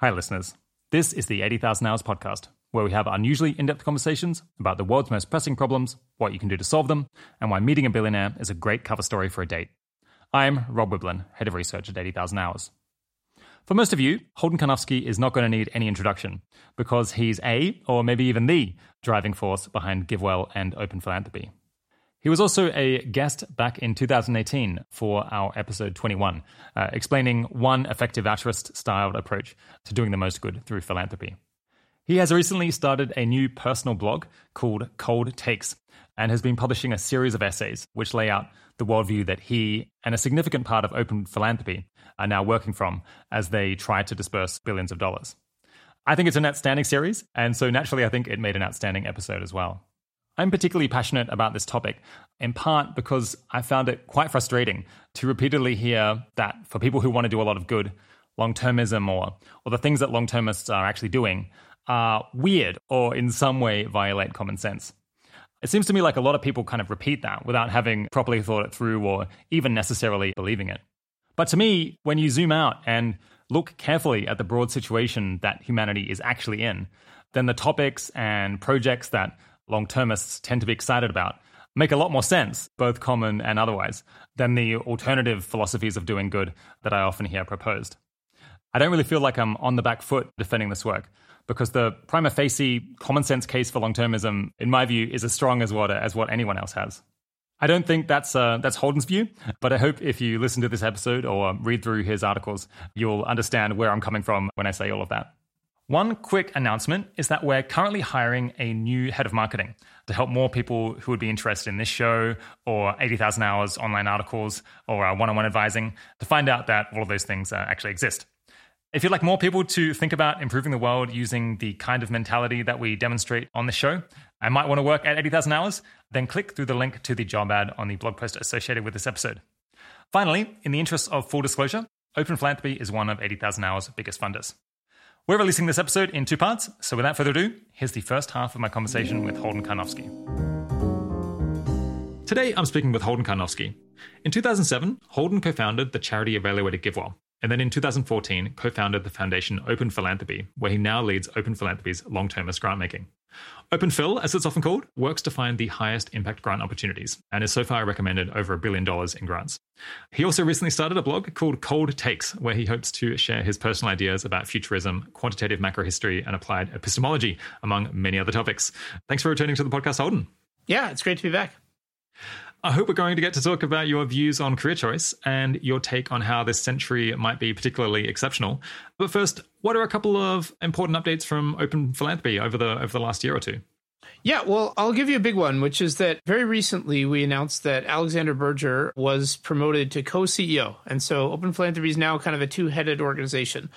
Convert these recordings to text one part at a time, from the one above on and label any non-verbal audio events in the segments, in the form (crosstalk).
Hi, listeners. This is the 80,000 Hours podcast, where we have unusually in depth conversations about the world's most pressing problems, what you can do to solve them, and why meeting a billionaire is a great cover story for a date. I'm Rob Wiblin, head of research at 80,000 Hours. For most of you, Holden Karnofsky is not going to need any introduction because he's a, or maybe even the, driving force behind GiveWell and Open Philanthropy. He was also a guest back in 2018 for our episode 21, uh, explaining one effective altruist styled approach to doing the most good through philanthropy. He has recently started a new personal blog called Cold Takes and has been publishing a series of essays which lay out the worldview that he and a significant part of open philanthropy are now working from as they try to disperse billions of dollars. I think it's an outstanding series, and so naturally, I think it made an outstanding episode as well. I'm particularly passionate about this topic, in part because I found it quite frustrating to repeatedly hear that for people who want to do a lot of good, long termism or, or the things that long termists are actually doing are weird or in some way violate common sense. It seems to me like a lot of people kind of repeat that without having properly thought it through or even necessarily believing it. But to me, when you zoom out and look carefully at the broad situation that humanity is actually in, then the topics and projects that long termists tend to be excited about make a lot more sense, both common and otherwise, than the alternative philosophies of doing good that I often hear proposed. I don't really feel like I'm on the back foot defending this work because the prima facie common sense case for long termism, in my view, is as strong as what, as what anyone else has. I don't think that's uh, that's Holden's view, but I hope if you listen to this episode or read through his articles, you'll understand where I'm coming from when I say all of that. One quick announcement is that we're currently hiring a new head of marketing to help more people who would be interested in this show or 80,000 hours online articles or one on one advising to find out that all of those things uh, actually exist. If you'd like more people to think about improving the world using the kind of mentality that we demonstrate on the show, I might want to work at 80,000 hours, then click through the link to the job ad on the blog post associated with this episode. Finally, in the interest of full disclosure, Open Philanthropy is one of 80,000 hours' biggest funders. We're releasing this episode in two parts, so without further ado, here's the first half of my conversation with Holden Karnofsky. Today, I'm speaking with Holden Karnofsky. In 2007, Holden co founded the charity Evaluated GiveWell, and then in 2014, co founded the foundation Open Philanthropy, where he now leads Open Philanthropy's long termist grant making. Open Phil, as it's often called, works to find the highest impact grant opportunities and has so far recommended over a billion dollars in grants. He also recently started a blog called Cold Takes, where he hopes to share his personal ideas about futurism, quantitative macrohistory, and applied epistemology, among many other topics. Thanks for returning to the podcast, Holden. Yeah, it's great to be back. I hope we're going to get to talk about your views on career choice and your take on how this century might be particularly exceptional. But first, what are a couple of important updates from Open Philanthropy over the over the last year or two? Yeah, well, I'll give you a big one, which is that very recently we announced that Alexander Berger was promoted to co CEO. And so Open Philanthropy is now kind of a two headed organization.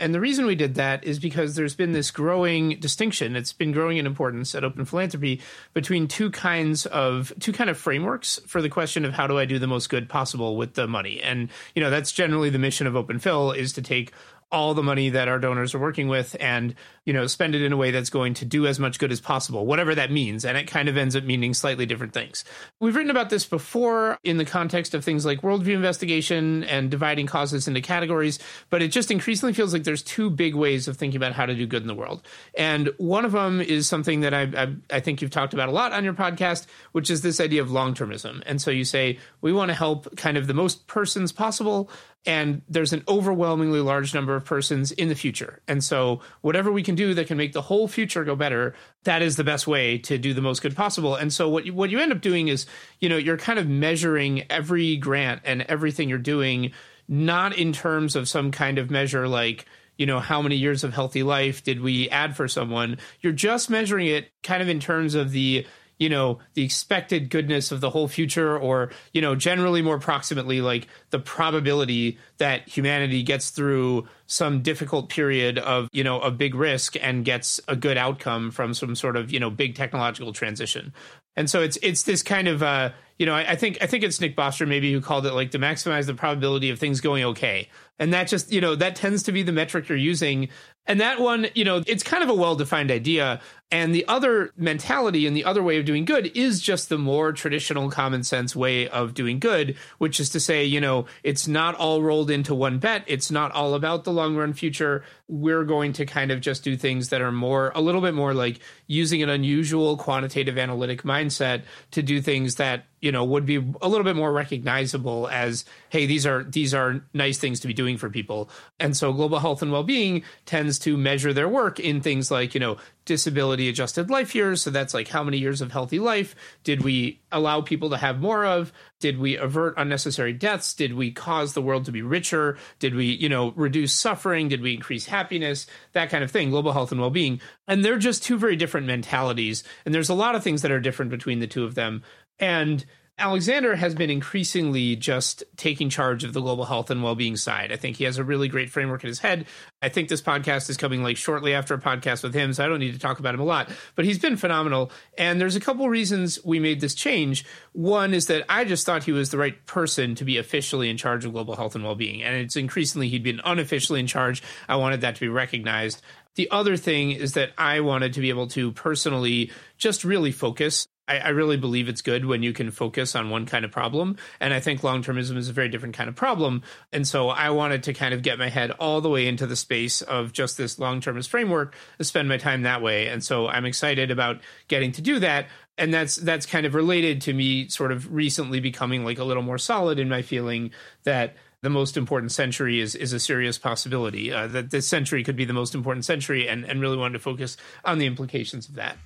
And the reason we did that is because there's been this growing distinction. It's been growing in importance at Open Philanthropy between two kinds of two kind of frameworks for the question of how do I do the most good possible with the money. And you know that's generally the mission of Open Phil is to take all the money that our donors are working with and you know spend it in a way that's going to do as much good as possible whatever that means. And it kind of ends up meaning slightly different things. We've written about this before in the context of things like worldview investigation and dividing causes into categories but it just increasingly feels like there's two big ways of thinking about how to do good in the world. And one of them is something that I, I, I think you've talked about a lot on your podcast which is this idea of long-termism. And so you say we want to help kind of the most persons possible and there's an overwhelmingly large number of persons in the future. And so, whatever we can do that can make the whole future go better, that is the best way to do the most good possible. And so, what you, what you end up doing is, you know, you're kind of measuring every grant and everything you're doing, not in terms of some kind of measure like, you know, how many years of healthy life did we add for someone? You're just measuring it kind of in terms of the you know the expected goodness of the whole future or you know generally more proximately like the probability that humanity gets through some difficult period of you know a big risk and gets a good outcome from some sort of you know big technological transition. And so it's it's this kind of uh you know I, I think i think it's nick bostrom maybe who called it like to maximize the probability of things going okay And that just, you know, that tends to be the metric you're using. And that one, you know, it's kind of a well defined idea. And the other mentality and the other way of doing good is just the more traditional common sense way of doing good, which is to say, you know, it's not all rolled into one bet. It's not all about the long run future. We're going to kind of just do things that are more, a little bit more like using an unusual quantitative analytic mindset to do things that, you know, would be a little bit more recognizable as, hey, these are, these are nice things to be doing for people. And so global health and well being tends to measure their work in things like, you know, disability adjusted life years. So that's like how many years of healthy life did we allow people to have more of? Did we avert unnecessary deaths? Did we cause the world to be richer? Did we, you know, reduce suffering? Did we increase happiness? That kind of thing, global health and well being. And they're just two very different mentalities. And there's a lot of things that are different between the two of them. And Alexander has been increasingly just taking charge of the global health and well-being side. I think he has a really great framework in his head. I think this podcast is coming like shortly after a podcast with him, so I don't need to talk about him a lot. But he's been phenomenal, and there's a couple reasons we made this change. One is that I just thought he was the right person to be officially in charge of global health and well-being, and it's increasingly he'd been unofficially in charge. I wanted that to be recognized. The other thing is that I wanted to be able to personally just really focus I, I, really believe it's good when you can focus on one kind of problem. And I think long termism is a very different kind of problem. And so I wanted to kind of get my head all the way into the space of just this long termist framework spend my time that way. And so I'm excited about getting to do that. And that's that's kind of related to me sort of recently becoming like a little more solid in my feeling that the most important century is is a serious possibility. Uh, that this century could be the most important century, and and really wanted to focus on the implications of that.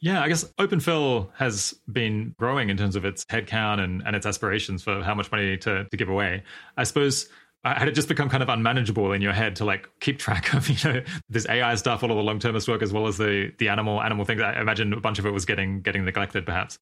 Yeah, I guess OpenPhil has been growing in terms of its headcount and, and its aspirations for how much money to, to give away. I suppose uh, had it just become kind of unmanageable in your head to like keep track of (laughs) you know this AI stuff, all of the long termist work as well as the the animal animal things? I imagine a bunch of it was getting getting neglected, perhaps.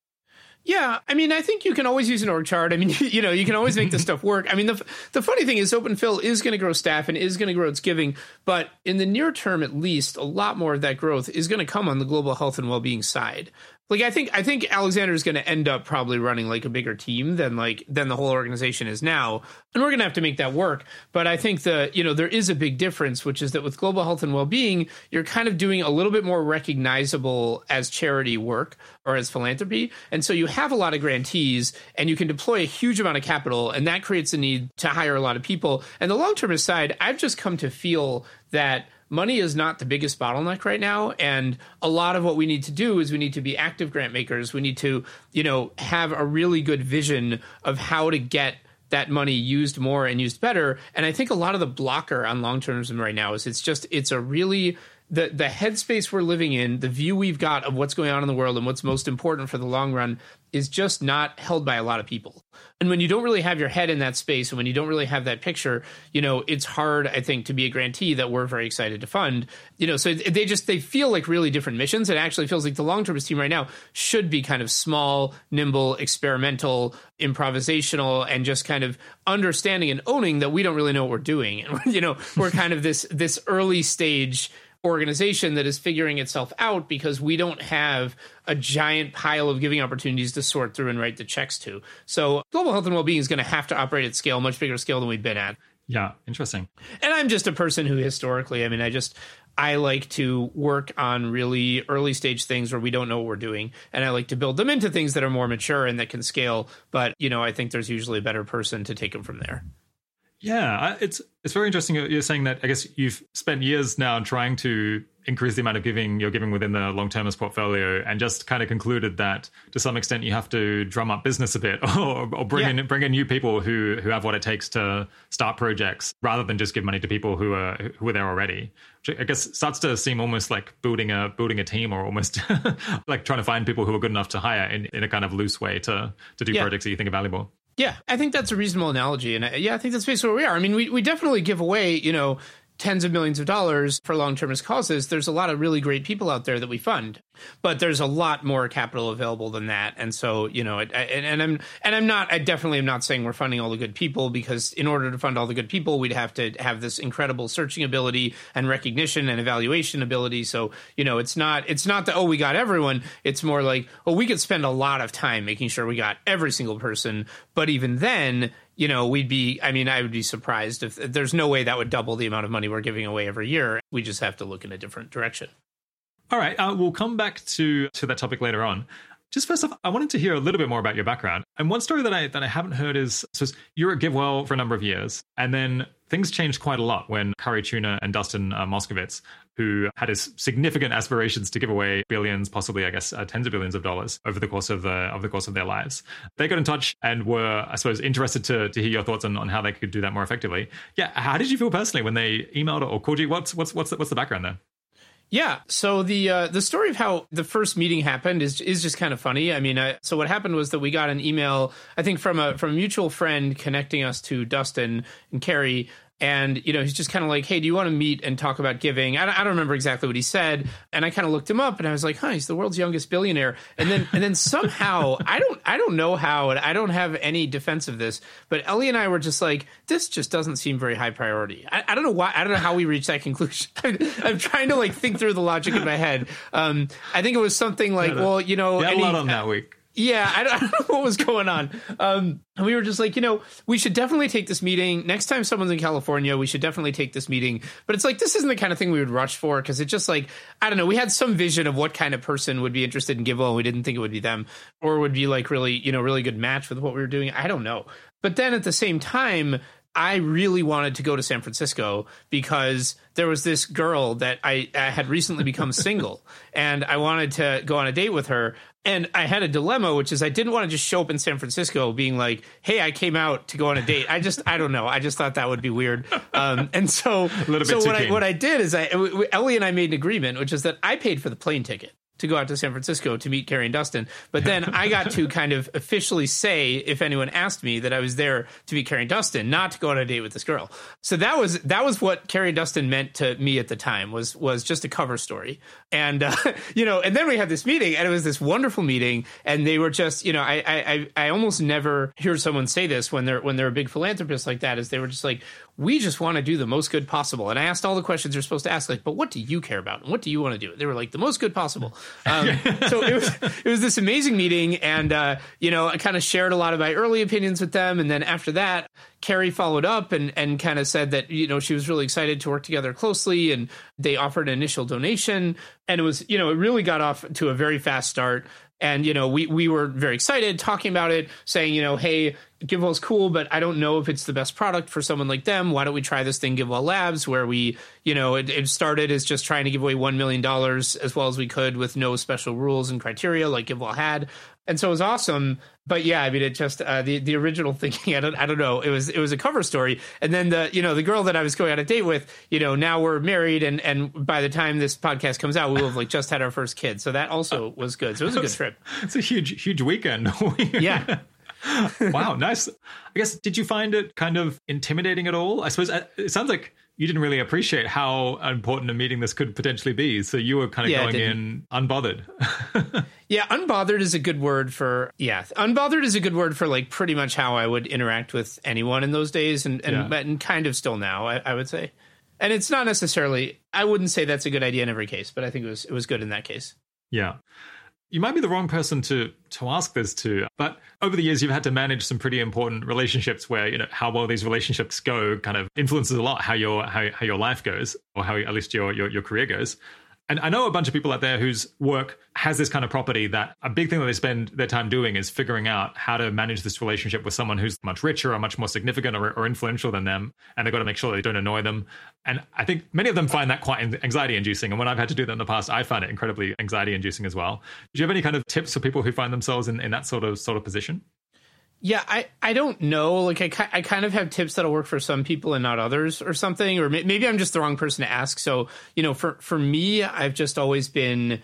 Yeah, I mean, I think you can always use an org chart. I mean, (laughs) you know, you can always make this mm-hmm. stuff work. I mean, the the funny thing is, OpenPhil is going to grow staff and is going to grow its giving, but in the near term, at least, a lot more of that growth is going to come on the global health and well being side like I think I think Alexander is going to end up probably running like a bigger team than like than the whole organization is now, and we're going to have to make that work. But I think the you know there is a big difference, which is that with global health and well being, you're kind of doing a little bit more recognizable as charity work or as philanthropy, and so you have a lot of grantees, and you can deploy a huge amount of capital, and that creates a need to hire a lot of people. And the long term aside, I've just come to feel that money is not the biggest bottleneck right now and a lot of what we need to do is we need to be active grant makers. We need to you know have a really good vision of how to get that money used more and used better. And i think a lot of the blocker on long termism right now is it's just it's a really the the headspace we're living in, the view we've got of what's going on in the world and what's most important for the long run is just not held by a lot of people. And when you don't really have your head in that space and when you don't really have that picture, you know, it's hard I think to be a grantee that we're very excited to fund. You know, so they just they feel like really different missions. It actually feels like the long-termist team right now should be kind of small, nimble, experimental, improvisational and just kind of understanding and owning that we don't really know what we're doing. And (laughs) you know, we're kind of this this early stage organization that is figuring itself out because we don't have a giant pile of giving opportunities to sort through and write the checks to. So global health and well-being is going to have to operate at scale, much bigger scale than we've been at. Yeah, interesting. And I'm just a person who historically, I mean, I just I like to work on really early stage things where we don't know what we're doing, and I like to build them into things that are more mature and that can scale. But you know, I think there's usually a better person to take them from there. Yeah, it's it's very interesting. You're saying that I guess you've spent years now trying to increase the amount of giving you're giving within the long termist portfolio, and just kind of concluded that to some extent you have to drum up business a bit, (laughs) or, or bring yeah. in bring in new people who who have what it takes to start projects, rather than just give money to people who are who are there already. Which I guess starts to seem almost like building a building a team, or almost (laughs) like trying to find people who are good enough to hire in, in a kind of loose way to to do yeah. projects that you think are valuable. Yeah, I think that's a reasonable analogy, and I, yeah, I think that's basically where we are. I mean, we we definitely give away, you know, tens of millions of dollars for long-termist causes there's a lot of really great people out there that we fund. But there's a lot more capital available than that. And so you know and, and i'm and i'm not i definitely am not saying we're funding all the good people because in order to fund all the good people we'd have to have this incredible searching ability and recognition and evaluation ability. So you know it's not it's not that oh we got everyone. It's more like oh we could spend a lot of time making sure we got every single person. But even then you know, we'd be, I mean, I would be surprised if there's no way that would double the amount of money we're giving away every year. We just have to look in a different direction. All right, uh, we'll come back to to that topic later on. Just first off, I wanted to hear a little bit more about your background. And one story that I that I haven't heard is so you were at GiveWell for a number of years, and then things changed quite a lot when Cari Tuna and Dustin uh, Moskovitz, who had his significant aspirations to give away billions, possibly I guess uh, tens of billions of dollars over the course of the of the course of their lives, they got in touch and were, I suppose, interested to to hear your thoughts on, on how they could do that more effectively. Yeah, how did you feel personally when they emailed or called you? What's what's what's the, what's the background there? Yeah. So the uh, the story of how the first meeting happened is is just kind of funny. I mean, uh, so what happened was that we got an email, I think from a from a mutual friend connecting us to Dustin and Cari and you know he's just kind of like hey do you want to meet and talk about giving? I, I don't remember exactly what he said. And i kind of looked him up and i was like huh he's the world's youngest billionaire. And then and then somehow (laughs) i don't i don't know how and i don't have any defense of this but elie and i were just like this just doesn't seem very high priority. I, I don't know why i don't know how we reached that (laughs) conclusion. I'm, trying to like think through the logic in my head. Um, i think it was something like well you know yeah, any, a lot on that week yeah, I don't, (laughs) I don't, know what was going on. Um, and we were just like, you know, we should definitely take this meeting. Next time someone's in California, we should definitely take this meeting. But it's like, this isn't the kind of thing we would rush for because it's just like, I don't know. We had some vision of what kind of person would be interested in GiveWell, and we didn't think it would be them or would be like really, you know, really good match with what we were doing. I don't know. But then at the same time, I really wanted to go to San Francisco because there was this girl that I, I, had recently become (laughs) single and I wanted to go on a date with her. And I had a dilemma, which is I didn't want to just show up in San Francisco being like, hey, I came out to go on a date. I just, I don't know. I just thought that would be weird. Um, and so, (laughs) so what I, what I did is I, Elie and I made an agreement, which is that I paid for the plane ticket to go out to San Francisco to meet Cari and Dustin. But then I got to (laughs) kind of officially say, if anyone asked me, that I was there to meet Cari and Dustin, not to go on a date with this girl. So that was that was what Cari and Dustin meant to me at the time was was just a cover story. And uh, (laughs) you know, and then we had this meeting, and it was this wonderful meeting. And they were just, you know, I I I almost never hear someone say this when they're when they're a big philanthropist like that. Is they were just like, we just want to do the most good possible. And I asked all the questions you're supposed to ask, like, but what do you care about? And what do you want to do? They were like, the most good possible. (laughs) Um, so it was, it was this amazing meeting. And, uh, you know, I kind of shared a lot of my early opinions with them. And then after that, Cari followed up and, and kind of said that, you know, she was really excited to work together closely. And they offered an initial donation. And it was, you know, it really got off to a very fast start and you know we we were very excited talking about it saying you know hey givewell's cool but i don't know if it's the best product for someone like them. Why don't we try this thing givewell labs where we you know it, it started as just trying to give away $1 million as well as we could with no special rules and criteria like givewell had and so it was awesome. But yeah, I mean, it just uh, the the original thinking. (laughs) I don't I don't know. It was it was a cover story, and then the you know the girl that I was going on a date with. You know, now we're married, and and by the time this podcast comes out, we will have like just had our first kid. So that also (laughs) was good. So it was a good trip. It's a huge huge weekend. (laughs) yeah. wow, nice. I guess did you find it kind of intimidating at all? I suppose uh, it sounds like you didn't really appreciate how important a meeting this could potentially be. So you were kind of yeah, going in unbothered. (laughs) yeah, unbothered is a good word for yeah. Unbothered is a good word for like pretty much how I would interact with anyone in those days, and and, yeah. and kind of still now. I, I would say, and it's not necessarily. I wouldn't say that's a good idea in every case, but I think it was it was good in that case. Yeah you might be the wrong person to to ask this to but over the years you've had to manage some pretty important relationships where you know how well these relationships go kind of influences a lot how your how, how your life goes or how at least your, your your career goes and I know a bunch of people out there whose work has this kind of property that a big thing that they spend their time doing is figuring out how to manage this relationship with someone who's much richer or much more significant or, or influential than them. And they've got to make sure they don't annoy them. And I think many of them find that quite anxiety inducing. And when I've had to do that in the past, I find it incredibly anxiety inducing as well. Do you have any kind of tips for people who find themselves in, in that sort of sort of position? Yeah, I, I don't know. Like, I, I kind of have tips that'll work for some people and not others or something. Or maybe I'm just the wrong person to ask. So, you know, for, for me, I've just always been,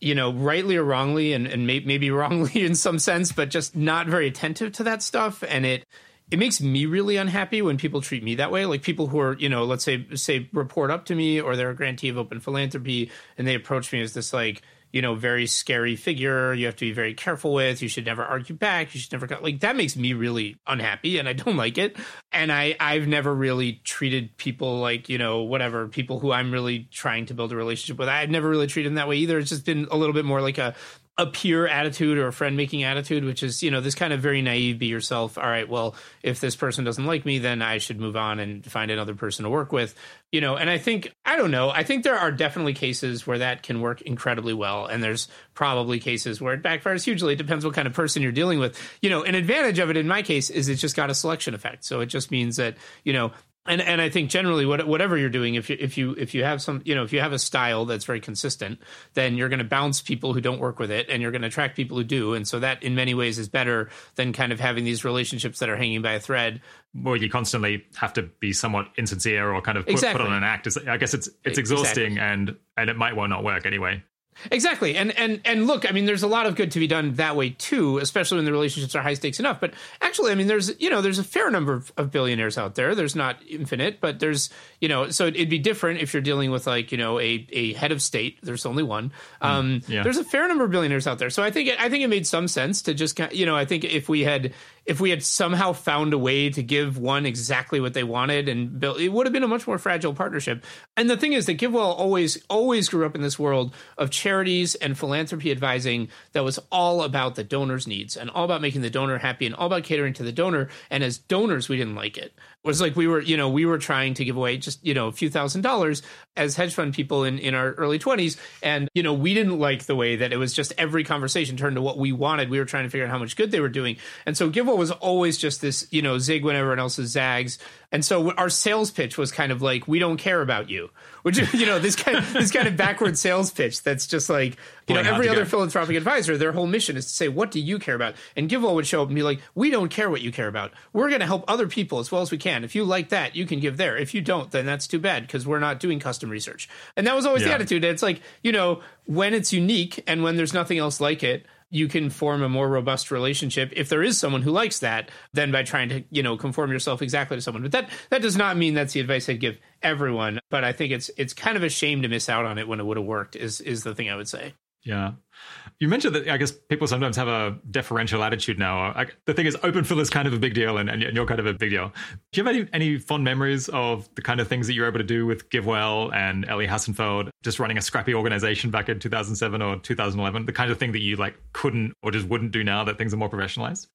you know, rightly or wrongly, and, and may, maybe (laughs) wrongly in some sense, but just not very attentive to that stuff. And it, it makes me really unhappy when people treat me that way. Like people who are, you know, let's say, say report up to me or they're a grantee of open philanthropy and they approach me as this like, you know, very scary figure you have to be very careful with. You should never argue back. You should never go like that makes me really unhappy and I don't like it. And I, I've never really treated people like, you know, whatever, people who I'm really trying to build a relationship with. I've never really treated them that way either. It's just been a little bit more like a a peer attitude or a friend making attitude, which is, you know, this kind of very naive, be yourself. All right, well, if this person doesn't like me, then I should move on and find another person to work with, you know. And I think, I don't know, I think there are definitely cases where that can work incredibly well. And there's probably cases where it backfires hugely. It depends what kind of person you're dealing with. You know, an advantage of it in my case is it's just got a selection effect. So it just means that, you know, and and I think generally what, whatever you're doing, if you if you if you have some you know if you have a style that's very consistent, then you're going to bounce people who don't work with it, and you're going to attract people who do, and so that in many ways is better than kind of having these relationships that are hanging by a thread. Where you constantly have to be somewhat insincere or kind of put, exactly. put on an act. I guess it's it's exhausting exactly. and and it might well not work anyway. Exactly. And and and look, I mean there's a lot of good to be done that way too, especially when the relationships are high stakes enough. But actually, I mean there's you know, there's a fair number of, of billionaires out there. There's not infinite, but there's you know, so it'd be different if you're dealing with like, you know, a, a head of state. There's only one. Hmm. Um, yeah. there's a fair number of billionaires out there. So I think it, I think it made some sense to just you know, I think if we had if we had somehow found a way to give one exactly what they wanted and build, it would have been a much more fragile partnership. And the thing is that GiveWell always, always grew up in this world of charities and philanthropy advising that was all about the donor's needs and all about making the donor happy and all about catering to the donor. And as donors, we didn't like it was like we were you know we were trying to give away just you know a few thousand dollars as hedge fund people in in our early 20s and you know we didn't like the way that it was just every conversation turned to what we wanted. We were trying to figure out how much good they were doing. And so GiveWell was always just this you know zig when everyone else is zags. And so our sales pitch was kind of like we don't care about you which (laughs) you know this kind of, this kind of backward sales pitch that's just like you know every other philanthropic (laughs) advisor their whole mission is to say what do you care about? And GiveWell would show up and be like we don't care what you care about. We're going to help other people as well as we can. If you like that you can give there. If you don't then that's too bad because we're not doing custom research. And that was always yeah. the attitude. It's like you know when it's unique and when there's nothing else like it you can form a more robust relationship. If there is someone who likes that than by trying to you know conform yourself exactly to someone. But that that does not mean that's the advice i'd give everyone but i think it's it's kind of a shame to miss out on it when it would have worked is is the thing i would say yeah. You mentioned that I guess people sometimes have a deferential attitude now. I, the thing is, Open Phil is kind of a big deal, and, and you're kind of a big deal. Do you have any, any fond memories of the kind of things that you were able to do with GiveWell and Elie Hassenfeld, just running a scrappy organization back in 2007 or 2011? The kind of thing that you like couldn't or just wouldn't do now that things are more professionalized?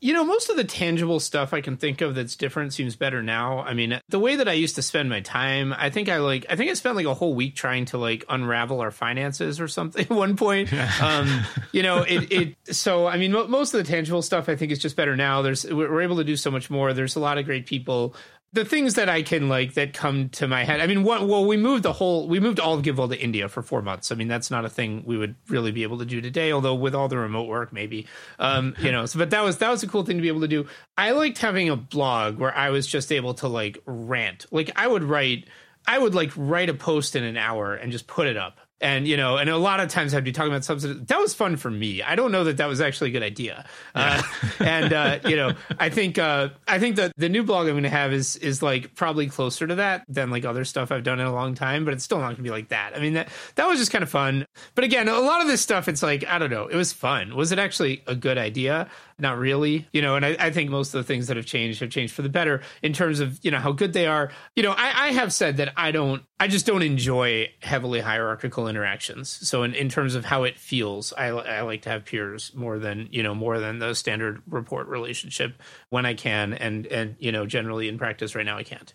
You know, most of the tangible stuff I can think of that's different seems better now. I mean, the way that I used to spend my time, I think I like, I think I spent like a whole week trying to like unravel our finances or something (laughs) at one point. um, (laughs) you know, it, it, so, I mean, most of the tangible stuff I think is just better now. There's, we're able to do so much more. There's a lot of great people the things that I can like that come to my head. I mean, what, well, we moved the whole, we moved all of GiveWell to India for four months. I mean, that's not a thing we would really be able to do today. Although with all the remote work, maybe, um, (laughs) you know. So, but that was that was a cool thing to be able to do. I liked having a blog where I was just able to like rant. Like I would write, I would like write a post in an hour and just put it up and you know, and a lot of times I'd be talking about substance. That was fun for me. I don't know that that was actually a good idea. Yeah. Uh, and uh, you know, I think uh, I think that the new blog I'm going to have is is like probably closer to that than like other stuff I've done in a long time. But it's still not going to be like that. I mean, that that was just kind of fun. But again, a lot of this stuff, it's like I don't know. It was fun. Was it actually a good idea? Not really you know and I, I, think most of the things that have changed have changed for the better in terms of you know how good they are. You know I, I have said that i don't i just don't enjoy heavily hierarchical interactions. So in, in terms of how it feels I, I like to have peers more than you know more than the standard report relationship when i can. And and you know generally in practice right now i can't.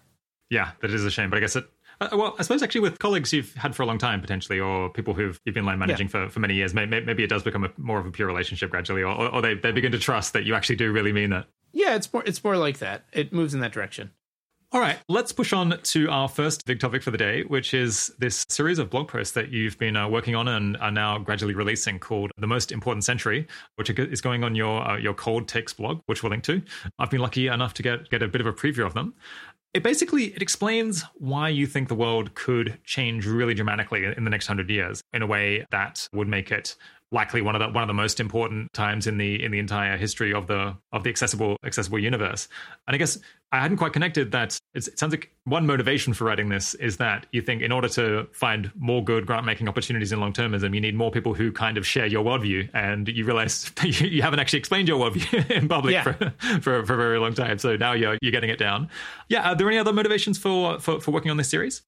Yeah that is a shame but i guess it uh, well, I suppose actually with colleagues you've had for a long time potentially, or people who've you've been line managing yeah. for, for many years, maybe, maybe it does become a, more of a pure relationship gradually, or, or they, they begin to trust that you actually do really mean that. Yeah, it's more it's more like that. It moves in that direction. All right, let's push on to our first big topic for the day, which is this series of blog posts that you've been uh, working on and are now gradually releasing called The Most Important Century, which is going on your uh, your cold takes blog, which we'll link to. I've been lucky enough to get get a bit of a preview of them it basically it explains why you think the world could change really dramatically in the next 100 years in a way that would make it likely one of the one of the most important times in the in the entire history of the of the accessible accessible universe. And I guess I hadn't quite connected that. it sounds like one motivation for writing this is that you think in order to find more good grant making opportunities in long termism, you need more people who kind of share your worldview. And you realize (laughs) you haven't actually explained your worldview (laughs) in public yeah. for, for, for a very long time. So now you're you're getting it down. Yeah. Are there any other motivations for for, for working on this series?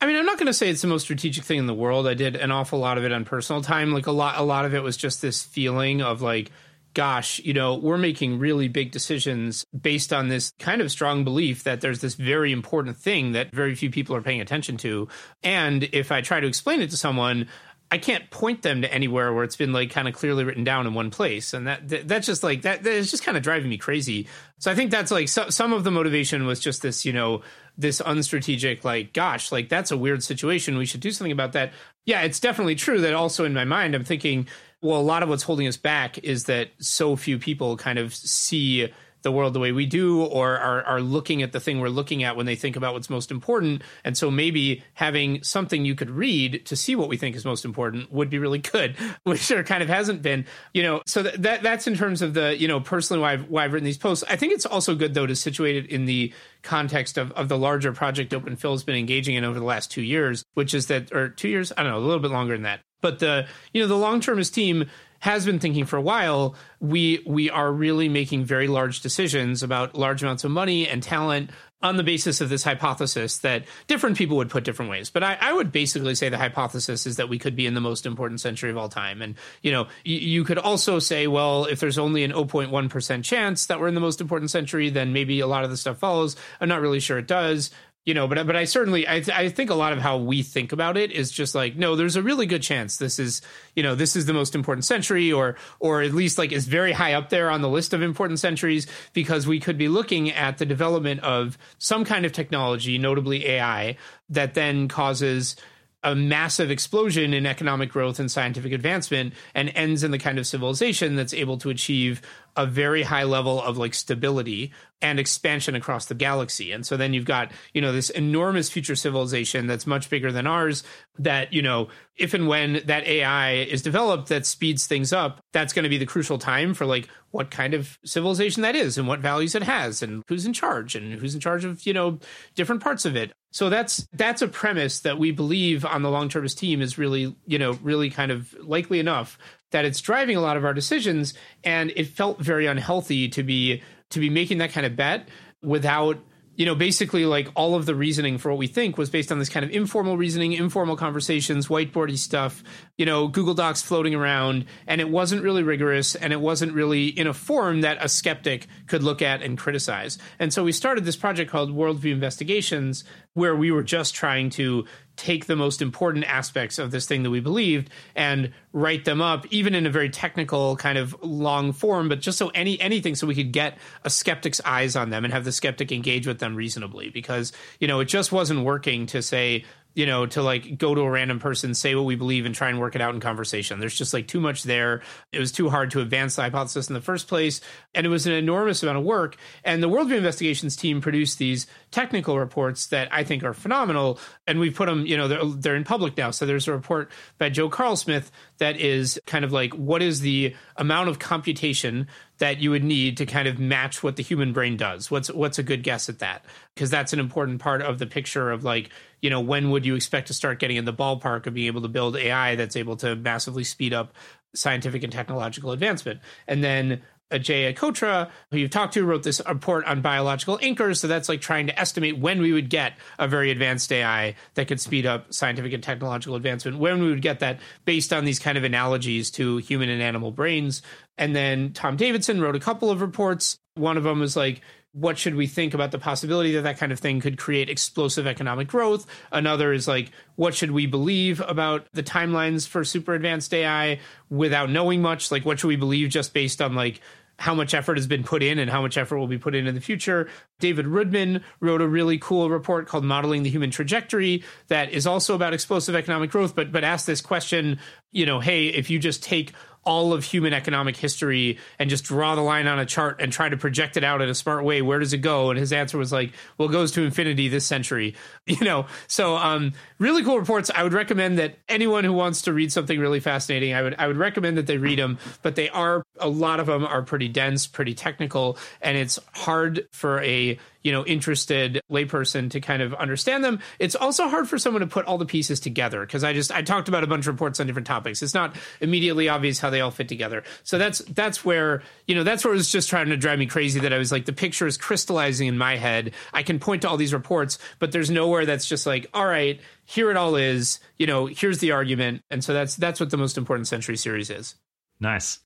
I mean, I'm not going to say it's the most strategic thing in the world. I did an awful lot of it on personal time. Like a lot, a lot of it was just this feeling of like, gosh, you know, we're making really big decisions based on this kind of strong belief that there's this very important thing that very few people are paying attention to. And if I try to explain it to someone, I can't point them to anywhere where it's been like kind of clearly written down in one place, and that, that that's just like that. That is just kind of driving me crazy. So I think that's like so, some of the motivation was just this, you know, this unstrategic like, gosh, like that's a weird situation. We should do something about that. Yeah, it's definitely true that also in my mind I'm thinking, well, a lot of what's holding us back is that so few people kind of see the world the way we do or are, are looking at the thing we're looking at when they think about what's most important. And so maybe having something you could read to see what we think is most important would be really good, (laughs) which there kind of hasn't been, you know, so that, that that's in terms of the, you know, personally why I've, why I've written these posts. I think it's also good though to situate it in the context of, of the larger project Open Phil has been engaging in over the last two years, which is that, or two years, I don't know, a little bit longer than that. But the, you know, the long termist team has been thinking for a while, we we are really making very large decisions about large amounts of money and talent on the basis of this hypothesis that different people would put different ways. But I, I, would basically say the hypothesis is that we could be in the most important century of all time. And, you know, you, you could also say, well, if there's only an 0.1% chance that we're in the most important century, then maybe a lot of the stuff follows. I'm not really sure it does you know but but i certainly I, th- I think a lot of how we think about it is just like no there's a really good chance this is you know this is the most important century or or at least like is very high up there on the list of important centuries because we could be looking at the development of some kind of technology notably ai that then causes a massive explosion in economic growth and scientific advancement and ends in the kind of civilization that's able to achieve a very high level of like stability and expansion across the galaxy. And so then you've got, you know, this enormous future civilization that's much bigger than ours that, you know, if and when that AI is developed that speeds things up, that's going to be the crucial time for like what kind of civilization that is and what values it has and who's in charge and who's in charge of, you know, different parts of it. So that's that's a premise that we believe on the long-termist team is really, you know, really kind of likely enough that it's driving a lot of our decisions and it felt very unhealthy to be to be making that kind of bet without you know basically like all of the reasoning for what we think was based on this kind of informal reasoning informal conversations whiteboardy stuff you know google docs floating around and it wasn't really rigorous and it wasn't really in a form that a skeptic could look at and criticize. And so we started this project called worldview investigations where we were just trying to take the most important aspects of this thing that we believed and write them up even in a very technical kind of long form but just so any anything so we could get a skeptic's eyes on them and have the skeptic engage with them reasonably. Because you know it just wasn't working to say you know, to like go to a random person, say what we believe, and try and work it out in conversation. There's just like too much there. It was too hard to advance the hypothesis in the first place. And it was an enormous amount of work. And the Worldview Investigations team produced these technical reports that I think are phenomenal. And we put them, you know, they're, they're in public now. So there's a report by Joe Carlsmith that is kind of like what is the amount of computation that you would need to kind of match what the human brain does. What's what's a good guess at that? Because that's an important part of the picture of like, you know, when would you expect to start getting in the ballpark of being able to build AI that's able to massively speed up scientific and technological advancement? And then uh, Ajeya Cotra, who you've talked to, wrote this report on biological anchors. So that's like trying to estimate when we would get a very advanced AI that could speed up scientific and technological advancement, when we would get that based on these kind of analogies to human and animal brains. And then Tom Davidson wrote a couple of reports. One of them was like, what should we think about the possibility that that kind of thing could create explosive economic growth? Another is like, what should we believe about the timelines for super advanced AI without knowing much? Like, what should we believe just based on like how much effort has been put in and how much effort will be put in in the future. David Roodman wrote a really cool report called Modeling the Human Trajectory that is also about explosive economic growth, but but asked this question, you know, hey, if you just take all of human economic history and just draw the line on a chart and try to project it out in a smart way. Where does it go? And his answer was like well it goes to infinity this century (laughs) you know? So um, really cool reports. I would recommend that anyone who wants to read something really fascinating i would i would recommend that they read them but they are a lot of them are pretty dense pretty technical and it's hard for a you know, interested layperson to kind of understand them. It's also hard for someone to put all the pieces together because I just I talked about a bunch of reports on different topics. It's not immediately obvious how they all fit together. So that's that's where you know that's where it was just trying to drive me crazy that I was like the picture is crystallizing in my head. I can point to all these reports, but there's nowhere that's just like all right, here it all is. You know, here's the argument, and so that's that's what the most important century series is. Nice.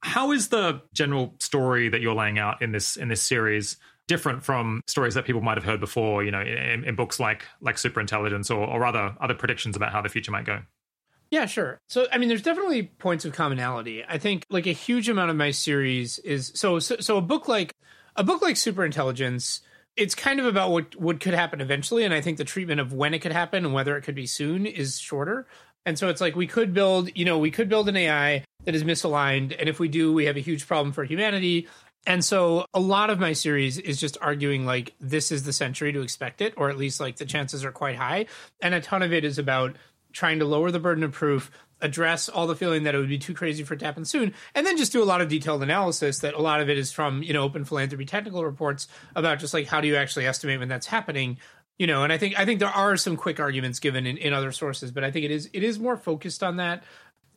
How is the general story that you're laying out in this in this series different from stories that people might have heard before? You know, in, in books like like Superintelligence or, or other other predictions about how the future might go. Yeah, sure. So, I mean, there's definitely points of commonality. I think like a huge amount of my series is so so, so a book like a book like Superintelligence. It's kind of about what what could happen eventually, and I think the treatment of when it could happen and whether it could be soon is shorter. And so it's like we could build, you know, we could build an AI that is misaligned. And if we do, we have a huge problem for humanity. And so a lot of my series is just arguing like this is the century to expect it, or at least like the chances are quite high. And a ton of it is about trying to lower the burden of proof, address all the feeling that it would be too crazy for it to happen soon, and then just do a lot of detailed analysis that a lot of it is from, you know, open philanthropy technical reports about just like how do you actually estimate when that's happening you know and i think i think there are some quick arguments given in, in other sources but i think it is it is more focused on that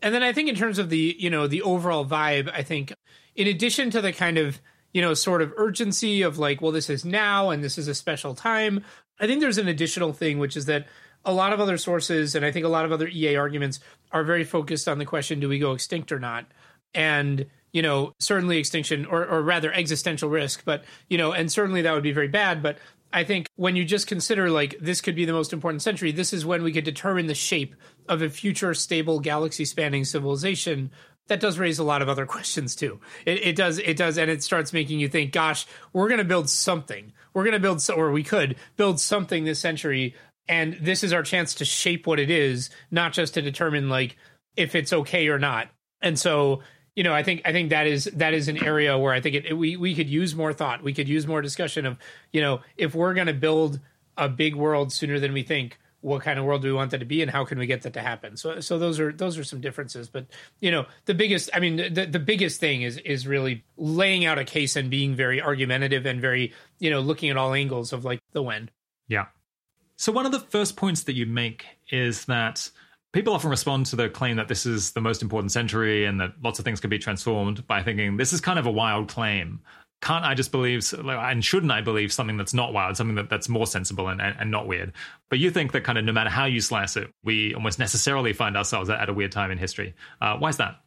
and then i think in terms of the you know the overall vibe i think in addition to the kind of you know sort of urgency of like well this is now and this is a special time i think there's an additional thing which is that a lot of other sources and i think a lot of other ea arguments are very focused on the question do we go extinct or not and you know certainly extinction or, or rather existential risk but you know and certainly that would be very bad but I think when you just consider like this could be the most important century, this is when we could determine the shape of a future stable galaxy spanning civilization. That does raise a lot of other (laughs) questions too. It, it does, it does, and it starts making you think, gosh, we're going to build something. We're going to build, or we could build something this century, and this is our chance to shape what it is, not just to determine like if it's okay or not. And so you know, I think I think that is that is an area where I think it, it, we we could use more thought. We could use more discussion of, you know, if we're going to build a big world sooner than we think, what kind of world do we want that to be, and how can we get that to happen? So so those are those are some differences. But you know, the biggest, I mean, the the biggest thing is is really laying out a case and being very argumentative and very you know looking at all angles of like the when. Yeah. So one of the first points that you make is that people often respond to the claim that this is the most important century and that lots of things can be transformed by thinking this is kind of a wild claim. Can't I just believe, and shouldn't I believe something that's not wild, something that, that's more sensible and, and, and not weird? But you think that kind of no matter how you slice it, we almost necessarily find ourselves at, at a weird time in history. Uh, why is that?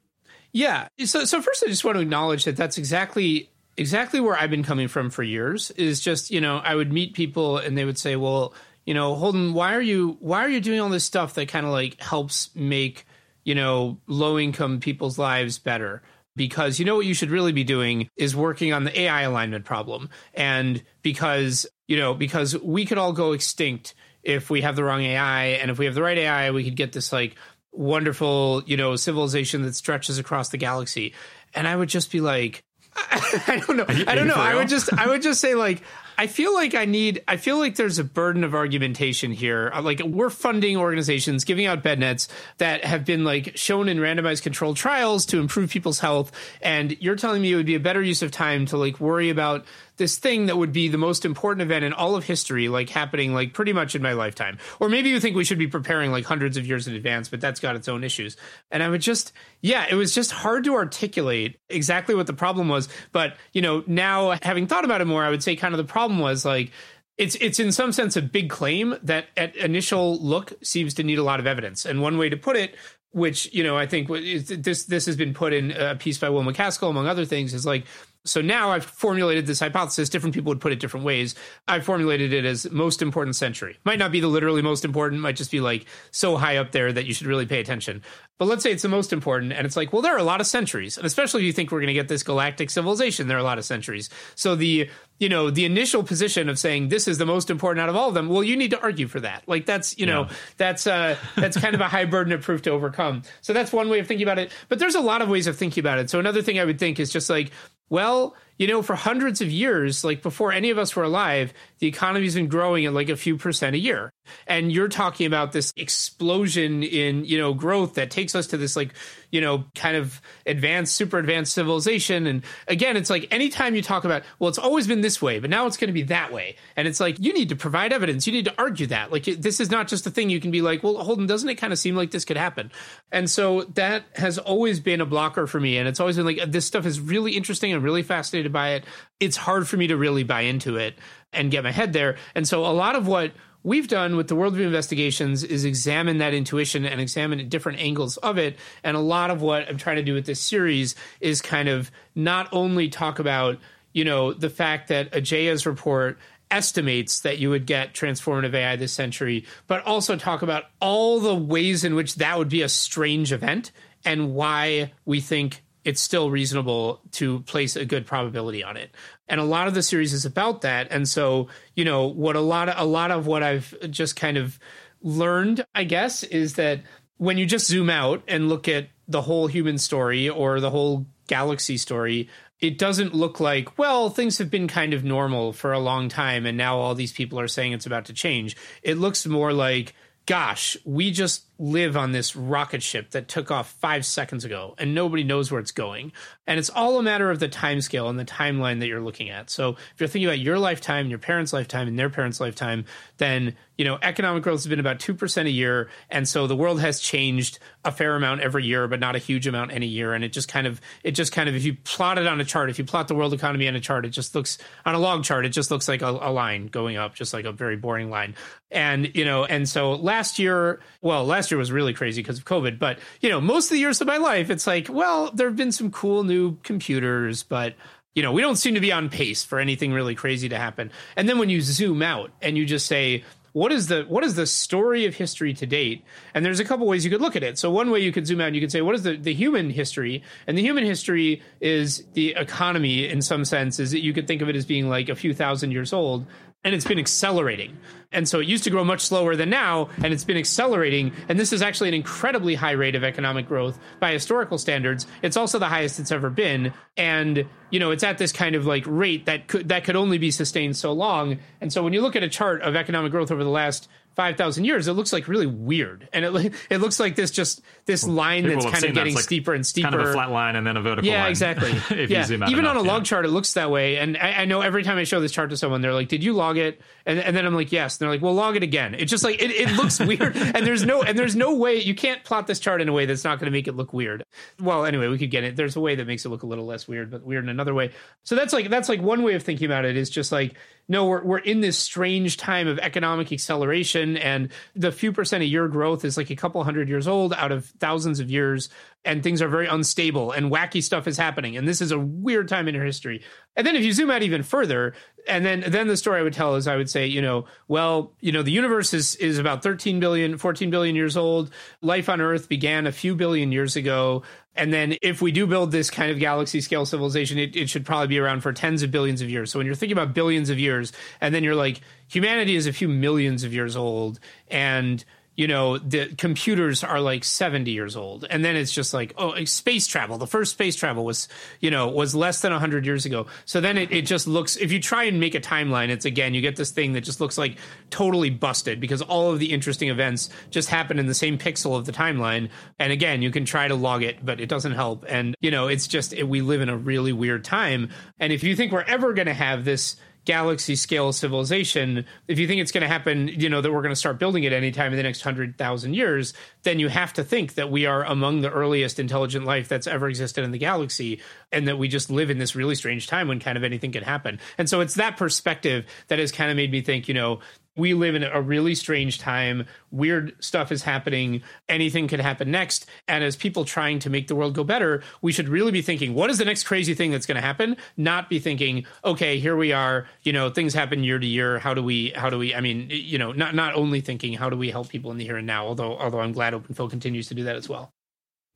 Yeah. So, so first, I just want to acknowledge that that's exactly exactly where I've been coming from for years. Is just you know I would meet people and they would say, well you know, Holden, why are you why are you doing all this stuff that kind of like helps make, you know, low income people's lives better? Because you know what you should really be doing is working on the AI alignment problem. And because, you know, because we could all go extinct if we have the wrong AI and if we have the right AI, we could get this like wonderful, you know, civilization that stretches across the galaxy. And I would just be like, (laughs) I don't know. I don't know. I would just I would just say like I feel like I need, I feel like there's a burden of argumentation here. Uh, like we're funding organizations, giving out bed nets that have been like shown in randomized controlled trials to improve people's health. And you're telling me it would be a better use of time to like worry about this thing that would be the most important event in all of history, like happening like pretty much in my lifetime. Or maybe you think we should be preparing like hundreds of years in advance, but that's got its own issues. And I would just, yeah, it was just hard to articulate exactly what the problem was. But, you know, now having thought about it more, I would say kind of the problem was like, it's it's in some sense a big claim that at initial look seems to need a lot of evidence. And one way to put it which you know I think this this has been put in a piece by Will MacAskill among other things is like so now I've formulated this hypothesis. Different people would put it different ways. I've formulated it as most important century. Might not be the literally most important, might just be like so high up there that you should really pay attention. But let's say it's the most important, and it's like, well, there are a lot of centuries. And especially if you think we're going to get this galactic civilization, there are a lot of centuries. So the you know the initial position of saying this is the most important out of all of them well you need to argue for that like that's you know yeah. that's uh that's kind of a high burden of proof to overcome so that's one way of thinking about it but there's a lot of ways of thinking about it so another thing i would think is just like well, you know, for hundreds of years, like before any of us were alive, the economy's been growing at like a few percent a year. And you're talking about this explosion in, you know, growth that takes us to this like, you know, kind of advanced, super advanced civilization. And again, it's like anytime you talk about, well, it's always been this way, but now it's going to be that way. And it's like, you need to provide evidence. You need to argue that. Like, this is not just a thing you can be like, well, Holden, doesn't it kind of seem like this could happen? And so that has always been a blocker for me. And it's always been like, this stuff is really interesting and really fascinated by it. It's hard for me to really buy into it and get my head there. And so a lot of what we've done with the worldview investigations is examine that intuition and examine different angles of it. And a lot of what I'm trying to do with this series is kind of not only talk about, you know, the fact that Ajeya's report estimates that you would get transformative AI this century, but also talk about all the ways in which that would be a strange event and why we think it's still reasonable to place a good probability on it. And a lot of the series is about that. And so, you know, what a lot of a lot of what I've just kind of learned, I guess, is that when you just zoom out and look at the whole human story or the whole galaxy story, it doesn't look like, well, things have been kind of normal for a long time and now all these people are saying it's about to change. It looks more like gosh, we just live on this rocket ship that took off five seconds ago and nobody knows where it's going. And it's all a matter of the time scale and the timeline that you're looking at. So if you're thinking about your lifetime, your parents' lifetime, and their parents' lifetime, then you know economic growth has been about two percent a year, and so the world has changed a fair amount every year, but not a huge amount any year. And it just kind of it just kind of if you plot it on a chart, if you plot the world economy on a chart, it just looks on a log chart, it just looks like a, a line going up, just like a very boring line. And you know, and so last year, well, last year was really crazy because of COVID. But you know, most of the years of my life, it's like, well, there have been some cool new computers, but you know, we don't seem to be on pace for anything really crazy to happen. And then when you zoom out and you just say, what is the what is the story of history to date? And there's a couple ways you could look at it. So one way you could zoom out and you could say, what is the, the human history? And the human history is the economy in some sense, is that you could think of it as being like a few thousand years old and it's been accelerating. And so it used to grow much slower than now, and it's been accelerating. And this is actually an incredibly high rate of economic growth by historical standards. It's also the highest it's ever been, and you know it's at this kind of like rate that could that could only be sustained so long. And so when you look at a chart of economic growth over the last five thousand years, it looks like really weird, and it it looks like this just this line that's kind of getting like steeper and steeper. Kind of a flat line and then a vertical. Yeah, line, exactly. (laughs) yeah. Even enough, on a log yeah. chart, it looks that way. And I, I, know every time I show this chart to someone, they're like, "Did you log it?" And, and then I'm like, "Yes." And they're like, "Well, log it again." It's just like it, it looks (laughs) weird, and there's no and there's no way you can't plot this chart in a way that's not going to make it look weird. Well, anyway, we could get it. There's a way that makes it look a little less weird, but weird in another way. So that's like that's like one way of thinking about it is just like no, we're we're in this strange time of economic acceleration, and the few percent a year growth is like a couple hundred years old out of thousands of years, and things are very unstable, and wacky stuff is happening, and this is a weird time in history. And then if you zoom out even further, and then then the story I would tell is I would say, you know, well, you know, the universe is is about 13 billion, 14 billion years old. Life on Earth began a few billion years ago. And then if we do build this kind of galaxy scale civilization, it, it should probably be around for tens of billions of years. So when you're thinking about billions of years, and then you're like, humanity is a few millions of years old, and you know the computers are like 70 years old. And then it's just like oh space travel. The first space travel was you know was less than 100 years ago. So then it, it just looks if you try and make a timeline it's again you get this thing that just looks like totally busted because all of the interesting events just happen in the same pixel of the timeline. And again you can try to log it but it doesn't help. And you know it's just we live in a really weird time. And if you think we're ever going to have this galaxy scale civilization, if you think it's going to happen, you know, that we're going to start building it anytime in the next 100,000 years, then you have to think that we are among the earliest intelligent life that's ever existed in the galaxy and that we just live in this really strange time when kind of anything can happen. And so it's that perspective that has kind of made me think, you know, we live in a really strange time. Weird stuff is happening. Anything could happen next. And as people trying to make the world go better, we should really be thinking, what is the next crazy thing that's going to happen? Not be thinking, okay, here we are. You know, things happen year to year. How do we? How do we? I mean, you know, not not only thinking how do we help people in the here and now. Although although I'm glad Open Phil continues to do that as well.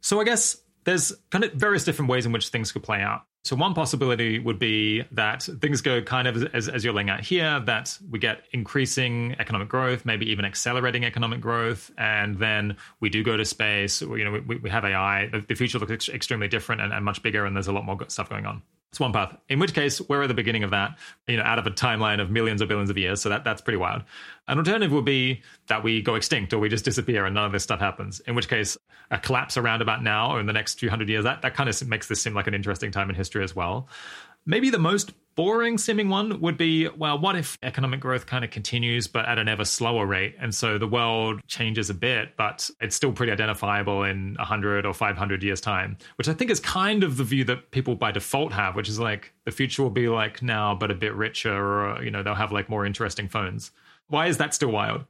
So I guess there's kind of various different ways in which things could play out. So one possibility would be that things go kind of as, as, you're laying out here, that we get increasing economic growth, maybe even accelerating economic growth, and then we do go to space. You know, we, we have AI. The future looks extremely different and, and much bigger, and there's a lot more stuff going on. It's one path. In which case, we're at the beginning of that, you know, out of a timeline of millions or billions of years. So that, that's pretty wild. An alternative would be that we go extinct or we just disappear and none of this stuff happens. In which case, a collapse around about now or in the next few hundred years, that, that kind of makes this seem like an interesting time in history as well. Maybe the most boring seeming one would be well, what if economic growth kind of continues, but at an ever slower rate? And so the world changes a bit, but it's still pretty identifiable in 100 or 500 years' time, which I think is kind of the view that people by default have, which is like the future will be like now, but a bit richer, or, you know, they'll have like more interesting phones. Why is that still wild?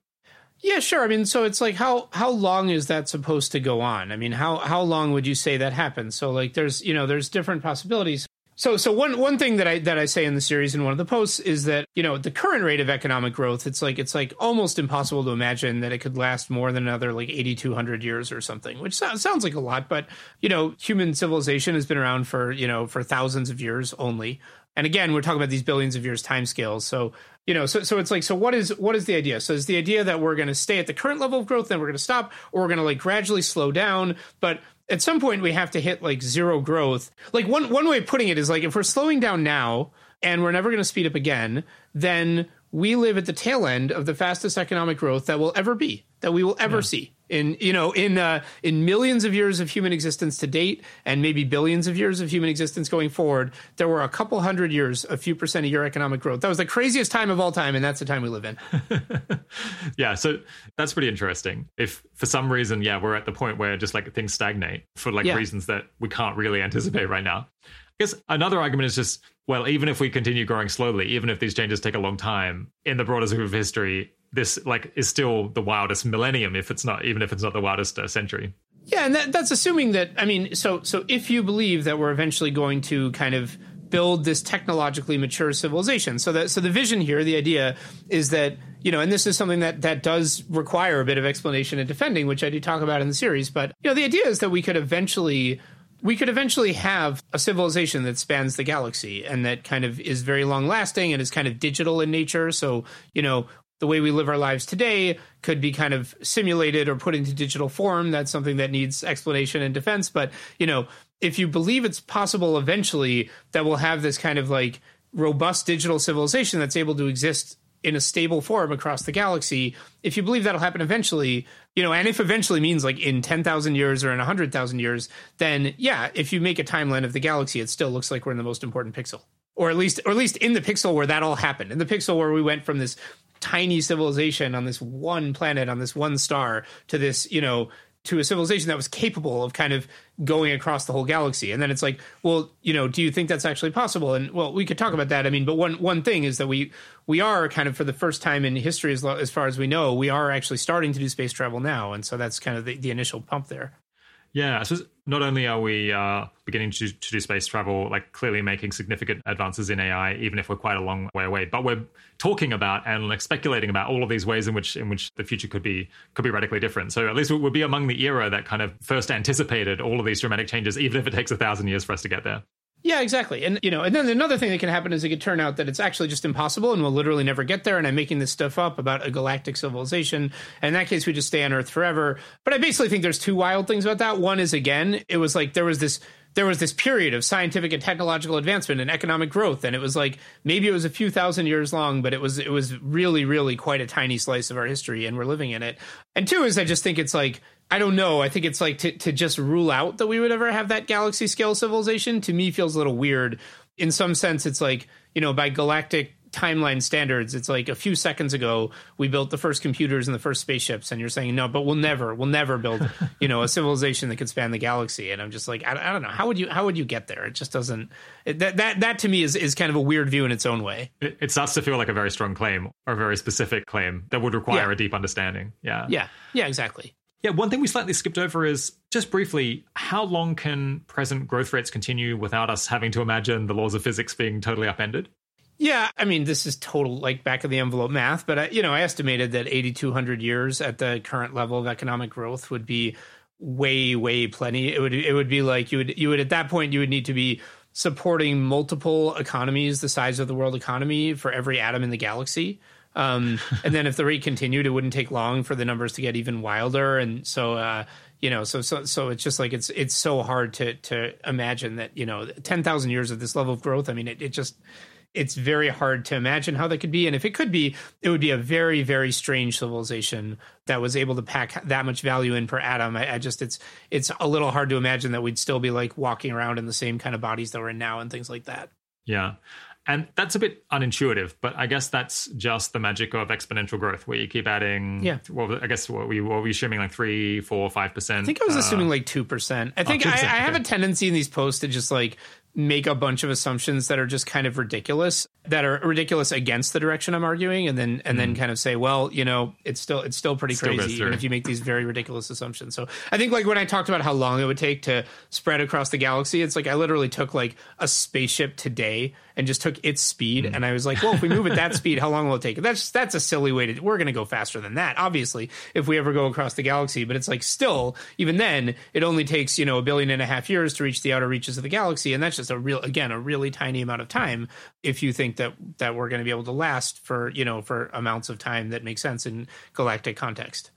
Yeah, sure. I mean, so it's like how how long is that supposed to go on? I mean, how how long would you say that happens? So like there's, you know, there's different possibilities. So, so one one thing that I that I say in the series in one of the posts is that you know the current rate of economic growth, it's like it's like almost impossible to imagine that it could last more than another like eighty two hundred years or something, which sounds sounds like a lot, but you know human civilization has been around for you know for thousands of years only, and again we're talking about these billions of years time scales. So you know so so it's like so what is what is the idea? So is the idea that we're going to stay at the current level of growth, then we're going to stop, or we're going to like gradually slow down, but at some point we have to hit like zero growth. Like one one way of putting it is like if we're slowing down now and we're never going to speed up again, then we live at the tail end of the fastest economic growth that will ever be that we will ever yeah. see in you know in uh, in millions of years of human existence to date and maybe billions of years of human existence going forward there were a couple hundred years a few percent of year economic growth. That was the craziest time of all time and that's the time we live in. (laughs) Yeah so that's pretty interesting. If for some reason yeah we're at the point where just like things stagnate for like yeah. reasons that we can't really anticipate right now. I guess another argument is just well, even if we continue growing slowly, even if these changes take a long time, in the broader scope of history, this like is still the wildest millennium, if it's not, even if it's not the wildest uh, century. Yeah, and that, that's assuming that. I mean, so so if you believe that we're eventually going to kind of build this technologically mature civilization, so that so the vision here, the idea is that you know, and this is something that that does require a bit of explanation and defending, which I do talk about in the series. But you know, the idea is that we could eventually we could eventually have a civilization that spans the galaxy and that kind of is very long lasting and is kind of digital in nature. So, you know, the way we live our lives today could be kind of simulated or put into digital form. That's something that needs explanation and defense. But, you know, if you believe it's possible eventually that we'll have this kind of like robust digital civilization that's able to exist in a stable form across the galaxy, if you believe that'll happen eventually, you know, and if eventually means like in 10,000 years or in 100,000 years, then yeah, if you make a timeline of the galaxy, it still looks like we're in the most important pixel. Or at least or at least in the pixel where that all happened. In the pixel where we went from this tiny civilization on this one planet on this one star to this, you know, to a civilization that was capable of kind of going across the whole galaxy. And then it's like, well, you know, do you think that's actually possible? And well, we could talk about that. I mean, but one one thing is that we we are kind of for the first time in history, as, as far as we know, we are actually starting to do space travel now, and so that's kind of the, the initial pump there. Yeah, so not only are we uh, beginning to, to do space travel, like clearly making significant advances in AI, even if we're quite a long way away, but we're talking about and like speculating about all of these ways in which in which the future could be could be radically different. So at least we'll be among the era that kind of first anticipated all of these dramatic changes, even if it takes a thousand years for us to get there. Yeah, exactly. And you know, and then another thing that can happen is it could turn out that it's actually just impossible and we'll literally never get there and I'm making this stuff up about a galactic civilization. And in that case we just stay on Earth forever. But I basically think there's two wild things about that. One is again, it was like there was this there was this period of scientific and technological advancement and economic growth and it was like maybe it was a few thousand years long but it was it was really really quite a tiny slice of our history and we're living in it and two is i just think it's like I don't know. I think it's like to, to just rule out that we would ever have that galaxy scale civilization to me feels a little weird. In some sense, it's like, you know, by galactic timeline standards, it's like a few seconds ago we built the first computers and the first spaceships, and you're saying no, but we'll never, we'll never build, (laughs) you know, a civilization that could span the galaxy. And I'm just like, I, I don't know, how would you, how would you get there? It just doesn't. It, that that that to me is is kind of a weird view in its own way. It, it starts to feel like a very strong claim or a very specific claim that would require yeah. a deep understanding. Yeah, yeah, yeah, exactly. Yeah, one thing we slightly skipped over is just briefly how long can present growth rates continue without us having to imagine the laws of physics being totally upended? Yeah, I mean, this is total like back of the envelope math, but I, you know, I estimated that 8200 years at the current level of economic growth would be way way plenty. It would it would be like you would you would at that point you would need to be supporting multiple economies the size of the world economy for every atom in the galaxy. Um, (laughs) and then if the rate continued, it wouldn't take long for the numbers to get even wilder. And so, uh, you know, so so so it's just like it's it's so hard to to imagine that you know ten thousand years of this level of growth. I mean, it, it just it's very hard to imagine how that could be. And if it could be, it would be a very, very strange civilization that was able to pack that much value in per atom. I, I, just it's it's a little hard to imagine that we'd still be like walking around in the same kind of bodies that we're in now and things like that. Yeah. And that's a bit unintuitive, but I guess that's just the magic of exponential growth, where you keep adding. Yeah. Well, I guess what we what were we assuming like three, four, five percent. I think I was assuming uh, like two percent. I think oh, I, I, have okay. a tendency in these posts to just like make a bunch of assumptions that are just kind of ridiculous that are ridiculous against the direction I'm arguing and then and mm. then kind of say well you know it's still it's still pretty still crazy even if you make these very ridiculous assumptions so I think like when I talked about how long it would take to spread across the galaxy it's like I literally took like a spaceship today and just took its speed. Mm. and I was like well if we move at that speed how long will it take? That's that's a silly way to we're going to go faster than that obviously if we ever go across the galaxy. But it's like still even then it only takes you know a billion and a half years to reach the outer reaches of the galaxy. And that's just a real again a really tiny amount of time if you think that that we're going to be able to last for you know for amounts of time that make sense in galactic context.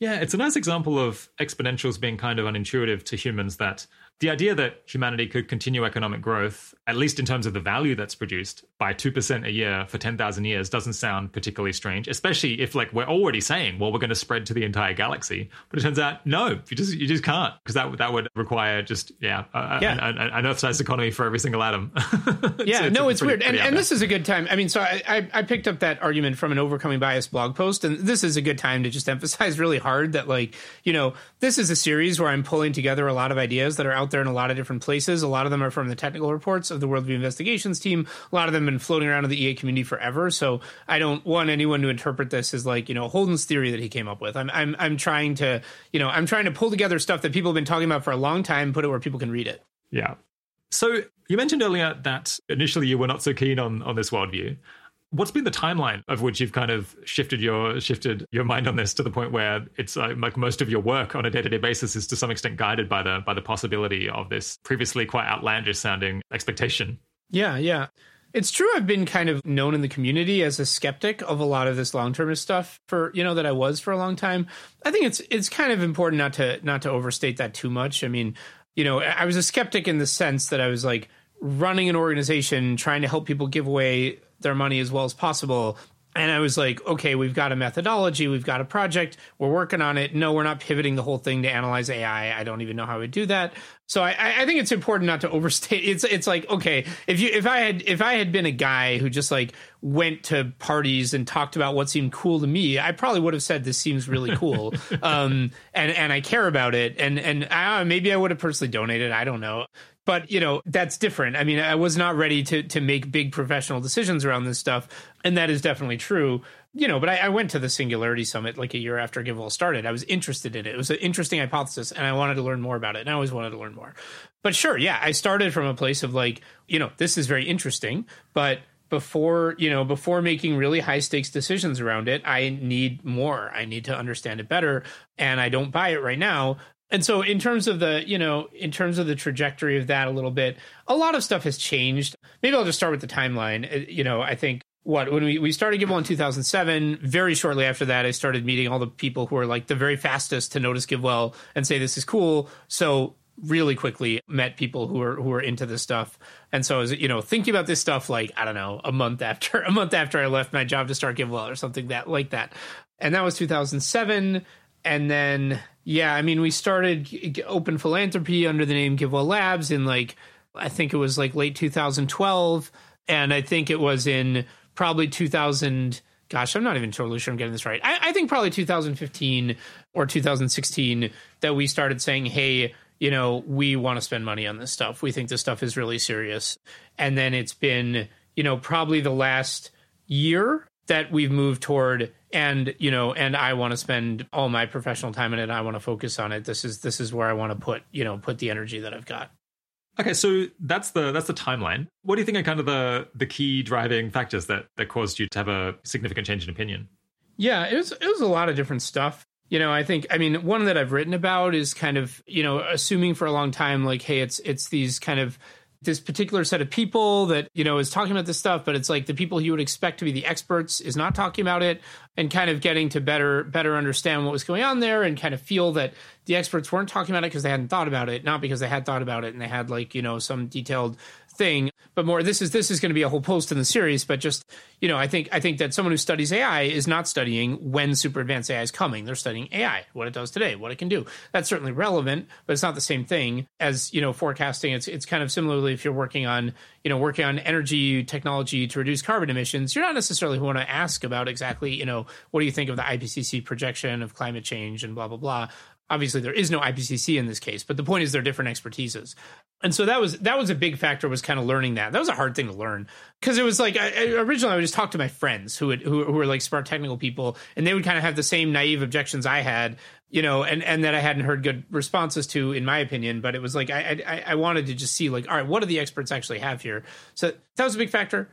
Yeah it's a nice example of exponentials being kind of unintuitive to humans that the idea that humanity could continue economic growth, at least in terms of the value that's produced, by 2% a year for 10,000 years doesn't sound particularly strange, especially if like we're already saying, well, we're going to spread to the entire galaxy. But it turns out, no, you just you just can't because that, that would require just, yeah, a, yeah. an, an Earth-sized economy for every single atom. (laughs) yeah, no, it's, it's weird. and, and this is a good time. I mean, so I, I, I picked up that argument from an Overcoming Bias blog post, and this is a good time to just (laughs) emphasize really hard that like, you know, this is a series where I'm pulling together a lot of ideas that are out there in a lot of different places. A lot of them are from the technical reports of the Worldview Investigations team. A lot of them have been floating around in the EA community forever. So I don't want anyone to interpret this as like, you know, Holden's theory that he came up with. I'm, I'm, I'm trying to, you know, I'm trying to pull together stuff that people have been talking about for a long time, put it where people can read it. Yeah. So you mentioned earlier that initially you were not so keen on, on this worldview. What's been the timeline of which you've kind of shifted your shifted your mind on this to the point where it's uh, like most of your work on a day to day basis is to some extent guided by the by the possibility of this previously quite outlandish sounding expectation? Yeah, yeah. It's true I've been kind of known in the community as a skeptic of a lot of this long-termist stuff for, you know, that I was for a long time. I think it's it's kind of important not to not to overstate that too much. I mean, you know, I was a skeptic in the sense that I was like running an organization trying to help people give away their money as well as possible. And I was like, okay, we've got a methodology, we've got a project, we're working on it. No, we're not pivoting the whole thing to analyze AI. I don't even know how we do that. So I, I think it's important not to overstate. (laughs) It's it's like okay, if you if I had if I had been a guy who just like went to parties and talked about what seemed cool to me, I probably would have said this seems really cool, (laughs) um, and and I care about it, and and I maybe I would have personally donated. I don't know but you know that's different. I mean i was not ready to to make big professional decisions around this stuff and that is definitely true. You know but I, I, went to the singularity summit like a year after GiveWell started. I was interested in it. It was an interesting hypothesis and i wanted to learn more about it and i always wanted to learn more. But sure yeah i started from a place of like you know this is very interesting but before you know before making really high stakes decisions around it i need more. I need to understand it better and i don't buy it right now and so in terms of the you know in terms of the trajectory of that a little bit a lot of stuff has changed. Maybe i'll just start with the timeline. Uh, you know i think what when we, we started GiveWell in 2007 very shortly after that i started meeting all the people who are like the very fastest to notice GiveWell and say this is cool. So really quickly met people who are who are into this stuff. And so I was you know thinking about this stuff like i don't know a month after (laughs) a month after i left my job to start GiveWell or something that like that. And that was 2007 and then yeah, I mean, we started Open Philanthropy under the name GiveWell Labs in like I think it was like late 2012, and I think it was in probably 2000. Gosh, I'm not even totally sure I'm getting this right. I, I think probably 2015 or 2016 that we started saying, "Hey, you know, we want to spend money on this stuff. We think this stuff is really serious." And then it's been, you know, probably the last year that we've moved toward and you know and i want to spend all my professional time in it i want to focus on it. This is this is where i want to put you know put the energy that i've got. Okay so that's the that's the timeline. What do you think are kind of the the key driving factors that that caused you to have a significant change in opinion? Yeah it was it was a lot of different stuff. You know i think i mean one that i've written about is kind of you know assuming for a long time like hey it's it's these kind of this particular set of people that, you know, is talking about this stuff, but it's like the people you would expect to be the experts is not talking about it and kind of getting to better better understand what was going on there and kind of feel that the experts weren't talking about it because they hadn't thought about it, not because they had thought about it and they had like, you know, some detailed thing, but more this is this is going to be a whole post in the series, but just, you know, I think I think that someone who studies AI is not studying when super advanced AI is coming. They're studying AI, what it does today, what it can do. That's certainly relevant, but it's not the same thing as, you know, forecasting. It's it's kind of similarly if you're working on, you know, working on energy technology to reduce carbon emissions, you're not necessarily who want to ask about exactly, you know, what do you think of the IPCC projection of climate change and blah blah blah obviously there is no IPCC in this case, but the point is they're different expertises. And so that was that was a big factor was kind of learning that. That was a hard thing to learn because it was like I, originally I would just talk to my friends who would who, who were like smart technical people, and they would kind of have the same naive objections I had, you know, and and that I hadn't heard good responses to, in my opinion. But it was like I I, I wanted to just see like all right, what do the experts actually have here? So that was a big factor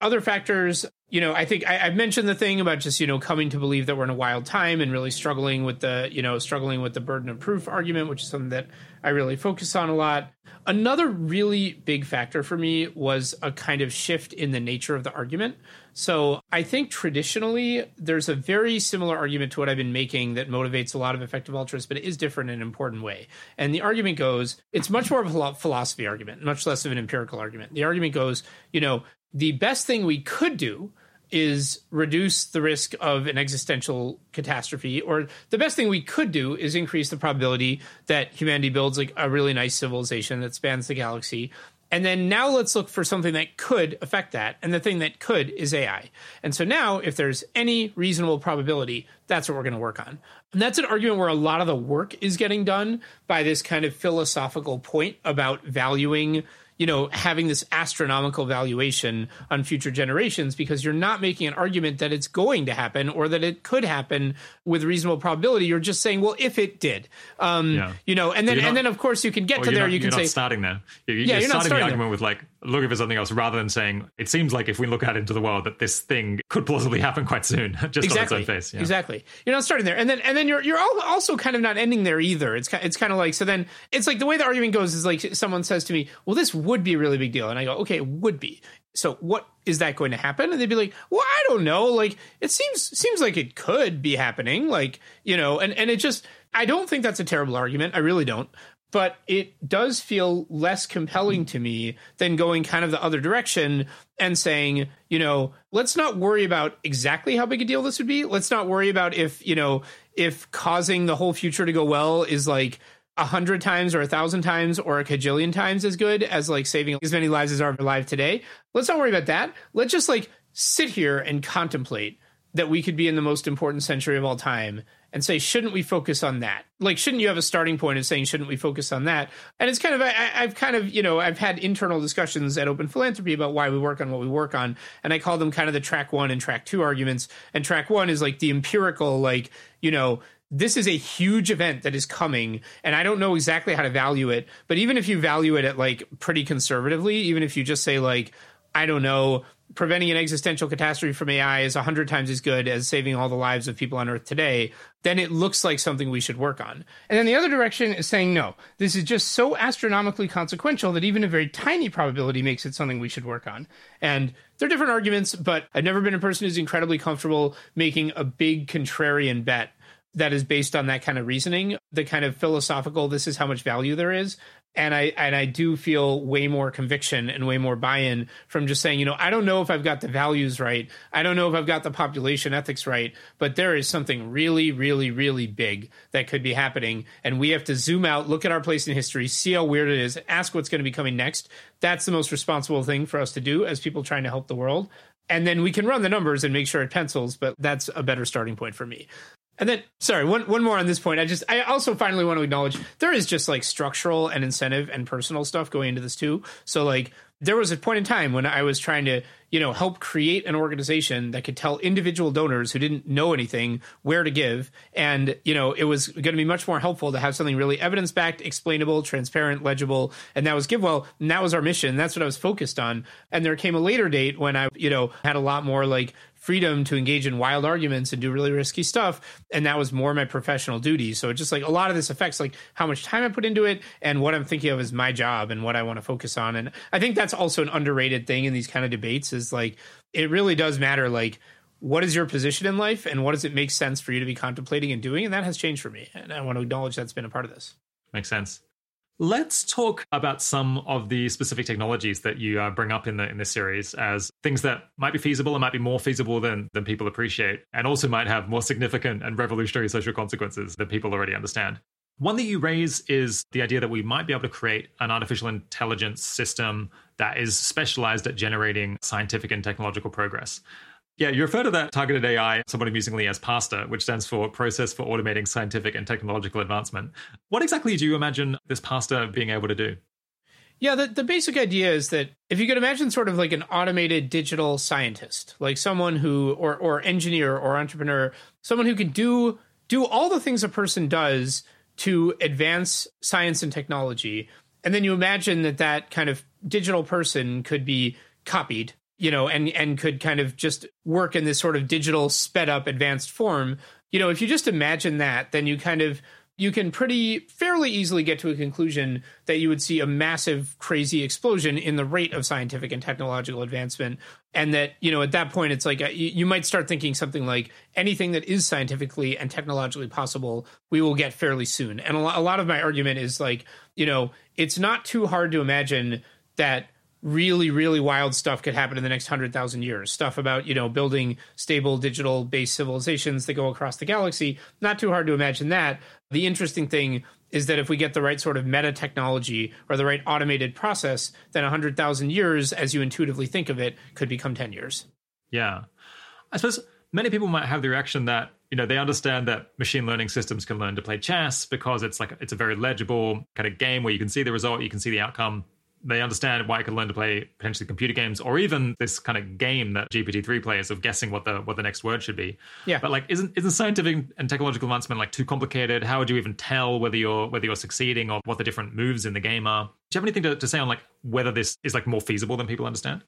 other factors you know i think I, have mentioned the thing about just you know coming to believe that we're in a wild time and really struggling with the you know struggling with the burden of proof argument which is something that i really focus on a lot. Another really big factor for me was a kind of shift in the nature of the argument. So i think traditionally there's a very similar argument to what i've been making that motivates a lot of effective altruists but it is different in an important way. And the argument goes it's much more of a philosophy argument much less of an empirical argument. The argument goes you know the best thing we could do is reduce the risk of an existential catastrophe or the best thing we could do is increase the probability that humanity builds like a really nice civilization that spans the galaxy and then now let's look for something that could affect that. And the thing that could is AI. And so now, if there's any reasonable probability, that's what we're going to work on. And that's an argument where a lot of the work is getting done by this kind of philosophical point about valuing you know, having this astronomical valuation on future generations because you're not making an argument that it's going to happen or that it could happen with reasonable probability. You're just saying, well, if it did, um, yeah. you know, and then not, and then of course you can get to there. Not, you can say starting there. You're, yeah, you're, you're starting, starting the argument there. with like looking for something else rather than saying it seems like if we look out into the world that this thing could plausibly happen quite soon, (laughs) just exactly. on its own face. Yeah. Exactly. You're not starting there, and then and then you're you're also kind of not ending there either. It's it's kind of like so then it's like the way the argument goes is like someone says to me, well, this would be a really big deal, and I go, okay, it would be. So what is that going to happen? And they'd be like, well, I don't know. Like it seems seems like it could be happening. Like you know, and and it just I don't think that's a terrible argument. I really don't but it does feel less compelling to me than going kind of the other direction and saying, you know, let's not worry about exactly how big a deal this would be. Let's not worry about if, you know, if causing the whole future to go well is like a hundred times or a thousand times or a cajillion times as good as like saving as many lives as are alive today. Let's not worry about that. Let's just like sit here and contemplate that we could be in the most important century of all time and say, shouldn't we focus on that? Like, shouldn't you have a starting point of saying, shouldn't we focus on that? And it's kind of, I, have kind of, you know, I've had internal discussions at Open Philanthropy about why we work on what we work on. And I call them kind of the track one and track two arguments. And track one is like the empirical, like, you know, this is a huge event that is coming and i don't know exactly how to value it but even if you value it at like pretty conservatively even if you just say like i don't know preventing an existential catastrophe from AI is 100 times as good as saving all the lives of people on Earth today, then it looks like something we should work on. And then the other direction is saying, no, this is just so astronomically consequential that even a very tiny probability makes it something we should work on. And they're different arguments, but I've never been a person who's incredibly comfortable making a big contrarian bet that is based on that kind of reasoning, the kind of philosophical, this is how much value there is and I and I do feel way more conviction and way more buy-in from just saying, you know, I don't know if I've got the values right. I don't know if I've got the population ethics right, but there is something really, really, really big that could be happening, and we have to zoom out, look at our place in history, see how weird it is, ask what's going to be coming next. That's the most responsible thing for us to do as people trying to help the world. And then we can run the numbers and make sure it pencils, but that's a better starting point for me. And then, sorry, one one more on this point. I just, I also finally want to acknowledge there is just like structural and incentive and personal stuff going into this too. So like, there was a point in time when I was trying to, you know, help create an organization that could tell individual donors who didn't know anything where to give. And, you know, it was going to be much more helpful to have something really evidence backed, explainable, transparent, legible. And that was GiveWell. And that was our mission. That's what I was focused on. And there came a later date when I, you know, had a lot more like freedom to engage in wild arguments and do really risky stuff. And that was more my professional duty. So just like a lot of this affects like how much time I put into it and what I'm thinking of as my job and what I want to focus on. And I think that's also an underrated thing in these kind of debates is like it really does matter like what is your position in life and what does it make sense for you to be contemplating and doing and that has changed for me and i want to acknowledge that's been a part of this makes sense Let's talk about some of the specific technologies that you uh, bring up in the in this series as things that might be feasible and might be more feasible than than people appreciate, and also might have more significant and revolutionary social consequences that people already understand. One that you raise is the idea that we might be able to create an artificial intelligence system that is specialized at generating scientific and technological progress. Yeah, you refer to that targeted AI somewhat amusingly as PASTA, which stands for Process for Automating Scientific and Technological Advancement. What exactly do you imagine this PASTA being able to do? Yeah, the, the basic idea is that if you could imagine sort of like an automated digital scientist, like someone who or or engineer or entrepreneur, someone who can do do all the things a person does to advance science and technology, and then you imagine that that kind of digital person could be copied you know, and and could kind of just work in this sort of digital sped up advanced form. You know, if you just imagine that, then you kind of you can pretty fairly easily get to a conclusion that you would see a massive crazy explosion in the rate of scientific and technological advancement and that you know at that point it's like uh, you, might start thinking something like anything that is scientifically and technologically possible we will get fairly soon and a lot of my argument is like you know it's not too hard to imagine that really really wild stuff could happen in the next 100,000 years. Stuff about you know building stable digital based civilizations that go across the galaxy. Not too hard to imagine that. The interesting thing is that if we get the right sort of meta technology or the right automated process then 100,000 years as you intuitively think of it could become 10 years. Yeah. I suppose many people might have the reaction that you know they understand that machine learning systems can learn to play chess because it's like it's a very legible kind of game where you can see the result you can see the outcome they understand why I could learn to play potentially computer games or even this kind of game that GPT-3 plays of guessing what the what the next word should be. Yeah. But like isn't isn't scientific and technological advancement like too complicated? How would you even tell whether you're whether you're succeeding or what the different moves in the game are? Do you have anything to, to say on like whether this is like more feasible than people understand?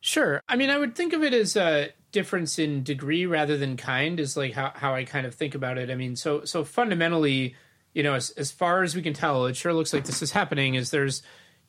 Sure. I mean, I would think of it as a difference in degree rather than kind is like how, how I kind of think about it. I mean, so so fundamentally, you know, as, as far as we can tell, it sure looks like this is happening is there's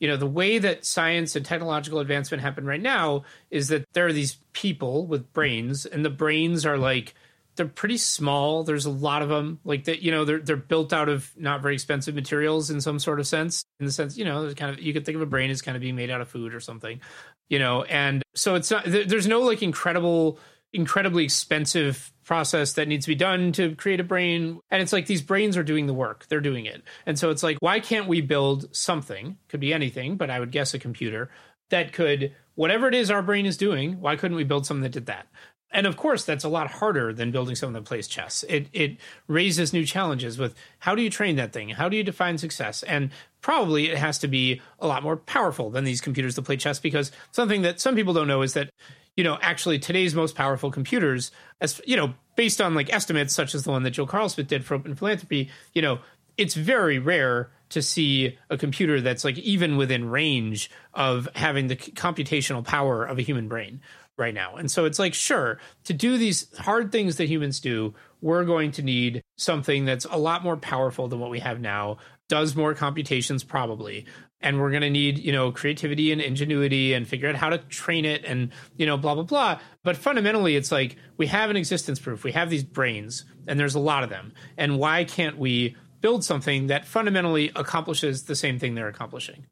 you know the way that science and technological advancement happen right now is that there are these people with brains and the brains are like they're pretty small. There's a lot of them like that you know they're they're built out of not very expensive materials in some sort of sense in the sense you know kind of you could think of a brain as kind of being made out of food or something you know and so it's not there's no like incredible incredibly expensive process that needs to be done to create a brain. And it's like these brains are doing the work, they're doing it. And so it's like, why can't we build something? Could be anything, but I would guess a computer that could, whatever it is our brain is doing, why couldn't we build something that did that? And of course, that's a lot harder than building something that plays chess. It it raises new challenges with how do you train that thing? How do you define success? And probably it has to be a lot more powerful than these computers that play chess because something that some people don't know is that you know, actually today's most powerful computers, as you know, based on like estimates such as the one that Joe Carlsmith did for Open Philanthropy, you know, it's very rare to see a computer that's like even within range of having the computational power of a human brain right now. And so it's like, sure, to do these hard things that humans do, we're going to need something that's a lot more powerful than what we have now, does more computations probably, and we're going to need you know creativity and ingenuity and figure out how to train it and you know blah blah blah. But fundamentally it's like we have an existence proof. We have these brains and there's a lot of them. And why can't we build something that fundamentally accomplishes the same thing they're accomplishing?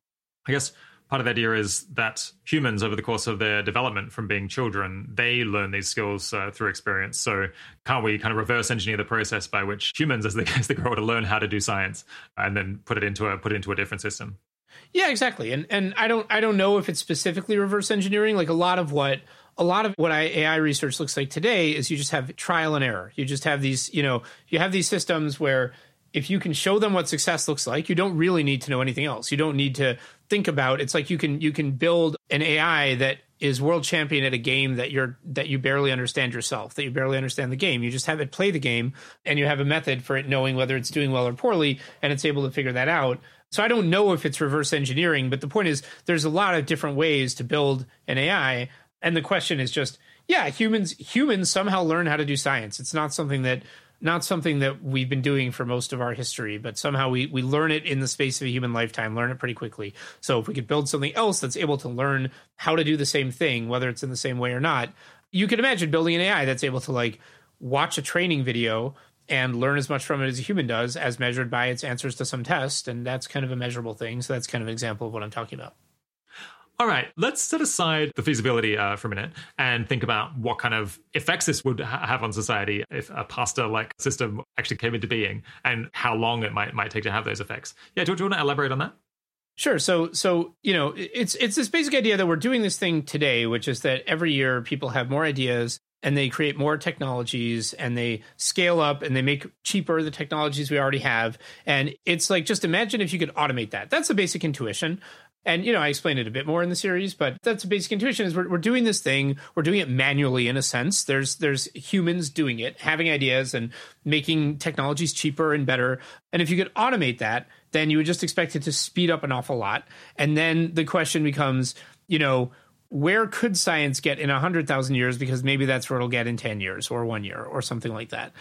I guess part of the idea is that humans over the course of their development from being children they learn these skills uh, through experience. So can't we kind of reverse engineer the process by which humans as they, (laughs) as they grow to learn how to do science and then put it into a put it into a different system yeah, exactly. And and I don't I don't know if it's specifically reverse engineering. Like a lot of what a lot of what AI research looks like today is you just have trial and error. You just have these, you know, you have these systems where if you can show them what success looks like, you don't really need to know anything else. You don't need to think about. It's like you can you can build an AI that is world champion at a game that you're that you barely understand yourself, that you barely understand the game. You just have it play the game and you have a method for it knowing whether it's doing well or poorly and it's able to figure that out. So I don't know if it's reverse engineering, but the point is there's a lot of different ways to build an AI. And the question is just, yeah, humans humans somehow learn how to do science. It's not something that not something that we've been doing for most of our history, but somehow we we learn it in the space of a human lifetime, learn it pretty quickly. So if we could build something else that's able to learn how to do the same thing, whether it's in the same way or not, you could imagine building an AI that's able to like watch a training video and learn as much from it as a human does, as measured by its answers to some test, and that's kind of a measurable thing. So that's kind of an example of what I'm talking about. All right, let's set aside the feasibility uh, for a minute and think about what kind of effects this would ha- have on society if a pasta-like system actually came into being, and how long it might might take to have those effects. Yeah, do, do you want to elaborate on that? Sure. So, so you know, it's it's this basic idea that we're doing this thing today, which is that every year people have more ideas and they create more technologies and they scale up and they make cheaper the technologies we already have. And it's like just imagine if you could automate that. That's the basic intuition. And you know, I explained it a bit more in the series, but that's a basic intuition is we're, we're doing this thing, we're doing it manually in a sense. There's there's humans doing it, having ideas and making technologies cheaper and better. And if you could automate that, then you would just expect it to speed up an awful lot. And then the question becomes, you know, where could science get in 100,000 years? Because maybe that's where it'll get in 10 years or one year or something like that.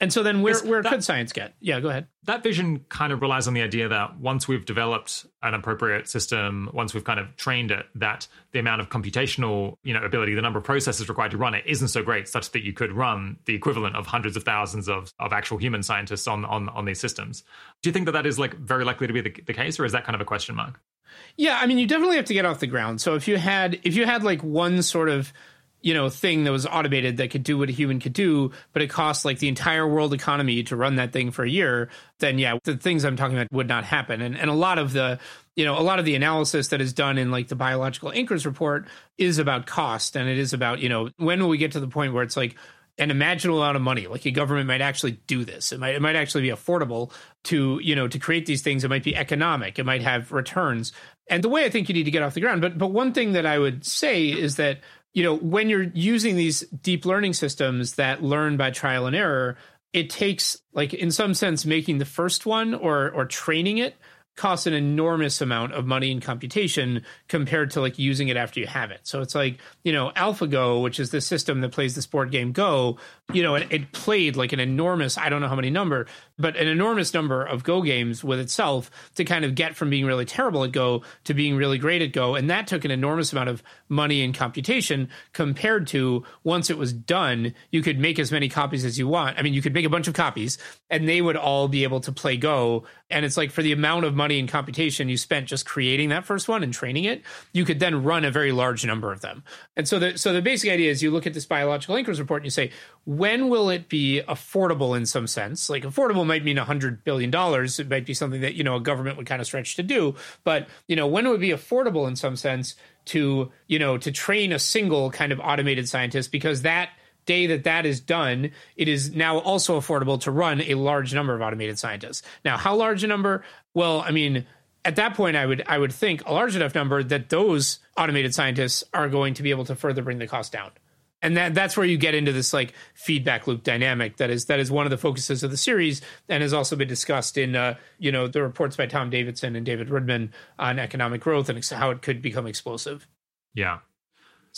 And so then where, where that, could science get? Yeah, go ahead. That vision kind of relies on the idea that once we've developed an appropriate system, once we've kind of trained it, that the amount of computational, you know, ability, the number of processes required to run it isn't so great, such that you could run the equivalent of hundreds of thousands of, of actual human scientists on, on, on these systems. Do you think that that is like very likely to be the, the case, or is that kind of a question mark? Yeah, I mean, you definitely have to get off the ground. So if you had if you had like one sort of you know thing that was automated that could do what a human could do, but it costs like the entire world economy to run that thing for a year, then yeah, the things I'm talking about would not happen. And and a lot of the you know a lot of the analysis that is done in like the biological anchors report is about cost and it is about you know when will we get to the point where it's like an imaginable amount of money. Like a government might actually do this. It might it might actually be affordable to you know to create these things. It might be economic. It might have returns. And the way I think you need to get off the ground. But but one thing that I would say is that you know when you're using these deep learning systems that learn by trial and error, it takes like in some sense making the first one or or training it costs an enormous amount of money and computation compared to like using it after you have it. So it's like, you know, AlphaGo, which is the system that plays this board game Go, you know, it, it, played like an enormous, I don't know how many number, but an enormous number of Go games with itself to kind of get from being really terrible at Go to being really great at Go. And that took an enormous amount of money and computation compared to once it was done, you could make as many copies as you want. I mean, you could make a bunch of copies and they would all be able to play Go. And it's like for the amount of money and computation you spent just creating that first one and training it, you could then run a very large number of them. And so the so the basic idea is you look at this biological anchors report and you say, when will it be affordable in some sense? Like affordable might mean hundred billion dollars. It might be something that, you know, a government would kind of stretch to do. But, you know, when it would be affordable in some sense to, you know, to train a single kind of automated scientist because that day that that is done, it is now also affordable to run a large number of automated scientists. Now, how large a number? Well, I mean, at that point, I would I would think a large enough number that those automated scientists are going to be able to further bring the cost down. And that that's where you get into this like feedback loop dynamic that is that is one of the focuses of the series and has also been discussed in uh, you know the reports by Tom Davidson and David Roodman on economic growth and how it could become explosive. Yeah,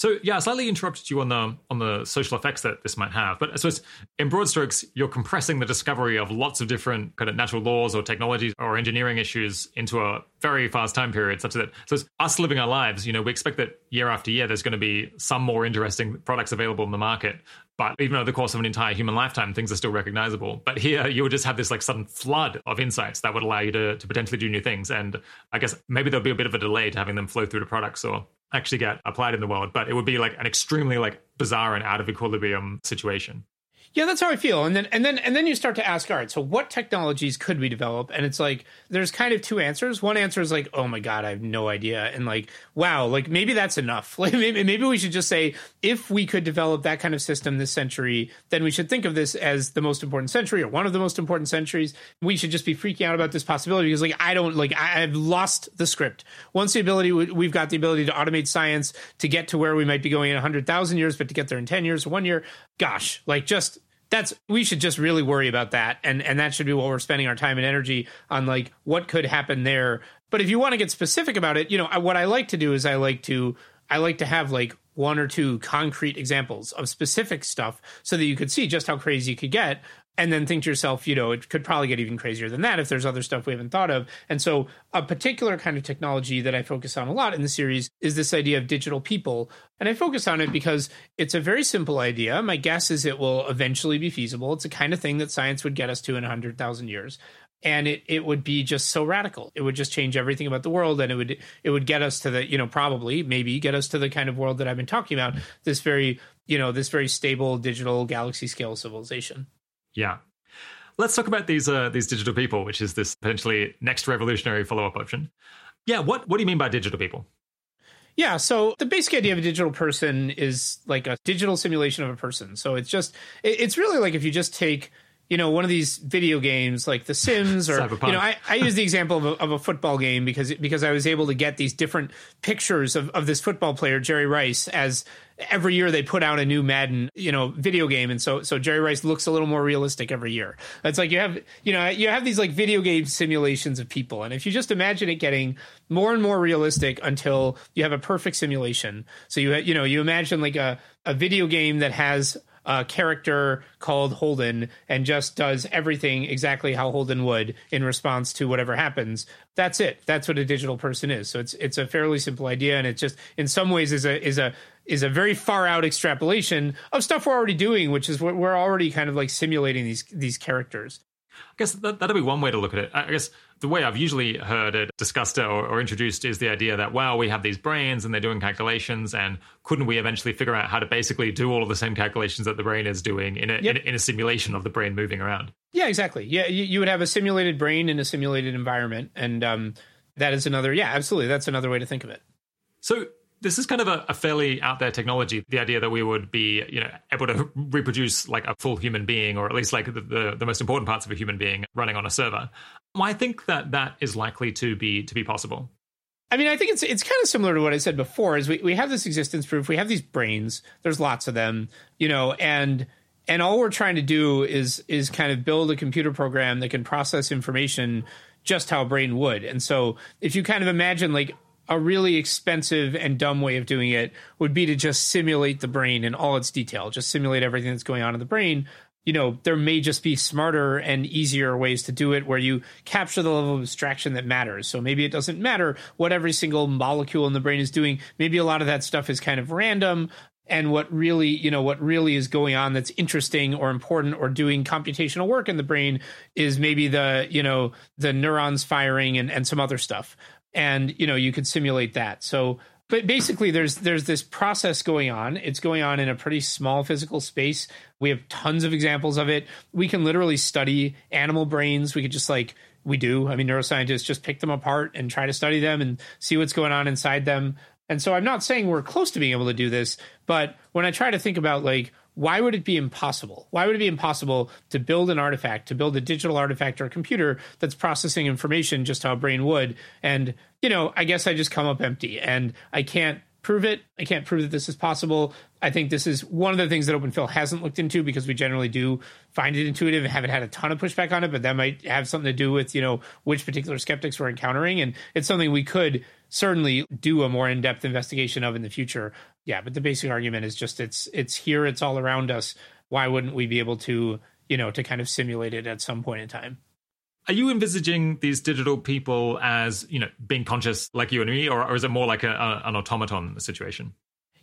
so yeah, I slightly interrupted you on the on the social effects that this might have, but I suppose in broad strokes, you're compressing the discovery of lots of different kind of natural laws or technologies or engineering issues into a very fast time period, such that so it's us living our lives, you know, we expect that year after year there's going to be some more interesting products available in the market. But even over the course of an entire human lifetime, things are still recognizable. But here, you would just have this like sudden flood of insights that would allow you to, to potentially do new things. And I guess maybe there'll be a bit of a delay to having them flow through to products or actually get applied in the world, but it would be like an extremely like bizarre and out of equilibrium situation. Yeah, that's how I feel. And then and then and then you start to ask, all right, so what technologies could we develop? And it's like there's kind of two answers. One answer is like, oh my god, I have no idea, and like, wow, like maybe that's enough. (laughs) Like maybe maybe we should just say if we could develop that kind of system this century, then we should think of this as the most important century or one of the most important centuries. We should just be freaking out about this possibility because like I don't like I've lost the script. Once the ability we've got the ability to automate science to get to where we might be going in 100,000 years, but to get there in 10 years 1 year, gosh, like just that's we should just really worry about that. And and that should be what we're spending our time and energy on like what could happen there. But if you want to get specific about it you know what i like to do is i like to i like to have like one or two concrete examples of specific stuff so that you could see just how crazy it could get and then think to yourself, you know, it could probably get even crazier than that if there's other stuff we haven't thought of. And so, a particular kind of technology that I focus on a lot in the series is this idea of digital people. And I focus on it because it's a very simple idea. My guess is it will eventually be feasible. It's the kind of thing that science would get us to in 100,000 years and it it would be just so radical. It would just change everything about the world, and it would it would get us to the you know probably maybe get us to the kind of world that I've been talking about. This very you know this very stable digital galaxy scale civilization. Yeah. Let's talk about these uh, these digital people, which is this potentially next revolutionary follow up option. Yeah, what what do you mean by digital people? Yeah, so the basic idea of a digital person is like a digital simulation of a person. So it's just it's really like if you just take you know, one of these video games like The Sims, or Cyberpunk. you know, I, I use the example of a, of a, football game because because I was able to get these different pictures of, of this football player Jerry Rice as every year they put out a new Madden, you know, video game, and so so Jerry Rice looks a little more realistic every year. It's like you have you know you have these like video game simulations of people, and if you just imagine it getting more and more realistic until you have a perfect simulation. So you you know you imagine like a a video game that has a character called Holden and just does everything exactly how Holden would in response to whatever happens. That's it. That's what a digital person is. So it's it's a fairly simple idea, and it's just in some ways is a is a is a very far out extrapolation of stuff we're already doing, which is what we're already kind of like simulating these these characters. I guess that, that'd be one way to look at it. I guess the way I've usually heard it discussed or, or, introduced is the idea that, well, we have these brains and they're doing calculations, and couldn't we eventually figure out how to basically do all of the same calculations that the brain is doing in a, yep. in, in, a simulation of the brain moving around? Yeah, exactly. Yeah, you, you, would have a simulated brain in a simulated environment, and um, that is another. Yeah, absolutely, that's another way to think of it. So this is kind of a, a, fairly out there technology. The idea that we would be, you know, able to (laughs) reproduce like a full human being, or at least like the, the, the most important parts of a human being running on a server. I think that that is likely to be to be possible. I mean, I think it's it's kind of similar to what I said before. Is we, we have this existence proof, we have these brains. There's lots of them, you know, and and all we're trying to do is is kind of build a computer program that can process information just how brain would. And so, if you kind of imagine like a really expensive and dumb way of doing it would be to just simulate the brain in all its detail, just simulate everything that's going on in the brain. You know, there may just be smarter and easier ways to do it where you capture the level of abstraction that matters. So maybe it doesn't matter what every single molecule in the brain is doing. Maybe a lot of that stuff is kind of random and what really you know what really is going on that's interesting or important or doing computational work in the brain is maybe the you know the neurons firing and, and some other stuff and you know you could simulate that. So but basically there's there's this process going on. It's going on in a pretty small physical space. We have tons of examples of it. We can literally study animal brains. We could just like we do. I mean neuroscientists just pick them apart and try to study them and see what's going on inside them. And so i'm not saying we're close to being able to do this but when i try to think about like why would it be impossible? Why would it be impossible to build an artifact, to build a digital artifact or a computer that's processing information just how a brain would? And, you know, I guess I just come up empty and I can't prove it. I can't prove that this is possible. I think this is one of the things that Open OpenPhil hasn't looked into because we generally do find it intuitive and haven't had a ton of pushback on it, but that might have something to do with, you know, which particular skeptics we're encountering. And it's something we could certainly do a more in-depth investigation of in the future. Yeah, but the basic argument is just it's it's here, it's all around us. Why wouldn't we be able to, you know, to kind of simulate it at some point in time? Are you envisaging these digital people as, you know, being conscious like you and me, or, or is it more like a, a, an automaton situation?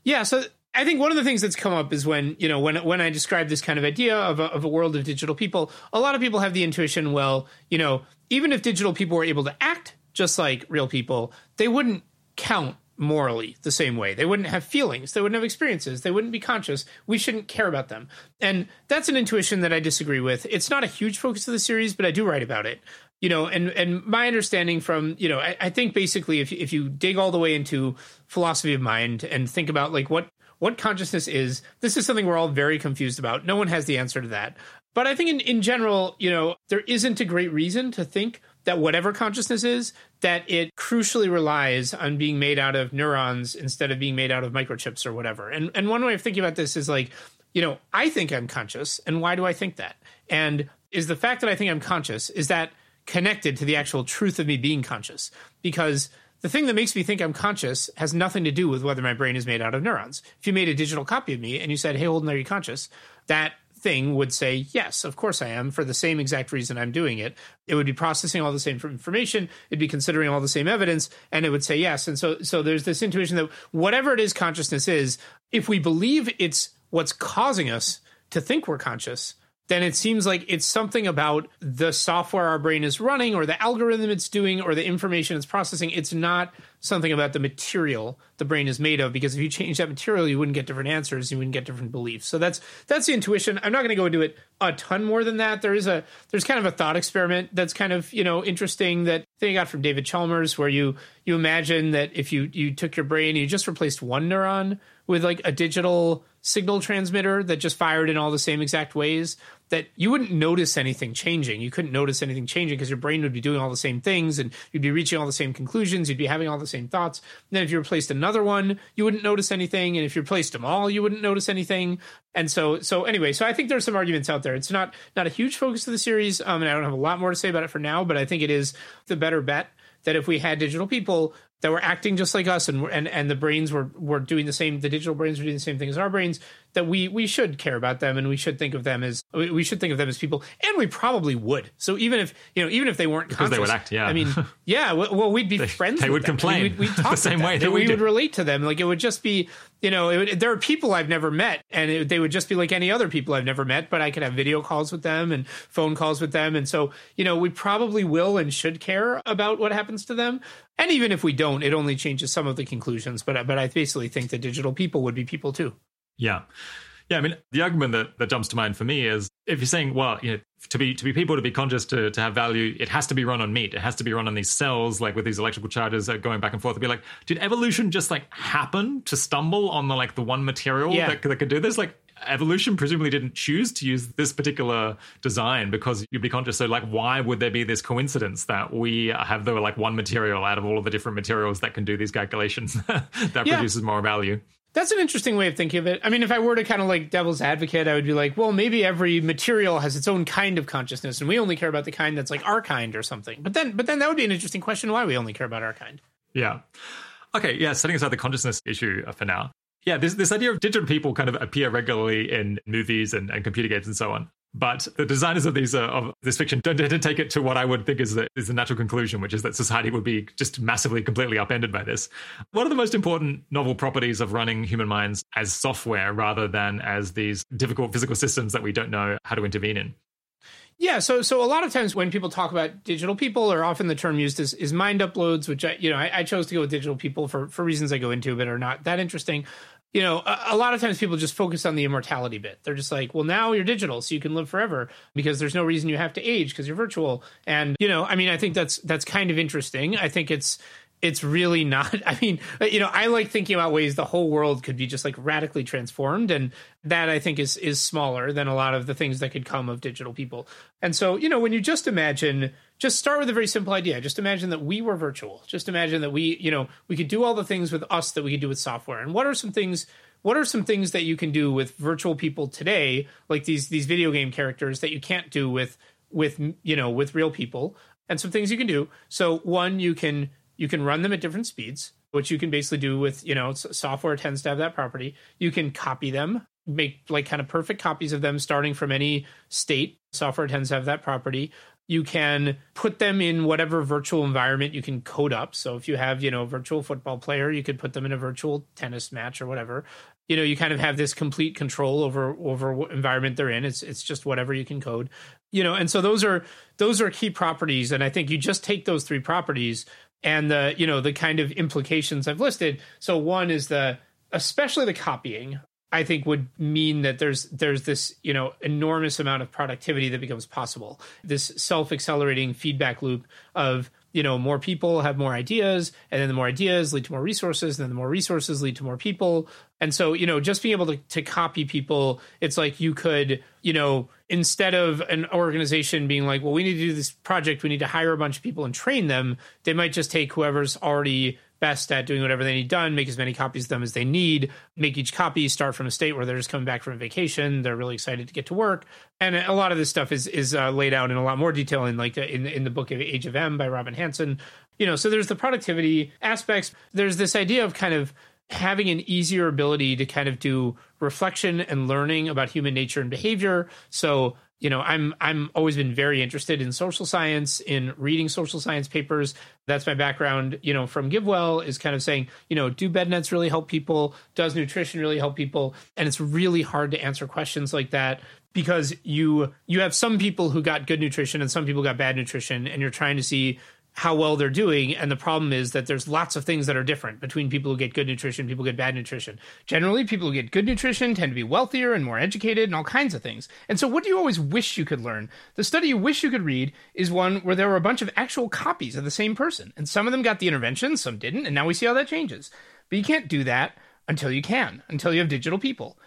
Yeah, so I think one of the things that's come up is when you know when when I describe this kind of idea of a, of a world of digital people, a lot of people have the intuition, well, you know, even if digital people were able to act just like real people, they wouldn't count morally the same way. They wouldn't have feelings, they wouldn't have experiences, they wouldn't be conscious. We shouldn't care about them. And that's an intuition that I disagree with. It's not a huge focus of the series, but I do write about it. You know, and and my understanding from, you know, I, I think basically if if you dig all the way into philosophy of mind and think about like what what consciousness is, this is something we're all very confused about. No one has the answer to that. But I think in, in general, you know, there isn't a great reason to think that whatever consciousness is, that it crucially relies on being made out of neurons instead of being made out of microchips or whatever. And and one way of thinking about this is like, you know, I think I'm conscious, and why do I think that? And is the fact that I think I'm conscious is that connected to the actual truth of me being conscious? Because the thing that makes me think I'm conscious has nothing to do with whether my brain is made out of neurons. If you made a digital copy of me and you said, "Hey, Holden, are you conscious?" That thing would say, Yes, of course I am, for the same exact reason I'm doing it. It would be processing all the same information, it'd be considering all the same evidence, and it would say yes. And so so there's this intuition that whatever it is consciousness is, if we believe it's what's causing us to think we're conscious, then it seems like it's something about the software our brain is running or the algorithm it's doing or the information it's processing. It's not something about the material the brain is made of because if you change that material you wouldn't get different answers you wouldn't get different beliefs. So that's that's the intuition. I'm not going to go into it a ton more than that. There is a there's kind of a thought experiment that's kind of you know interesting that thing got from david chalmers where you you imagine that if you you took your brain you just replaced one neuron with like a digital signal transmitter that just fired in all the same exact ways that you wouldn't notice anything changing. You couldn't notice anything changing because your brain would be doing all the same things and you'd be reaching all the same conclusions. You'd be having all the same thoughts. And then if you replaced another one, you wouldn't notice anything. And if you replaced them all, you wouldn't notice anything. And so, so anyway, so I think there's some arguments out there. It's not not a huge focus of the series, um, and I don't have a lot more to say about it for now. But I think it is the better bet that if we had digital people that were acting just like us and and and the brains were were doing the same the digital brains were doing the same thing as our brains that we we should care about them and we should think of them as we should think of them as people. And we probably would. So even if you know even if they weren't because conscious, they would act yeah. I mean (laughs) yeah well we'd be they, friends they would them. complain. we'd, we'd talk (laughs) the same way that we, we would relate to them. Like it would just be you know would, there are people i've never met and it, they would just be like any other people i've never met but i could have video calls with them and phone calls with them. And so you know we probably will and should care about what happens to them. And even if we don't, it only changes some of the conclusions. But but I basically think that digital people would be people too. Yeah. Yeah, I mean, the argument that, that jumps to mind for me is if you're saying, well, you know, to be to be people to be conscious to, to have value, it has to be run on meat. It has to be run on these cells, like with these electrical charges going back and forth. To be like, did evolution just like happen to stumble on the like the one material Yeah. that, that could do this? Like, evolution presumably didn't choose to use this particular design because you'd be conscious. So, like, why would there be this coincidence that we have the like one material out of all of the different materials that can do these calculations (laughs) that Yeah. produces more value? That's an interesting way of thinking of it. I mean, if I were to kind of like devil's advocate, I would be like, well, maybe every material has its own kind of consciousness, and we only care about the kind that's like our kind or something. But then, but then that would be an interesting question: why we only care about our kind? Yeah. Okay. Yeah. Setting aside the consciousness issue uh, for now. Yeah. This this idea of digital people kind of appear regularly in movies and, and computer games and so on. But the designers of these uh, of this fiction don't take it to what I would think is the is the natural conclusion, which is that society would be just massively, completely upended by this. What are the most important novel properties of running human minds as software rather than as these difficult physical systems that we don't know how to intervene in? Yeah, so so a lot of times when people talk about digital people, or often the term used is, is mind uploads, which I you know I, I chose to go with digital people for for reasons I go into, but are not that interesting. You know, a, a lot of times people just focus on the immortality bit. They're just like, well, now you're digital, so you can live forever because there's no reason you have to age because you're virtual. And you know, I mean, I think that's that's kind of interesting. I think it's it's really not (laughs) i mean uh, you know i like thinking about ways the whole world could be just like radically transformed and that i think is is smaller than a lot of the things that could come of digital people and so you know when you just imagine just start with a very simple idea. Just imagine that we were virtual. Just imagine that we you know we could do all the things with us that we could do with software. And what are some things what are some things that you can do with virtual people today like these these video game characters that you can't do with with you know with real people and some things you can do? So one you can you can run them at different speeds which you can basically do with you know software tends to have that property. You can copy them make like kind of perfect copies of them starting from any state. Software tends to have that property you can put them in whatever virtual environment you can code up. So if you have you know a virtual football player you could put them in a virtual tennis match or whatever. You know you kind of have this complete control over over what environment they're in. It's it's just whatever you can code. You know and so those are those are key properties. And i think you just take those three properties and the you know the kind of implications i've listed. So one is the especially the copying i think would mean that there's there's this you know enormous amount of productivity that becomes possible. This self-accelerating feedback loop of you know more people have more ideas and then the more ideas lead to more resources and then the more resources lead to more people. And so you know just being able to, to copy people it's like you could you know instead of an organization being like well we need to do this project. We need to hire a bunch of people and train them they might just take whoever's already best at doing whatever they need done, make as many copies of them as they need, make each copy start from a state where they're just coming back from a vacation, they're really excited to get to work, and a lot of this stuff is is uh, laid out in a lot more detail in like in in the book of Age of M by Robin Hanson. You know, so there's the productivity aspects. There's this idea of kind of having an easier ability to kind of do reflection and learning about human nature and behavior. So you know i'm i'm always been very interested in social science in reading social science papers. That's my background you know from givewell is kind of saying you know do bed nets really help people? Does nutrition really help people? And it's really hard to answer questions like that because you you have some people who got good nutrition and some people got bad nutrition and you're trying to see how well they're doing. And the problem is that there's lots of things that are different between people who get good nutrition, people who get bad nutrition. Generally, people who get good nutrition tend to be wealthier and more educated and all kinds of things. And so, what do you always wish you could learn? The study you wish you could read is one where there were a bunch of actual copies of the same person. And some of them got the intervention, some didn't. And now we see how that changes. But you can't do that until you can, until you have digital people.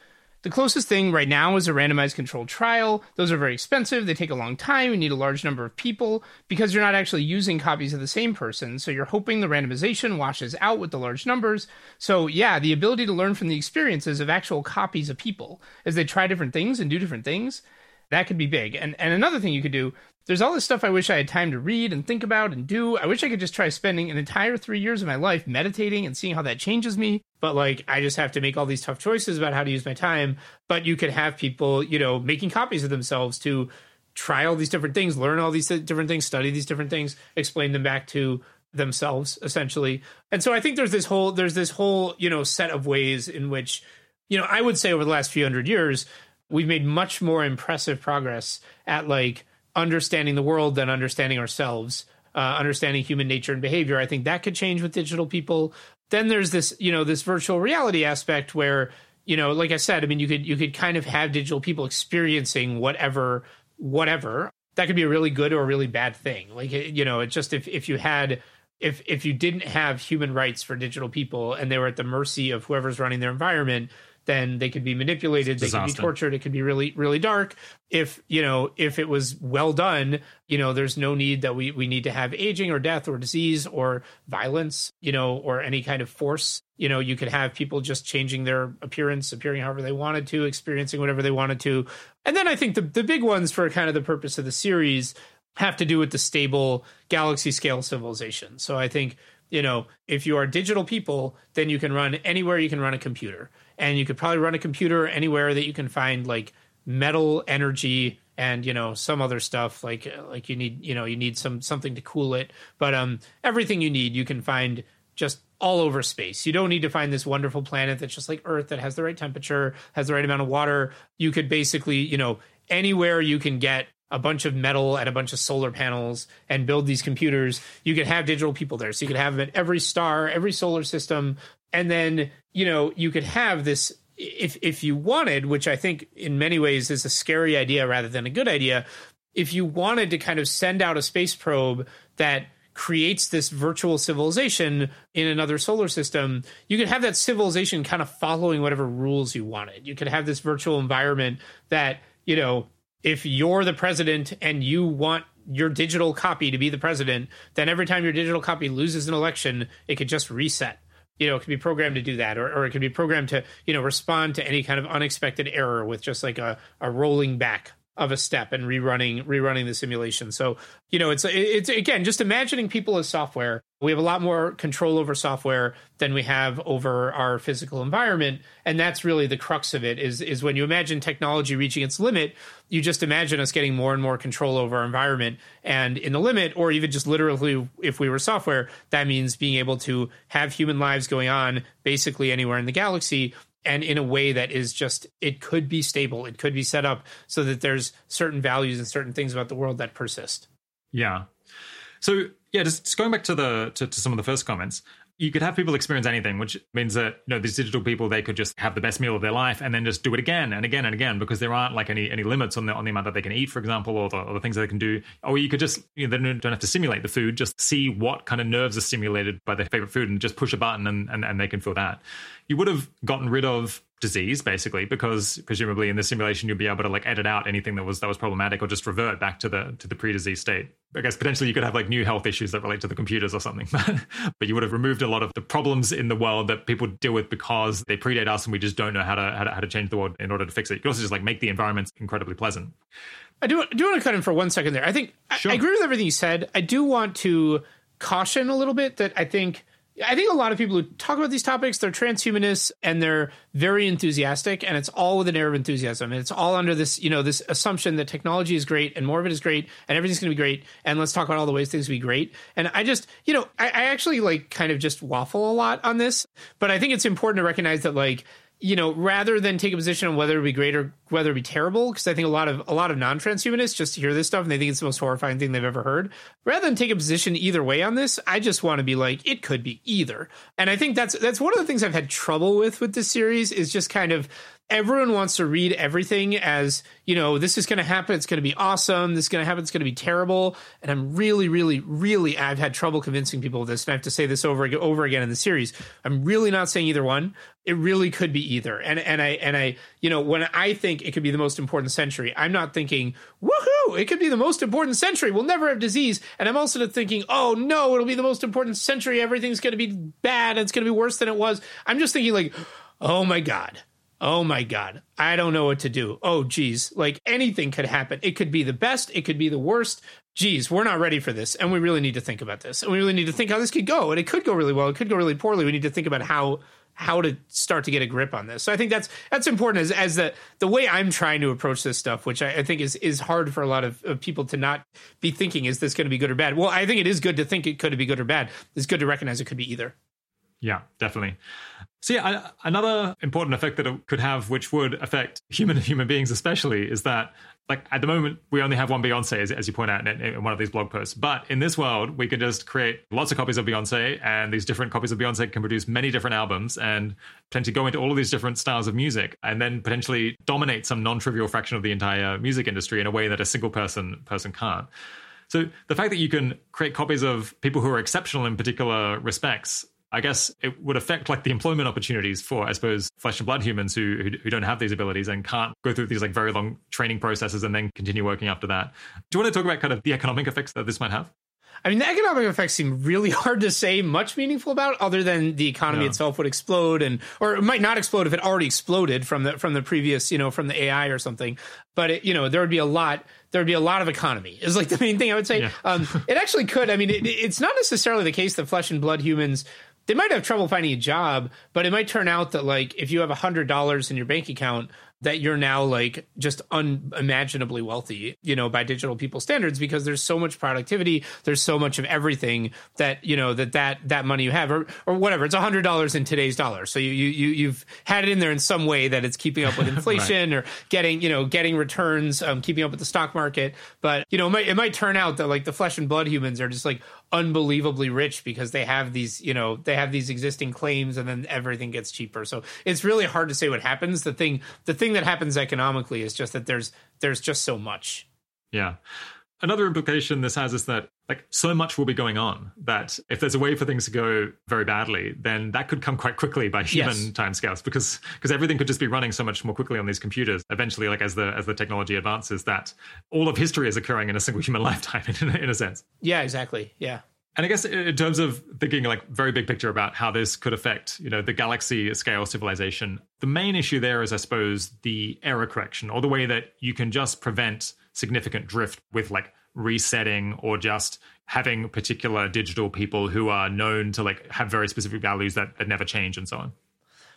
The closest thing right now is a randomized controlled trial. Those are very expensive. They take a long time. You need a large number of people because you're not actually using copies of the same person. So you're hoping the randomization washes out with the large numbers. So, yeah, the ability to learn from the experiences of actual copies of people as they try different things and do different things, that could be big. And, and another thing you could do there's all this stuff I wish I had time to read and think about and do. I wish I could just try spending an entire three years of my life meditating and seeing how that changes me. But like, I just have to make all these tough choices about how to use my time. But you could have people, you know, making copies of themselves to try all these different things, learn all these different things, study these different things, explain them back to themselves essentially. And so I think there's this whole, there's this whole, you know, set of ways in which, you know, I would say over the last few hundred years, we've made much more impressive progress at like, understanding the world than understanding ourselves, uh, understanding human nature and behavior. I think that could change with digital people. Then there's this, you know, this virtual reality aspect where, you know, like I said, I mean, you could you could kind of have digital people experiencing whatever whatever. That could be a really good or a really bad thing. Like you know, it's just if if you had if if you didn't have human rights for digital people and they were at the mercy of whoever's running their environment, then they could be manipulated they could be tortured it could be really really dark. If you know if it was well done you know there's no need that we we need to have aging or death or disease or violence you know or any kind of force. You know you could have people just changing their appearance appearing however they wanted to experiencing whatever they wanted to. And then i think the the big ones for kind of the purpose of the series have to do with the stable galaxy scale civilization. So i think you know if you are digital people then you can run anywhere you can run a computer and you could probably run a computer anywhere that you can find like metal energy and you know some other stuff like like you need you know you need some something to cool it. But um everything you need you can find just all over space. You don't need to find this wonderful planet that's just like earth that has the right temperature has the right amount of water. You could basically you know anywhere you can get a bunch of metal and a bunch of solar panels and build these computers. You could have digital people there. So you could have them at every star every solar system and then you know you could have this if if you wanted which i think in many ways is a scary idea rather than a good idea if you wanted to kind of send out a space probe that creates this virtual civilization in another solar system you could have that civilization kind of following whatever rules you wanted. You could have this virtual environment that you know if you're the president and you want your digital copy to be the president then every time your digital copy loses an election it could just reset you know, it could be programmed to do that, or, or it could be programmed to, you know, respond to any kind of unexpected error with just like a, a rolling back of a step and rerunning rerunning the simulation. So, you know, it's it's again just imagining people as software. We have a lot more control over software than we have over our physical environment, and that's really the crux of it is is when you imagine technology reaching its limit, you just imagine us getting more and more control over our environment and in the limit or even just literally if we were software, that means being able to have human lives going on basically anywhere in the galaxy and in a way that is just it could be stable it could be set up so that there's certain values and certain things about the world that persist yeah so yeah just, just going back to the to, to some of the first comments you could have people experience anything, which means that you know these digital people they could just have the best meal of their life and then just do it again and again and again because there aren't like any any limits on the on the amount that they can eat, for example, or the, or the things that they can do. Or you could just you know, they don't have to simulate the food, just see what kind of nerves are stimulated by their favorite food and just push a button and and, and they can feel that. You would have gotten rid of disease basically because presumably in the simulation you'd be able to like edit out anything that was that was problematic or just revert back to the to the pre-disease state. I guess potentially you could have like new health issues that relate to the computers or something (laughs) but you would have removed a lot of the problems in the world that people deal with because they predate us and we just don't know how to how to, how to change the world in order to fix it. You can also just like make the environments incredibly pleasant. I do, do want to cut in for one second there. I think sure. I, I agree with everything you said. I do want to caution a little bit that i think I think a lot of people who talk about these topics, they're transhumanists and they're very enthusiastic, and it's all with an air of enthusiasm. And it's all under this, you know, this assumption that technology is great and more of it is great and everything's going to be great. And let's talk about all the ways things will be great. And I just, you know, I, I actually like kind of just waffle a lot on this, but I think it's important to recognize that like you know, rather than take a position on whether it be great or whether it be terrible, because I think a lot of a lot of non-transhumanists just hear this stuff and they think it's the most horrifying thing they've ever heard. Rather than take a position either way on this, I just want to be like, it could be either. And I think that's that's one of the things I've had trouble with with this series is just kind of everyone wants to read everything as you know this is going to happen it's going to be awesome this is going to happen it's going to be terrible. And i'm really really really i've had trouble convincing people of this and i have to say this over over again in the series. I'm really not saying either one. It really could be either. And and i and i you know when i think it could be the most important century i'm not thinking woohoo! It could be the most important century. We'll never have disease. And i'm also thinking oh no it'll be the most important century. Everything's going to be bad. And it's going to be worse than it was. I'm just thinking like oh my god Oh my God. I don't know what to do. Oh, geez. Like anything could happen. It could be the best. It could be the worst. Geez, we're not ready for this. And we really need to think about this. And we really need to think how this could go. And it could go really well. It could go really poorly. We need to think about how how to start to get a grip on this. So I think that's that's important as as the the way I'm trying to approach this stuff, which I, I think is is hard for a lot of, of people to not be thinking, is this going to be good or bad? Well, I think it is good to think it could be good or bad. It's good to recognize it could be either. Yeah, definitely. So yeah, another important effect that it could have, which would affect human (laughs) human beings especially, is that like at the moment we only have one Beyonce, as, as you point out in, in, one of these blog posts. But in this world, we can just create lots of copies of Beyonce, and these different copies of Beyonce can produce many different albums and potentially go into all of these different styles of music, and then potentially dominate some non-trivial fraction of the entire music industry in a way that a single person person can't. So the fact that you can create copies of people who are exceptional in particular respects I guess it would affect like the employment opportunities for, I suppose, flesh and blood humans who, who, who don't have these abilities and can't go through these like very long training processes and then continue working after that. Do you want to talk about kind of the economic effects that this might have? I mean, the economic effects seem really (laughs) hard to say much meaningful about, other than the economy yeah. itself would explode, and or it might not explode if it already exploded from the from the previous, you know, from the AI or something. But it, you know, there would be a lot. There would be a lot of economy. Is like the main thing I would say. Yeah. um, it actually could. I mean, it, it's not necessarily the case that flesh and blood humans they might have trouble finding a job, but it might turn out that like if you have a hundred dollars in your bank account, that you're now like just unimaginably wealthy, you know, by digital people standards because there's so much productivity, there's so much of everything that you know that that that money you have or or whatever. It's a hundred dollars in today's dollar, so you you you've had it in there in some way that it's keeping up with (laughs) inflation right. or getting you know getting returns, um, keeping up with the stock market. But you know, it might, it might turn out that like the flesh and blood humans are just like unbelievably rich because they have these you know they have these existing claims and then everything gets cheaper. So it's really hard to say what happens. The thing the thing that happens economically is just that there's there's just so much. Yeah another implication this has is that like so much will be going on that if there's a way for things to go very badly then that could come quite quickly by human yes. timescales because because everything could just be running so much more quickly on these computers eventually like as the as the technology advances that all of history is occurring in a single human (laughs) lifetime in, in a sense. Yeah exactly. Yeah. And I guess in terms of thinking like very big picture about how this could affect, you know, the galaxy scale civilization, the main issue there is, I suppose, the error correction or the way that you can just prevent significant drift with like resetting or just having particular digital people who are known to like have very specific values that, that never change and so on.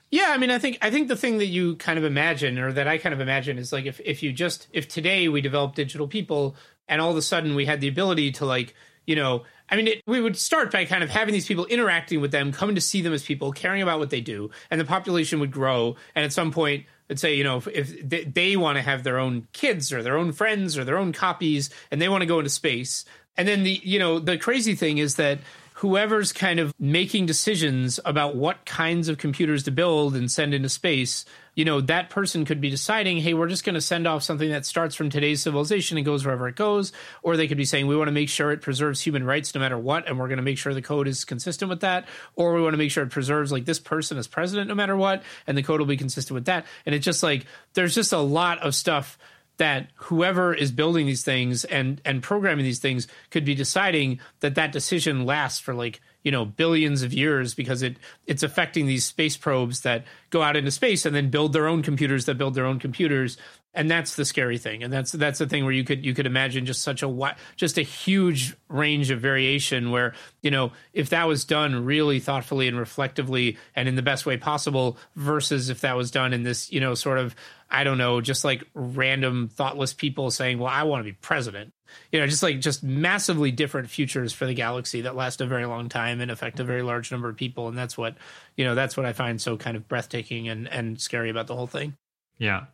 Yeah, I mean, I think I think the thing that you kind of imagine, or that I kind of imagine, is like if if you just if today we develop digital people, and all of a sudden we had the ability to like you know I mean, it, we would start by kind of having these people interacting with them, coming to see them as people, caring about what they do, and the population would grow. And at some point, let's say, you know, if, if they, they want to have their own kids or their own friends or their own copies, and they want to go into space, and then the you know the crazy thing is that whoever's kind of making decisions about what kinds of computers to build and send into space, you know, that person could be deciding, hey, we're just going to send off something that starts from today's civilization and goes wherever it goes. Or they could be saying, we want to make sure it preserves human rights no matter what, and we're going to make sure the code is consistent with that. Or we want to make sure it preserves like this person as president no matter what, and the code will be consistent with that. And it's just like, there's just a lot of stuff that whoever is building these things and and programming these things could be deciding that that decision lasts for like you know billions of years because it it's affecting these space probes that go out into space and then build their own computers that build their own computers and that's the scary thing. And that's that's the thing where you could you could imagine just such a just a huge range of variation where you know if that was done really thoughtfully and reflectively and in the best way possible versus if that was done in this you know sort of i don't know just like random thoughtless people saying well i want to be president. You know just like just massively different futures for the galaxy that last a very long time and affect a very large number of people. And that's what you know that's what i find so kind of breathtaking and and scary about the whole thing. Yeah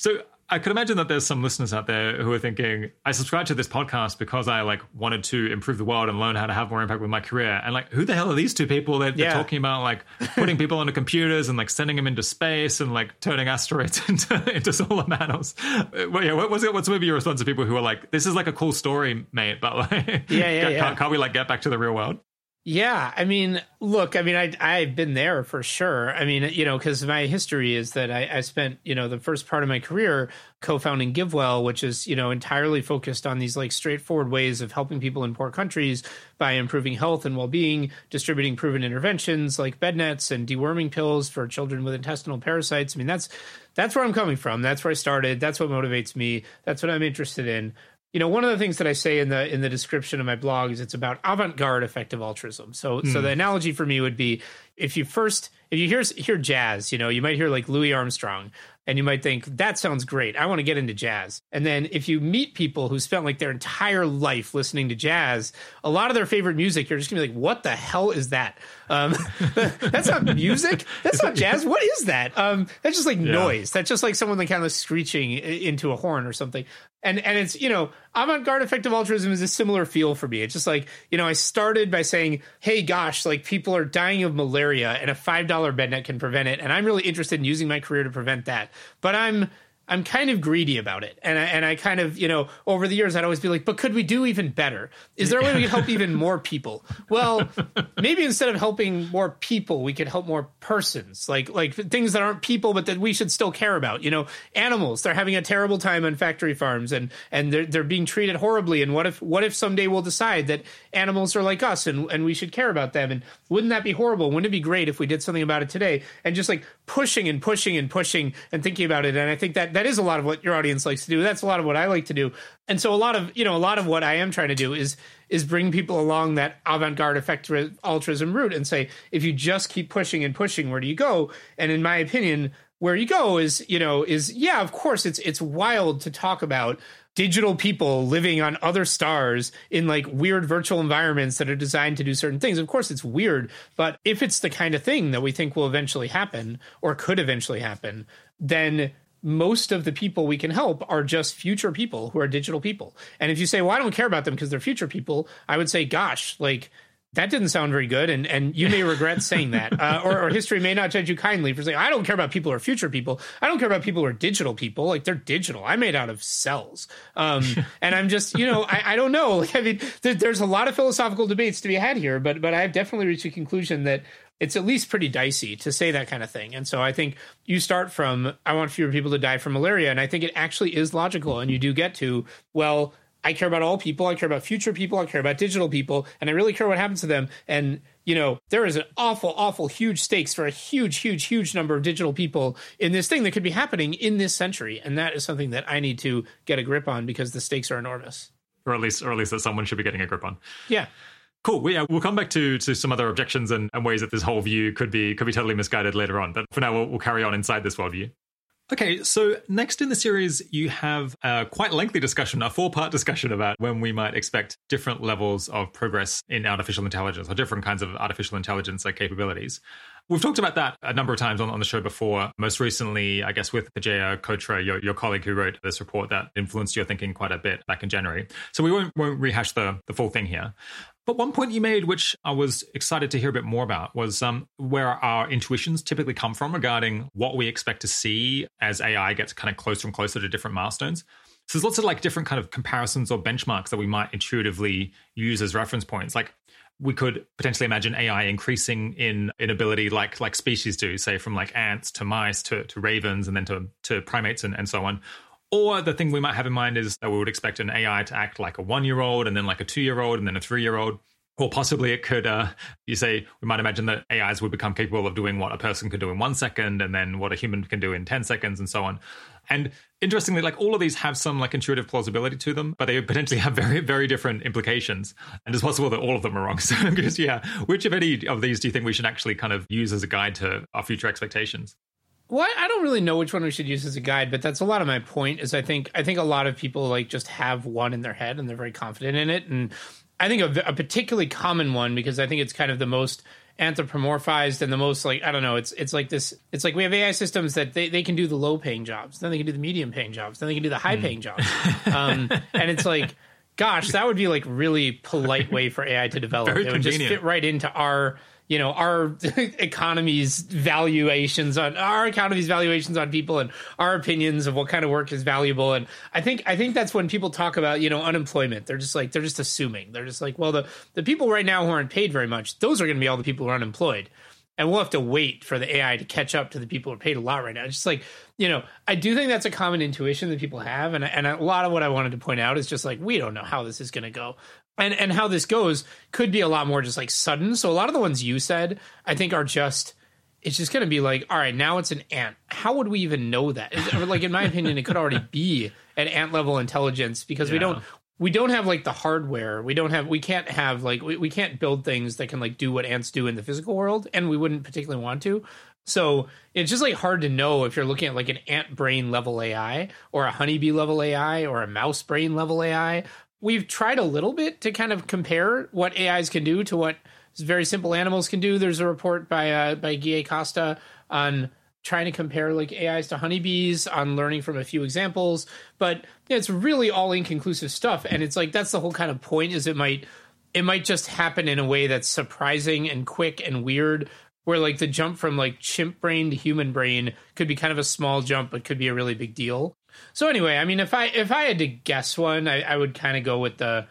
so I could imagine that there's some listeners out there who are thinking, I subscribe to this podcast because I like wanted to improve the world and learn how to have more impact with my career. And like, who the hell are these two people that they're, yeah. talking about like putting people onto computers and like sending them into space and like turning asteroids (laughs) into, into solar panels? Uh, well, yeah, what was it? What's maybe your response to people who are like, this is like a cool story, mate, but like, yeah, yeah, (laughs) yeah. Can't, can't we like get back to the real world? Yeah, I mean, look, I mean, I I've been there for sure. I mean, you know, because my history is that I, I spent you know the first part of my career co-founding GiveWell, which is you know entirely focused on these like straightforward ways of helping people in poor countries by improving health and well-being, distributing proven interventions like bed nets and deworming pills for children with intestinal parasites. I mean, that's that's where I'm coming from. That's where I started. That's what motivates me. That's what I'm interested in you know one of the things that i say in the in the description of my blog is it's about avant-garde effective altruism so mm. so hmm. the analogy for me would be if you first if you hear hear jazz you know you might hear like louis armstrong and you might think that sounds great. I want to get into jazz. And then if you meet people who spent like their entire life listening to jazz a lot of their favorite music you're just gonna be like what the hell is that? Um, (laughs) that's not music. That's not jazz. What is that? Um, that's just like yeah. noise. That's just like someone like kind of screeching into a horn or something. And and it's you know avant-garde effective altruism is a similar feel for me. It's just like you know i started by saying hey gosh like people are dying of malaria and a five dollar bed net can prevent it. And i'm really interested in using my career to prevent that. But i'm I'm kind of greedy about it. And I, and I kind of, you know, over the years, I'd always be like, but could we do even better? Is there a way we could help even more people? Well, (laughs) maybe instead of helping more people, we could help more persons, like, like things that aren't people, but that we should still care about. You know, animals, they're having a terrible time on factory farms and, and they're, they're being treated horribly. And what if, what if someday we'll decide that animals are like us and, and we should care about them? And wouldn't that be horrible? Wouldn't it be great if we did something about it today? And just like pushing and pushing and pushing and thinking about it. And I think that that is a lot of what your audience likes to do. That's a lot of what I like to do. And so a lot of, you know, a lot of what I am trying to do is is bring people along that avant-garde effective altruism route and say, if you just keep pushing and pushing, where do you go? And in my opinion, where you go is, you know, is yeah, of course it's it's wild to talk about digital people living on other stars in like weird virtual environments that are designed to do certain things. Of course, it's weird, but if it's the kind of thing that we think will eventually happen or could eventually happen, then most of the people we can help are just future people who are digital people. And if you say, well, I don't care about them because they're future people, I would say, gosh, like that didn't sound very good. And, and you may regret saying that. (laughs) Uh, or, or, history may not judge you kindly for saying, I don't care about people who are future people. I don't care about people who are digital people. Like they're digital. I'm made out of cells. Um, (laughs) and I'm just, you know, I, I don't know. (laughs) Like, I mean, there, there's a lot of philosophical debates to be had here, but, but I've definitely reached a conclusion that it's at least pretty dicey to say that kind of thing. And so I think you start from, I want fewer people to die from malaria. And I think it actually is logical. And you do get to, well, I care about all people. I care about future people. I care about digital people. And I really care what happens to them. And, you know, there is an awful, awful huge stakes for a huge, huge, huge number of digital people in this thing that could be happening in this century. And that is something that I need to get a grip on because the stakes are enormous. Or at least, or at least that someone should be getting a grip on. Yeah. Cool. Yeah, we'll come back to to some other objections and, and, ways that this whole view could be could be totally misguided later on. But for now, we'll, we'll carry on inside this worldview. Okay, so next in the series, you have a quite lengthy discussion, a four part discussion about when we might expect different levels of progress in artificial intelligence or different kinds of artificial intelligence capabilities. We've talked about that a number of times on, on the show before. Most recently, I guess, with Ajeya Cotra, your, your colleague who wrote this report that influenced your thinking quite a bit back in January. So we won't, won't rehash the, the full thing here. But one point you made, which I was excited to hear a bit more about, was um, where our intuitions typically come from regarding what we expect to see as AI gets kind of closer and closer to different milestones. So there's lots of like different kind of comparisons or benchmarks that we might intuitively use as reference points. Like we could potentially imagine AI increasing in in ability like like species do, say from like ants to mice to, to ravens and then to, to primates and, and so on. Or the thing we might have in mind is that we would expect an AI to act like a one year old and then like a two year old and then a three year old. Or possibly it could, uh, you say, we might imagine that AIs would become capable of doing what a person could do in one second and then what a human can do in 10 seconds and so on. And interestingly, like all of these have some like intuitive plausibility to them, but they potentially have very, very different implications. And it's possible that all of them are wrong. (laughs) So, yeah, which of any of these do you think we should actually kind of use as a guide to our future expectations? Well, I don't really know which one we should use as a guide, but that's a lot of my point. Is I think I think a lot of people like just have one in their head and they're very confident in it, and I think a, a particularly common one because I think it's kind of the most anthropomorphized and the most like I don't know. It's it's like this. It's like we have AI systems that they, they can do the low paying jobs, then they can do the medium paying jobs, then they can do the high paying mm. jobs, um, and it's like. Gosh, that would be like really polite way for AI to develop. Very it would convenient. just fit right into our you know our (laughs) economy's valuations on our economy's valuations on people and our opinions of what kind of work is valuable. And i think i think that's when people talk about you know unemployment. They're just like they're just assuming. They're just like well the the people right now who aren't paid very much those are going to be all the people who are unemployed. And we'll have to wait for the AI to catch up to the people who are paid a lot right now. It's just like, you know, I do think that's a common intuition that people have. And, and a lot of what I wanted to point out is just like, we don't know how this is going to go and and how this goes could be a lot more just like sudden. So a lot of the ones you said, I think, are just it's just going to be like, all right, now it's an ant. How would we even know that? like in my opinion, it could already (laughs) be an ant level intelligence because yeah. we don't we don't have like the hardware. We don't have we can't have like we, we can't build things that can like do what ants do in the physical world, and we wouldn't particularly want to. So it's just like hard to know if you're looking at like an ant brain level AI or a honeybee level AI or a mouse brain level AI we've tried a little bit to kind of compare what AIs can do to what very simple animals can do. There's a report by uh, by Guille Costa on trying to compare like AIs to honeybees on learning from a few examples, but it's really all inconclusive stuff. And it's like that's the whole kind of point is it might it might just happen in a way that's surprising and quick and weird where like the jump from like chimp brain to human brain could be kind of a small jump but could be a really big deal so anyway, I mean, if I if I had to guess one, I, I would kind of go with the.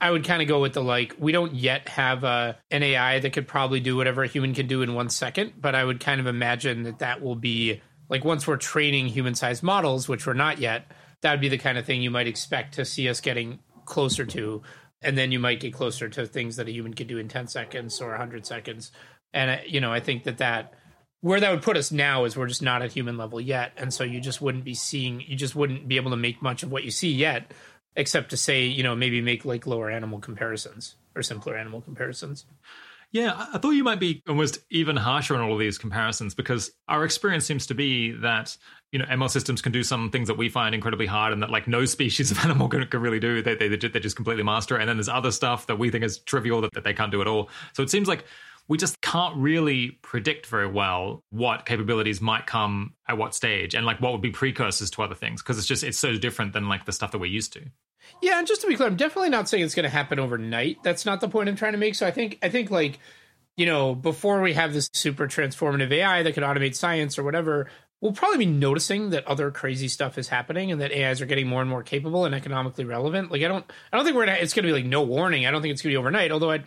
I would kind of go with the like we don't yet have a an AI that could probably do whatever a human can do in one second, but I would kind of imagine that that will be like once we're training human sized models, which we're not yet. That would be the kind of thing you might expect to see us getting closer to, and then you might get closer to things that a human could do in ten seconds or hundred seconds. And uh, you know, I think that that where that would put us now is we're just not at human level yet and so you just wouldn't be seeing you just wouldn't be able to make much of what you see yet except to say you know maybe make like lower animal comparisons or simpler animal comparisons yeah, I thought you might be almost even harsher on all of these comparisons because our experience seems to be that you know ML systems can do some things that we find incredibly hard, and that like no (laughs) species of animal can, can really do. They, they they just completely master, it and then there's other stuff that we think is trivial that, that they can't do at all. So it seems like we just can't really predict very well what capabilities might come at what stage and like what would be precursors to other things because it's just it's so different than like the stuff that we're used to. Yeah and just to be clear i'm definitely not saying it's going to happen overnight. That's not the point i'm trying to make. So i think i think like you know before we have this super transformative ai that can automate science or whatever we'll probably be noticing that other crazy stuff is happening and that ais are getting more and more capable and economically relevant. Like i don't i don't think we're gonna, it's going to be like no warning. I don't think it's going to be overnight although i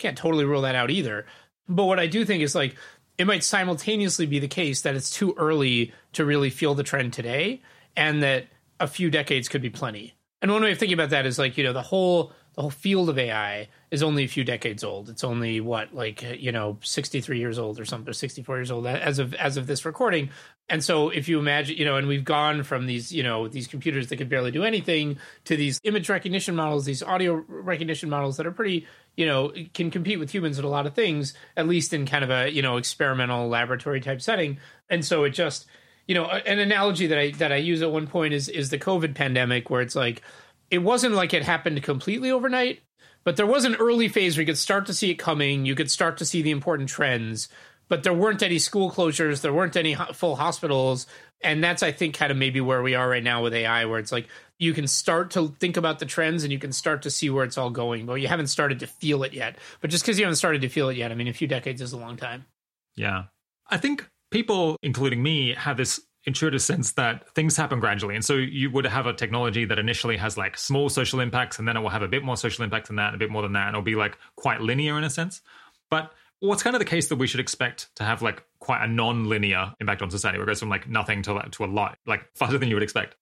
can't totally rule that out either but what I do think is like it might simultaneously be the case that it's too early to really feel the trend today and that a few decades could be plenty. And one way of thinking about that is like, you know, the whole the whole field of AI is only a few decades old. It's only what like you know 63 years old or something, 64 years old as of as of this recording. And so if you imagine, you know, and we've gone from these, you know, these computers that could barely do anything to these image recognition models, these audio recognition models that are pretty, you know, can compete with humans at a lot of things, at least in kind of a, you know, experimental laboratory type setting. And so it just, you know, an analogy that I that I use at one point is is the COVID pandemic where it's like it wasn't like it happened completely overnight, but there was an early phase where you could start to see it coming, you could start to see the important trends, but there weren't any school closures, there weren't any full hospitals, and that's I think kind of maybe where we are right now with AI, where it's like you can start to think about the trends and you can start to see where it's all going, but you haven't started to feel it yet. But just because you haven't started to feel it yet, I mean, a few decades is a long time. Yeah, I think people, including me, have this intuitive sense that things happen gradually. And so you would have a technology that initially has like small social impacts and then it will have a bit more social impacts than that, and a bit more than that. And it'll be like quite linear in a sense. But what's kind of the case that we should expect to have like quite a non-linear impact on society where it goes from like nothing to like to a lot, like faster than you would expect.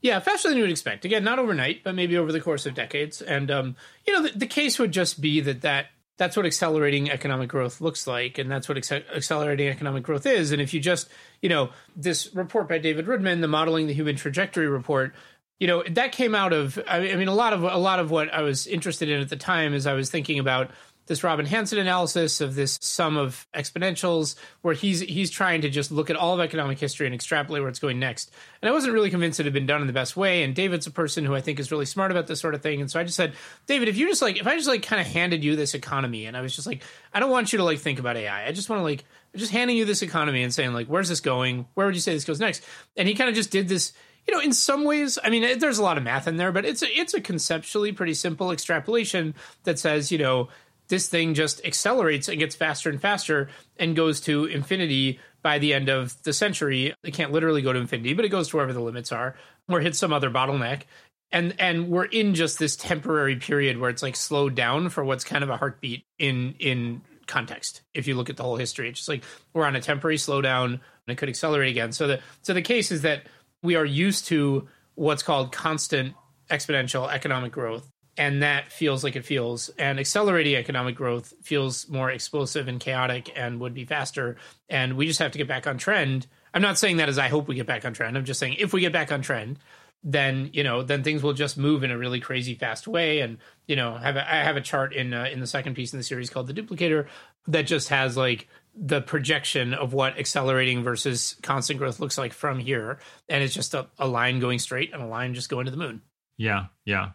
Yeah, faster than you would expect. Again, not overnight, but maybe over the course of decades. And um, you know, the, the case would just be that that that's what accelerating economic growth looks like and that's what accelerating economic growth is. And if you just you know this report by david roodman the modeling the human trajectory report you know that came out of i mean a lot of a lot of what i was interested in at the time is i was thinking about this Robin Hanson analysis of this sum of exponentials, where he's he's trying to just look at all of economic history and extrapolate where it's going next. And I wasn't really convinced it had been done in the best way. And David's a person who I think is really smart about this sort of thing. And so I just said, David, if you just like, if I just like kind of handed you this economy, and I was just like, I don't want you to like think about AI. I just want to like just handing you this economy and saying like, where's this going? Where would you say this goes next? And he kind of just did this you know, in some ways, I mean, there's a lot of math in there, but it's a, it's a conceptually pretty simple extrapolation that says, you know, this thing just accelerates and gets faster and faster and goes to infinity by the end of the century. It can't literally go to infinity, but it goes to wherever the limits are or hits some other bottleneck. And and we're in just this temporary period where it's like slowed down for what's kind of a heartbeat in in context. If you look at the whole history, it's just like we're on a temporary slowdown and it could accelerate again. So the so the case is that we are used to what's called constant exponential economic growth and that feels like it feels and accelerating economic growth feels more explosive and chaotic and would be faster. And we just have to get back on trend. I'm not saying that as i hope we get back on trend. I'm just saying if we get back on trend then you know then things will just move in a really crazy fast way. And you know have a, i have a chart in uh, in the second piece in the series called the duplicator that just has like the projection of what accelerating versus constant growth looks like from here. And it's just a, a line going straight and a line just going to the moon. Yeah yeah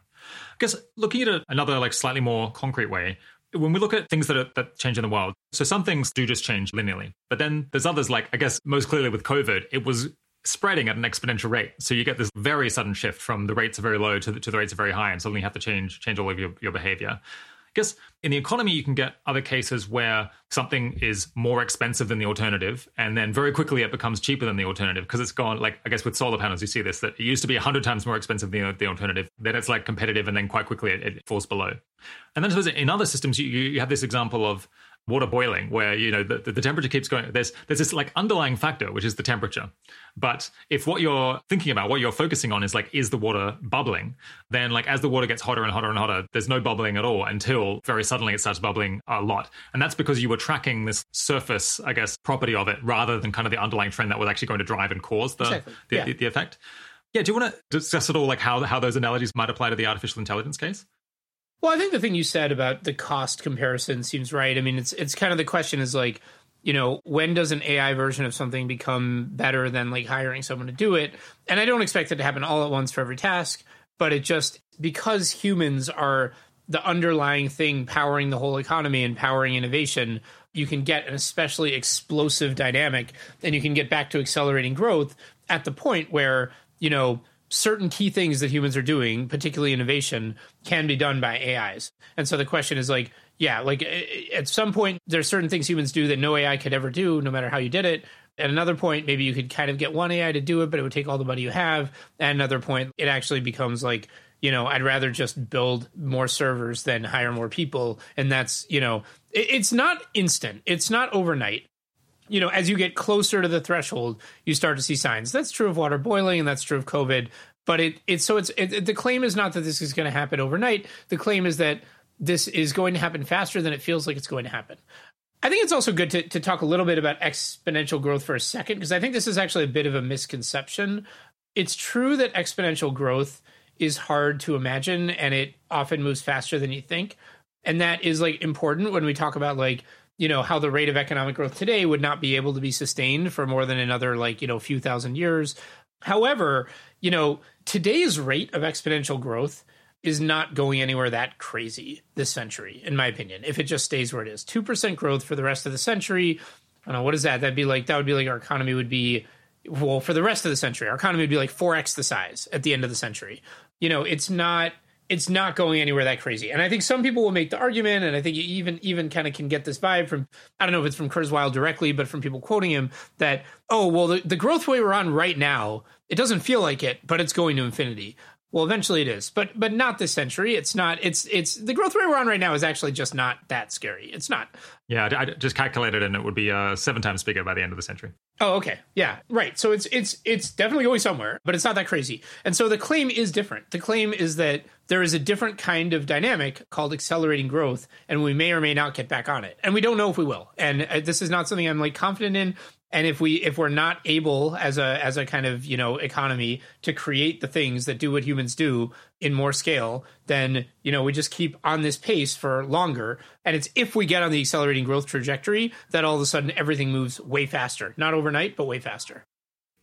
I guess looking at it another like slightly more concrete way, when we look at things that are, that change in the world, so some things do just change linearly, but then there's others like I guess most clearly with COVID, it was spreading at an exponential rate. So you get this very sudden shift from the rates are very low to the, to the rates are very high, and suddenly you have to change change all of your, your behavior guess in the economy, you can get other cases where something is more expensive than the alternative, and then very quickly it becomes cheaper than the alternative because it's gone. Like I guess with solar panels, you see this that it used to be hundred times more expensive than the alternative. Then it's like competitive, and then quite quickly it, it falls below. And then in other systems, you, you have this example of water boiling where you know the, the temperature keeps going. There's there's this like underlying factor which is the temperature. But if what you're thinking about what you're focusing on is like is the water bubbling then like as the water gets hotter and hotter and hotter there's no bubbling at all until very suddenly it starts bubbling a lot. And that's because you were tracking this surface i guess property of it rather than kind of the underlying trend that was actually going to drive and cause the exactly. the, yeah. the, the effect. Yeah do you want to discuss at all like how how those analogies might apply to the artificial intelligence case well, I think the thing you said about the cost comparison seems right. I mean, it's it's kind of the question is like, you know, when does an AI version of something become better than like hiring someone to do it? And I don't expect it to happen all at once for every task, but it just because humans are the underlying thing powering the whole economy and powering innovation, you can get an especially explosive dynamic and you can get back to accelerating growth at the point where, you know, certain key things that humans are doing, particularly innovation, can be done by AIs. And so the question is like, yeah, like at some point, there's certain things humans do that no AI could ever do, no matter how you did it. At another point, maybe you could kind of get one AI to do it, but it would take all the money you have. At another point, it actually becomes like, you know, I'd rather just build more servers than hire more people. And that's, you know, it's not instant, it's not overnight you know, as you get closer to the threshold, you start to see signs. That's true of water boiling, and that's true of COVID. But it it's so it's it, the claim is not that this is going to happen overnight. The claim is that this is going to happen faster than it feels like it's going to happen. I think it's also good to, to talk a little bit about exponential growth for a second, because I think this is actually a bit of a misconception. It's true that exponential growth is hard to imagine and it often moves faster than you think. And that is like important when we talk about like you know how the rate of economic growth today would not be able to be sustained for more than another like you know few thousand years however you know today's rate of exponential growth is not going anywhere that crazy this century in my opinion if it just stays where it is 2% growth for the rest of the century I don't know, what is that? That'd be like, that would be like our economy would be, well, for the rest of the century, our economy would be like 4x the size at the end of the century. You know, it's not, it's not going anywhere that crazy. And I think some people will make the argument, and I think you even even kind of can get this vibe from I don't know if it's from Kurzweil directly, but from people quoting him that oh well the, the growth way we're on right now it doesn't feel like it, but it's going to infinity. Well, eventually it is, but but not this century. It's not. It's it's the growth rate we're on right now is actually just not that scary. It's not. Yeah, I, just calculated, and it would be uh, seven times bigger by the end of the century. Oh, okay, yeah, right. So it's it's it's definitely going somewhere, but it's not that crazy. And so the claim is different. The claim is that there is a different kind of dynamic called accelerating growth, and we may or may not get back on it, and we don't know if we will. And uh, this is not something I'm like confident in and if we if we're not able as a as a kind of you know economy to create the things that do what humans do in more scale then you know we just keep on this pace for longer. And it's if we get on the accelerating growth trajectory that all of a sudden everything moves way faster. Not overnight but way faster.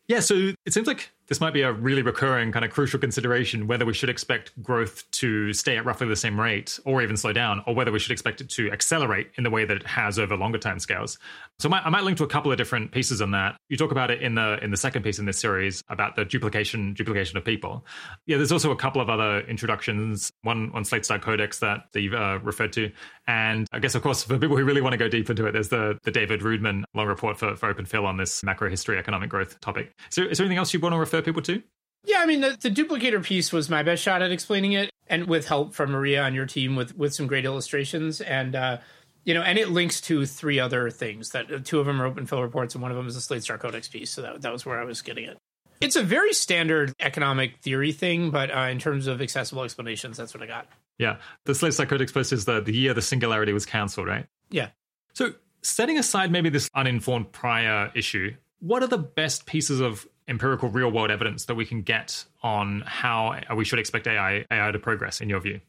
Yeah so it seems like this might be a really recurring kind of crucial consideration whether we should expect growth to stay at roughly the same rate or even slow down, or whether we should expect it to accelerate in the way that it has over longer time scales. So I might, I might link to a couple of different pieces on that. You talk about it in the in the second piece in this series about the duplication duplication of people. Yeah, there's also a couple of other introductions. One on Slate Star Codex that, that you've uh, referred to, and I guess of course for people who really want to go deep into it, there's the the David Roodman long report for for Open Phil on this macro history economic growth topic. Is there anything else you want to refer refer people to? Yeah, I mean the, the duplicator piece was my best shot at explaining it, and with help from Maria on your team with with some great illustrations and. uh you know, and it links to three other things that uh, two of them are open Phil reports and one of them is a Slate Star Codex piece. So that, that was where I was getting it. It's a very standard economic theory thing, but uh, in terms of accessible explanations, that's what I got. Yeah. The Slate Star Codex post is the, the year the singularity was cancelled, right? Yeah. So setting aside maybe this uninformed prior issue, what are the best pieces of empirical real world evidence that we can get on how we should expect AI AI to progress in your view?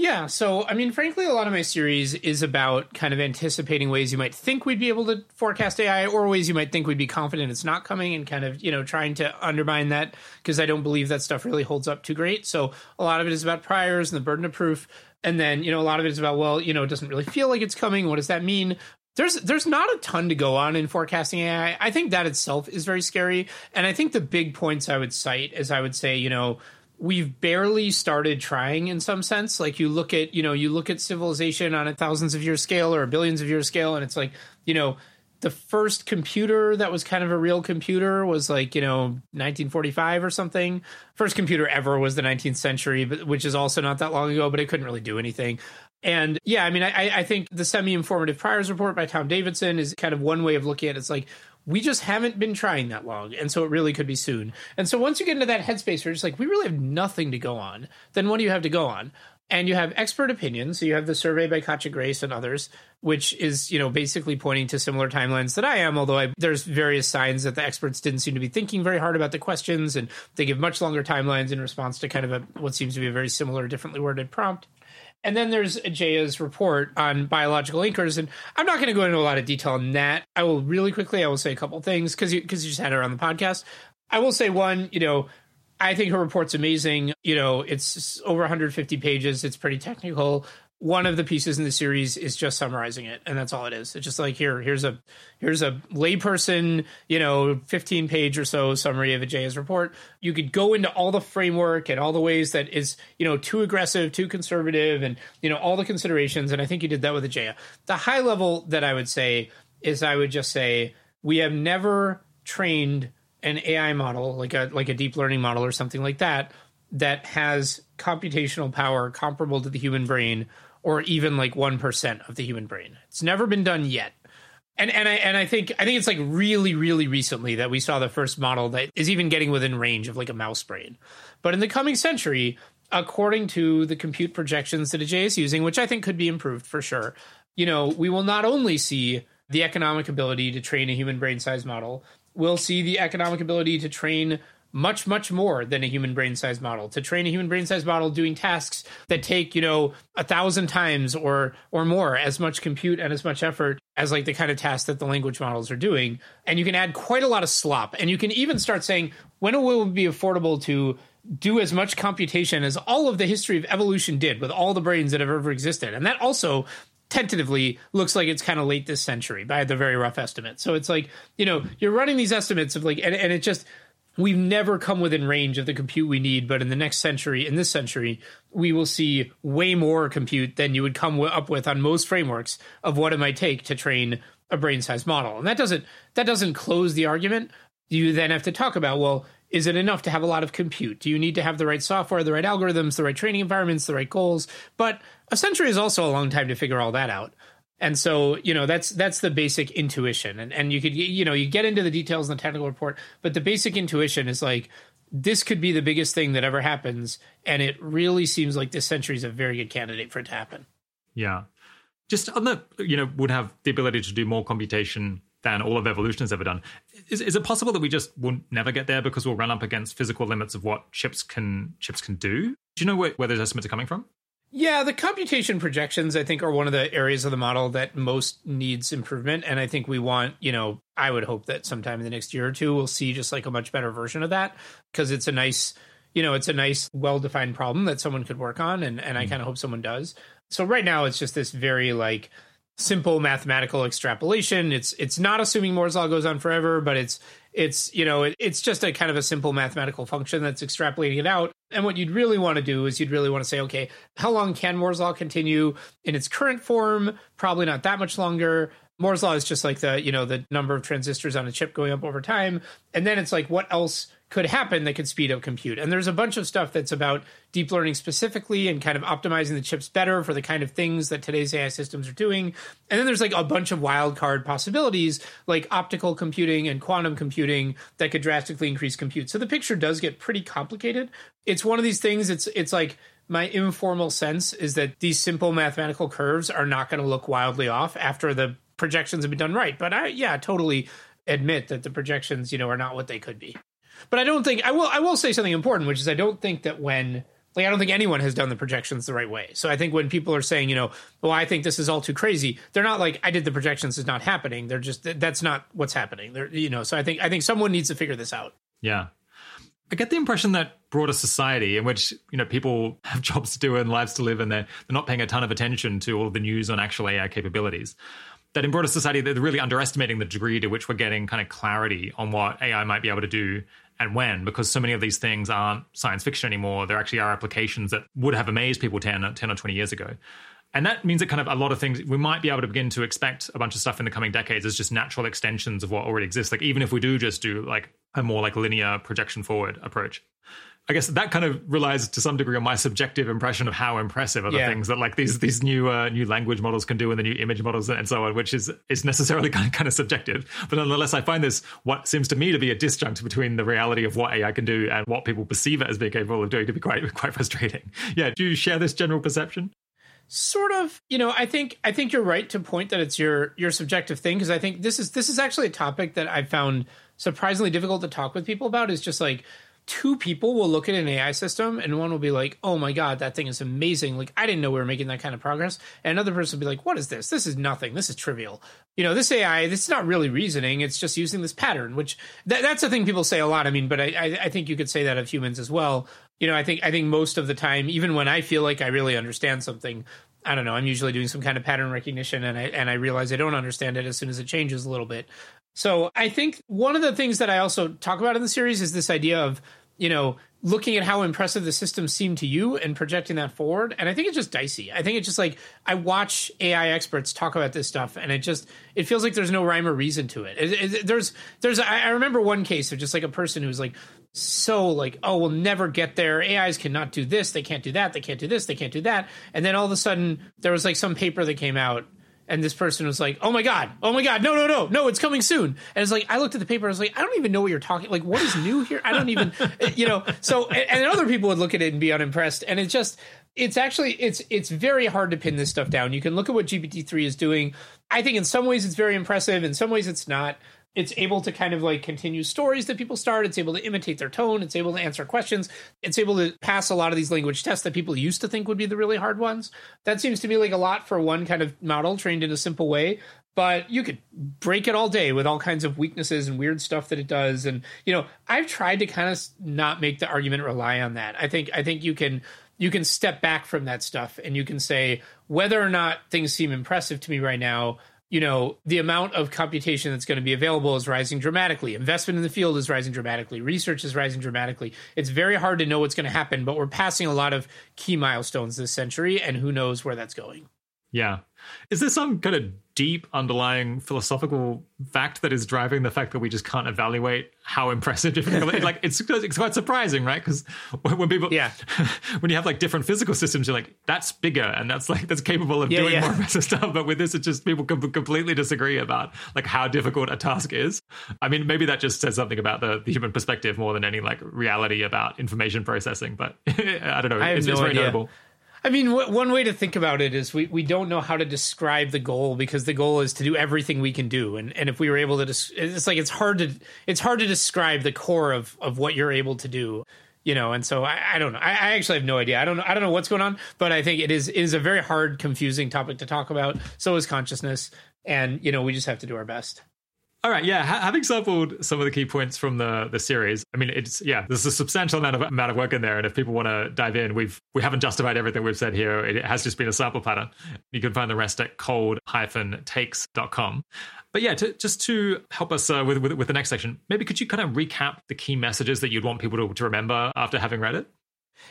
Yeah, so I mean, frankly, a lot of my series is about kind of anticipating ways you might think we'd be able to forecast AI, or ways you might think we'd be confident it's not coming, and kind of you know trying to undermine that because I don't believe that stuff really holds up too great. So a lot of it is about priors and the burden of proof, and then you know a lot of it is about well, you know, it doesn't really feel like it's coming. What does that mean? there's there's not a ton to go on in forecasting AI. I think that itself is very scary, and I think the big points I would cite is I would say you know we've barely started trying in some sense. Like you look at you know you look at civilization on a thousands of year scale or a billions of year scale, and it's like you know the first computer that was kind of a real computer was like you know 1945 or something first computer ever was the 19th century but which is also not that long ago but it couldn't really do anything and yeah, I mean, I, I think the semi informative priors report by Tom Davidson is kind of one way of looking at it. It's like, we just haven't been trying that long. And so it really could be soon. And so once you get into that headspace where it's like, we really have nothing to go on, then what do you have to go on? And you have expert opinions. So you have the survey by Katja Grace and others, which is, you know, basically pointing to similar timelines that I am, although I, there's various signs that the experts didn't seem to be thinking very hard about the questions and they give much longer timelines in response to kind of a, what seems to be a very similar, differently worded prompt. And then there's Ajeya's report on biological anchors, and I'm not going to go into a lot of detail on that. I will really quickly. I will say a couple things because you because you just had her on the podcast. I will say one. You know, I think her report's amazing. You know, it's over 150 pages. It's pretty technical one of the pieces in the series is just summarizing it and that's all it is. It's just like here here's a here's a layperson you know 15 page or so summary of Ajeya's report. You could go into all the framework and all the ways that is you know too aggressive too conservative and you know all the considerations and i think you did that with Ajeya the high level that i would say is i would just say we have never trained an ai model like a like a deep learning model or something like that that has computational power comparable to the human brain or even like 1% of the human brain. It's never been done yet. And and I and I think I think it's like really really recently that we saw the first model that is even getting within range of like a mouse brain. But in the coming century, according to the compute projections that Ajeya is using, which I think could be improved for sure, you know, we will not only see the economic ability to train a human brain size model, we'll see the economic ability to train much much more than a human brain size model. To train a human brain size model doing tasks that take you know a thousand times or or more as much compute and as much effort as like the kind of tasks that the language models are doing. And you can add quite a lot of slop. And you can even start saying when will it will be affordable to do as much computation as all of the history of evolution did with all the brains that have ever existed? And that also tentatively looks like it's kind of late this century by the very rough estimate. So it's like, you know, you're running these estimates of like, and, and it just, we've never come within range of the compute we need. But in the next century, in this century, we will see way more compute than you would come up with on most frameworks of what it might take to train a brain sized model. And that doesn't, that doesn't close the argument. You then have to talk about, well, is it enough to have a lot of compute? Do you need to have the right software, the right algorithms, the right training environments, the right goals? But a century is also a long time to figure all that out. And so, you know, that's that's the basic intuition. And and you could you know, you get into the details in the technical report, but the basic intuition is like this could be the biggest thing that ever happens and it really seems like this century is a very good candidate for it to happen. Yeah. Just on the you know, would have the ability to do more computation than all of evolution has ever done. Is, is it possible that we just will never get there because we'll run up against physical limits of what chips can chips can do? Do you know where, where those estimates are coming from? Yeah, the computation projections I think are one of the areas of the model that most needs improvement and I think we want, you know, I would hope that sometime in the next year or two we'll see just like a much better version of that because it's a nice, you know, it's a nice well-defined problem that someone could work on and and I mm. kind of hope someone does. So right now it's just this very like simple mathematical extrapolation. It's it's not assuming Moore's law goes on forever, but it's it's you know it, it's just a kind of a simple mathematical function that's extrapolating it out. And what you'd really want to do is you'd really want to say, okay, how long can Moore's law continue in its current form? Probably not that much longer. Moore's law is just like the you know the number of transistors on a chip going up over time, and then it's like what else could happen that could speed up compute. And there's a bunch of stuff that's about deep learning specifically and kind of optimizing the chips better for the kind of things that today's AI systems are doing. And then there's like a bunch of wildcard possibilities like optical computing and quantum computing that could drastically increase compute. So the picture does get pretty complicated. It's one of these things it's it's like my informal sense is that these simple mathematical curves are not going to look wildly off after the projections have been done right. But I yeah, totally admit that the projections, you know, are not what they could be. But I don't think I will. I will say something important, which is I don't think that when like I don't think anyone has done the projections the right way. So I think when people are saying, you know, well, I think this is all too crazy, they're not like I did the projections is not happening. They're just that's not what's happening. They're you know. So I think I think someone needs to figure this out. Yeah. I get the impression that broader society in which you know people have (laughs) jobs to do and lives to live, and they're they're not paying a ton of attention to all of the news on actual AI capabilities that in broader society they're really underestimating the degree to which we're getting kind of clarity on what AI might be able to do and when, because so many of these things aren't science fiction anymore. There actually are applications that would have amazed people 10, 10 or 20 years ago. And that means that kind of a lot of things we might be able to begin to expect a bunch of stuff in the coming decades as just natural extensions of what already exists. Like even if we do just do like a more like linear projection forward approach. I guess that kind of relies to some degree on my subjective impression of how impressive are the yeah. things that like these these new uh, new language models can do and the new image models and so on, which is is necessarily (laughs) kind of, kind of subjective. But nonetheless, I find this what seems to me to be a disjunct between the reality of what AI can do and what people perceive it as being capable of doing to be quite (laughs) quite frustrating. Yeah, do you share this general perception? sort of you know i think i think you're right to point that it's your your subjective thing because i think this is this is actually a topic that i found surprisingly difficult to talk with people about is just like two people will look at an AI system and one will be like, "Oh my god, that thing is amazing! Like I didn't know we were making that kind of progress." And another person will be like, "What is this? This is nothing. This is trivial." You know, this AI, this is not really reasoning. It's just using this pattern, which th- that's the thing people say a lot. I mean, but I, I, I think you could say that of humans as well. You know, I think I think most of the time, even when I feel like I really understand something, I don't know. I'm usually doing some kind of pattern recognition, and I and I realize I don't understand it as soon as it changes a little bit. So I think one of the things that I also talk about in the series is this idea of you know, looking at how impressive the system seemed to you and projecting that forward. And I think it's just dicey. I think it's just like I watch AI experts talk about this stuff, and it just it feels like there's no rhyme or reason to it. it, it there's there's I remember one case of just like a person who's like so like oh we'll never get there ais cannot do this they can't do that they can't do this they can't do that and then all of a sudden there was like some paper that came out and this person was like, "Oh my god, oh my god, no, no, no, no, it's coming soon." And it's like I looked at the paper, I was like, "I don't even know what you're talking. Like, what is new here? I don't even, (laughs) you know." So, and, and other people would look at it and be unimpressed, and it's just, it's actually, it's it's very hard to pin this stuff down. You can look at what GPT three is doing. I think in some ways it's very impressive, in some ways it's not it's able to kind of like continue stories that people start. It's able to imitate their tone. It's able to answer questions. It's able to pass a lot of these language tests that people used to think would be the really hard ones. That seems to me like a lot for one kind of model trained in a simple way. But you could break it all day with all kinds of weaknesses and weird stuff that it does. And you know, I've tried to kind of not make the argument rely on that. I think I think you can you can step back from that stuff and you can say whether or not things seem impressive to me right now you know the amount of computation that's going to be available is rising dramatically. Investment in the field is rising dramatically. Research is rising dramatically. It's very hard to know what's going to happen but we're passing a lot of key milestones this century and who knows where that's going. Yeah is there some kind of deep underlying philosophical fact that is driving the fact that we just can't evaluate how impressive different like it's it's quite surprising right? Because when people yeah. (laughs) when you have like different physical systems you're like that's bigger and that's like that's capable of yeah, doing yeah. more impressive stuff. But with this it's just people completely disagree about like how difficult a task is. I mean maybe that just says something about the, the human perspective more than any like reality about information processing but (laughs) i don't know. I it's, no it's very idea. notable I mean, w- one way to think about it is we, we don't know how to describe the goal because the goal is to do everything we can do, and and if we were able to, des- it's like it's hard to it's hard to describe the core of of what you're able to do, you know. And so I, I don't know. I, I, actually have no idea. I don't know. I don't know what's going on, but I think it is it is a very hard, confusing topic to talk about. So is consciousness, and you know, we just have to do our best. All right, yeah. Ha- having sampled some of the key points from the the series, I mean, it's yeah, there's a substantial amount of amount of work in there, and if people want to dive in, we've we haven't justified everything we've said here. It has just been a sample pattern. You can find the rest at cold-takes.com. But yeah, to, just to help us uh, with, with with the next section, maybe could you kind of recap the key messages that you'd want people to, to remember after having read it?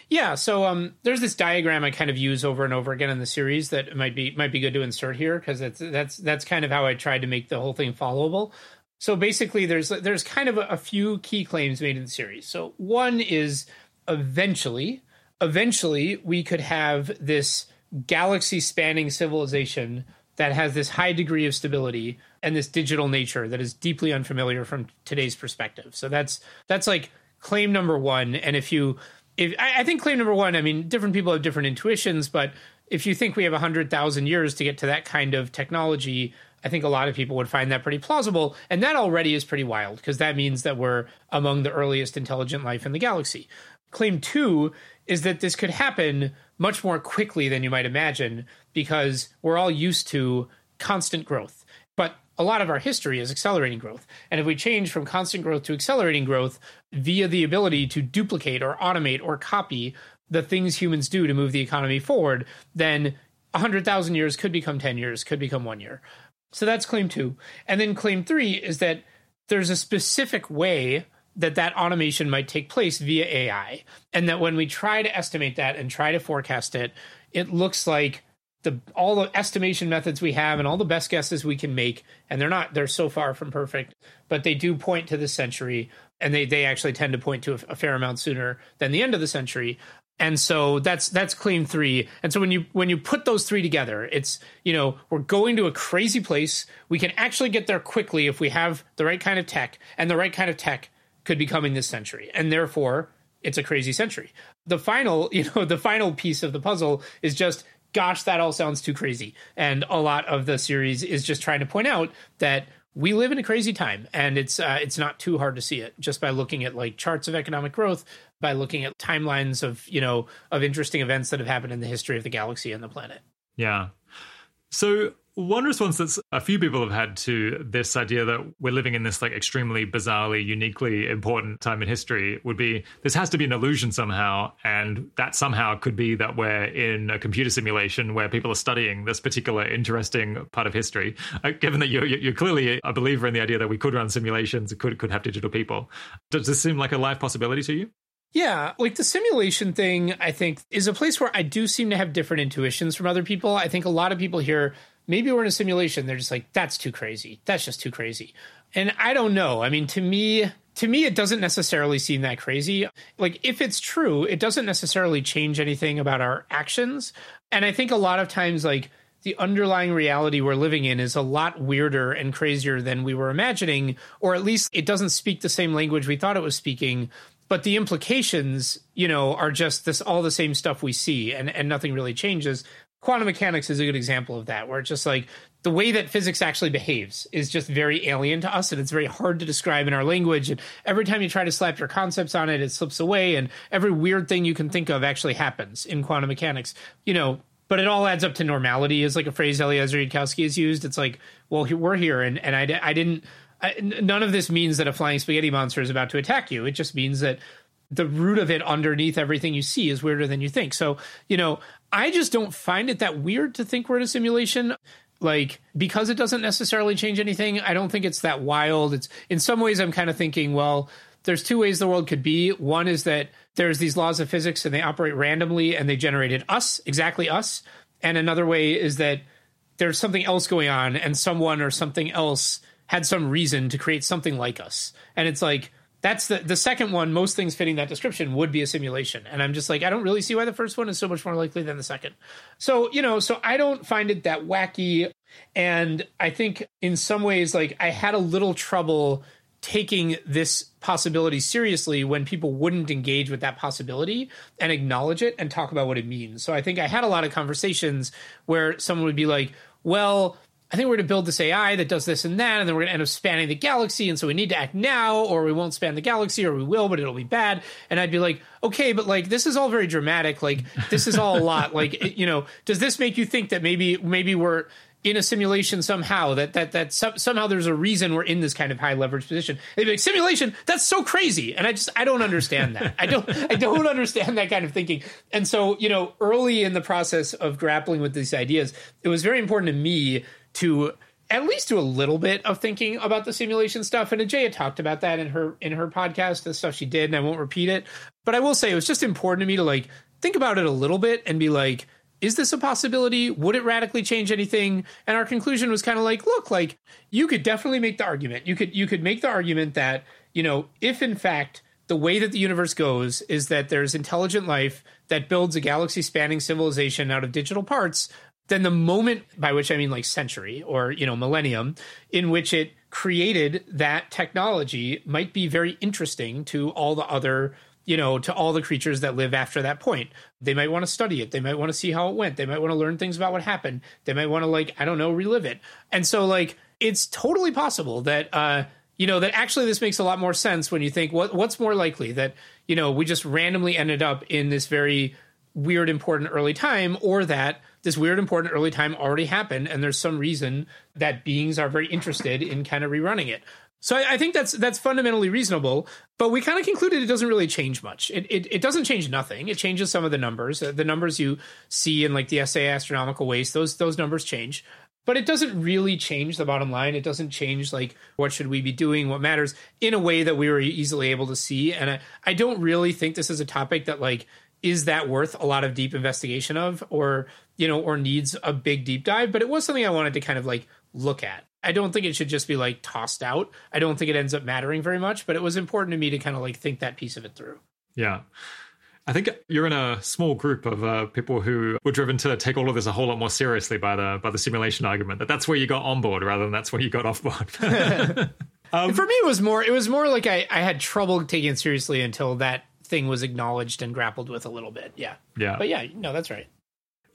Yeah, so um, there's this diagram I kind of use over and over again in the series that might be might be good to insert here because that's that's that's kind of how I tried to make the whole thing followable. So basically, there's there's kind of a, a few key claims made in the series. So one is eventually, eventually we could have this galaxy spanning civilization that has this high degree of stability and this digital nature that is deeply unfamiliar from today's perspective. So that's that's like claim number one. And if you if I, I think claim number one, I mean, different people have different intuitions, but if you think we have 100,000 years to get to that kind of technology, I think a lot of people would find that pretty plausible. And that already is pretty wild because that means that we're among the earliest intelligent life in the galaxy. Claim two is that this could happen much more quickly than you might imagine because we're all used to constant growth. A lot of our history is accelerating growth. And if we change from constant growth to accelerating growth via the ability to duplicate or automate or copy the things humans do to move the economy forward, then 100,000 years could become 10 years, could become one year. So that's claim two. And then claim three is that there's a specific way that that automation might take place via AI. And that when we try to estimate that and try to forecast it, it looks like the all the estimation methods we have and all the best guesses we can make and they're not they're so far from perfect but they do point to the century and they they actually tend to point to a, a fair amount sooner than the end of the century. And so that's that's claim three. And so when you when you put those three together it's you know we're going to a crazy place. We can actually get there quickly if we have the right kind of tech and the right kind of tech could be coming this century. And therefore it's a crazy century. The final (laughs) you know the final piece of the puzzle is just gosh, that all sounds too crazy. And a lot of the series is just trying to point out that we live in a crazy time, and it's uh, it's not too hard to see it just by looking at like charts of economic growth, by looking at timelines of you know of interesting events that have happened in the history of the galaxy and the planet. Yeah. So one response that a few people have had to this idea that we're living in this like extremely bizarrely, uniquely important time in history would be this has to be an illusion somehow, and that somehow could be that we're in a computer simulation where people are studying this particular interesting part of history. Uh, given that you're, you're clearly a believer in the idea that we could run simulations, could could have digital people, does this seem like a live possibility to you? Yeah, like the simulation thing, I think is a place where I do seem to have different intuitions from other people. I think a lot of people here maybe we're in a simulation they're just like that's too crazy. That's just too crazy. And i don't know. I mean to me to me it doesn't necessarily seem that crazy. Like if it's true it doesn't necessarily change anything about our actions. And i think a lot of times like the underlying reality we're living in is a lot weirder and crazier than we were imagining or at least it doesn't speak the same language we thought it was speaking. But the implications you know are just this all the same stuff we see and and nothing really changes quantum mechanics is a good example of that, where it's just like the way that physics actually behaves is just very alien to us and it's very hard to describe in our language. And every time you try to slap your concepts on it, it slips away. And every weird thing you can think of actually happens in quantum mechanics. You know, but it all adds up to normality is like a phrase Eliezer Yudkowsky has used. It's like, well, we're here, and and I, I didn't. I, none of this means that a flying spaghetti monster is about to attack you. It just means that the root of it underneath everything you see is weirder than you think. So, you know, I just don't find it that weird to think we're in a simulation. Like, because it doesn't necessarily change anything, I don't think it's that wild. It's in some ways, I'm kind of thinking, well, there's two ways the world could be. One is that there's these laws of physics and they operate randomly and they generated us, exactly us. And another way is that there's something else going on and someone or something else had some reason to create something like us. And it's like, that's the the second one most things fitting that description would be a simulation. And i'm just like i don't really see why the first one is so much more likely than the second. So you know so i don't find it that wacky. And i think in some ways like i had a little trouble taking this possibility seriously when people wouldn't engage with that possibility and acknowledge it and talk about what it means. So i think i had a lot of conversations where someone would be like well I think we're going to build this AI that does this and that, and then we're going to end up spanning the galaxy. And so we need to act now, or we won't span the galaxy, or we will, but it'll be bad. And I'd be like, okay, but like this is all very dramatic. Like this is all a lot. Like you know, does this make you think that maybe maybe we're in a simulation somehow that that that somehow there's a reason we're in this kind of high leverage position. They'd be like simulation. That's so crazy, and I just I don't understand that. I don't I don't (laughs) understand that kind of thinking. And so you know, early in the process of grappling with these ideas, it was very important to me to at least do a little bit of thinking about the simulation stuff. And Ajeya talked about that in her in her podcast, the stuff she did, and I won't repeat it. But I will say it was just important to me to like think about it a little bit and be like, is this a possibility? Would it radically change anything? And our conclusion was kind of like, look, like you could definitely make the argument. You could you could make the argument that, you know, if in fact the way that the universe goes is that there's intelligent life that builds a galaxy spanning civilization out of digital parts, then the moment by which I mean like century or you know millennium in which it created that technology might be very interesting to all the other you know to all the creatures that live after that point. They might want to study it. They might want to see how it went. They might want to learn things about what happened. They might want to like i don't know relive it. And so like it's totally possible that uh you know that actually this makes a lot more sense when you think what what's more likely that you know we just randomly ended up in this very weird important early time or that this weird important early time already happened and there's some reason that beings are very interested in kind of rerunning it. So I, I think that's that's fundamentally reasonable but we kind of concluded it doesn't really change much. It, it, it doesn't change nothing. It changes some of the numbers. The numbers you see in like the SA astronomical waste those those numbers change but it doesn't really change the bottom line. It doesn't change like what should we be doing what matters in a way that we were easily able to see. And i, I don't really think this is a topic that like is that worth a lot of deep investigation of or you know or needs a big deep dive but it was something i wanted to kind of like look at i don't think it should just be like tossed out i don't think it ends up mattering very much but it was important to me to kind of like think that piece of it through yeah I think you're in a small group of uh, people who were driven to take all of this a whole lot more seriously by the by the simulation argument. That that's where you got on board rather than that's where you got off board. (laughs) um, For me, it was more it was more like I, I had trouble taking it seriously until that thing was acknowledged and grappled with a little bit. Yeah. Yeah. But yeah, no, that's right.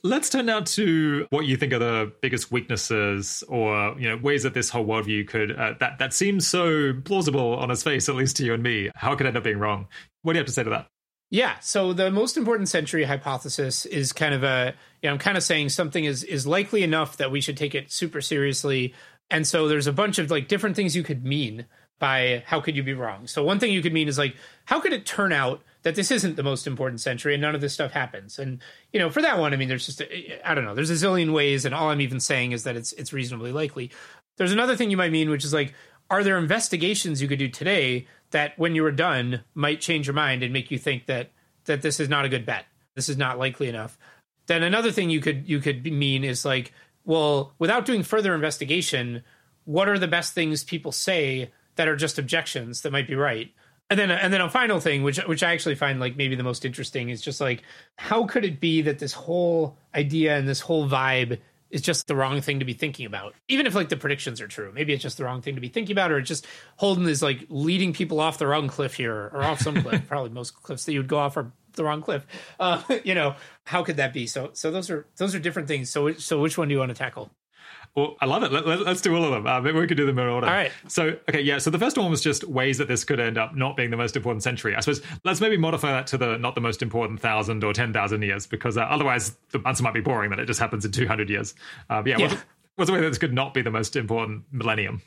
Let's turn now to what you think are the biggest weaknesses, or you know, ways that this whole worldview could uh, that that seems so plausible on its face, at least to you and me. How could end up being wrong? What do you have to say to that? Yeah, so the most important century hypothesis is kind of a, you know, I'm kind of saying something is is likely enough that we should take it super seriously, and so there's a bunch of like different things you could mean by how could you be wrong. So one thing you could mean is like how could it turn out that this isn't the most important century and none of this stuff happens? And you know, for that one, I mean, there's just I don't know, there's a zillion ways, and all I'm even saying is that it's it's reasonably likely. There's another thing you might mean, which is like, are there investigations you could do today that, when you were done, might change your mind and make you think that that this is not a good bet, this is not likely enough? Then another thing you could you could mean is like, well, without doing further investigation, what are the best things people say that are just objections that might be right. And then and then a final thing, which which I actually find like maybe the most interesting, is just like how could it be that this whole idea and this whole vibe is just the wrong thing to be thinking about. Even if like the predictions are true, maybe it's just the wrong thing to be thinking about, or it's just Holden is like leading people off the wrong cliff here, or off some cliff. (laughs) Probably most cliffs that you would go off are the wrong cliff. Uh, (laughs) you know, how could that be? So so those are those are different things. So so which one do you want to tackle? Well, I love it. Let, us do all of them. Uh, maybe we could do them in order. All right. So, okay, yeah. So the first one was just ways that this could end up not being the most important century. I suppose let's maybe modify that to the not the most important thousand or ten thousand years, because uh, otherwise the answer might be boring that it just happens in two hundred years. Uh, yeah. yeah. What's, what's a way that this could not be the most important millennium?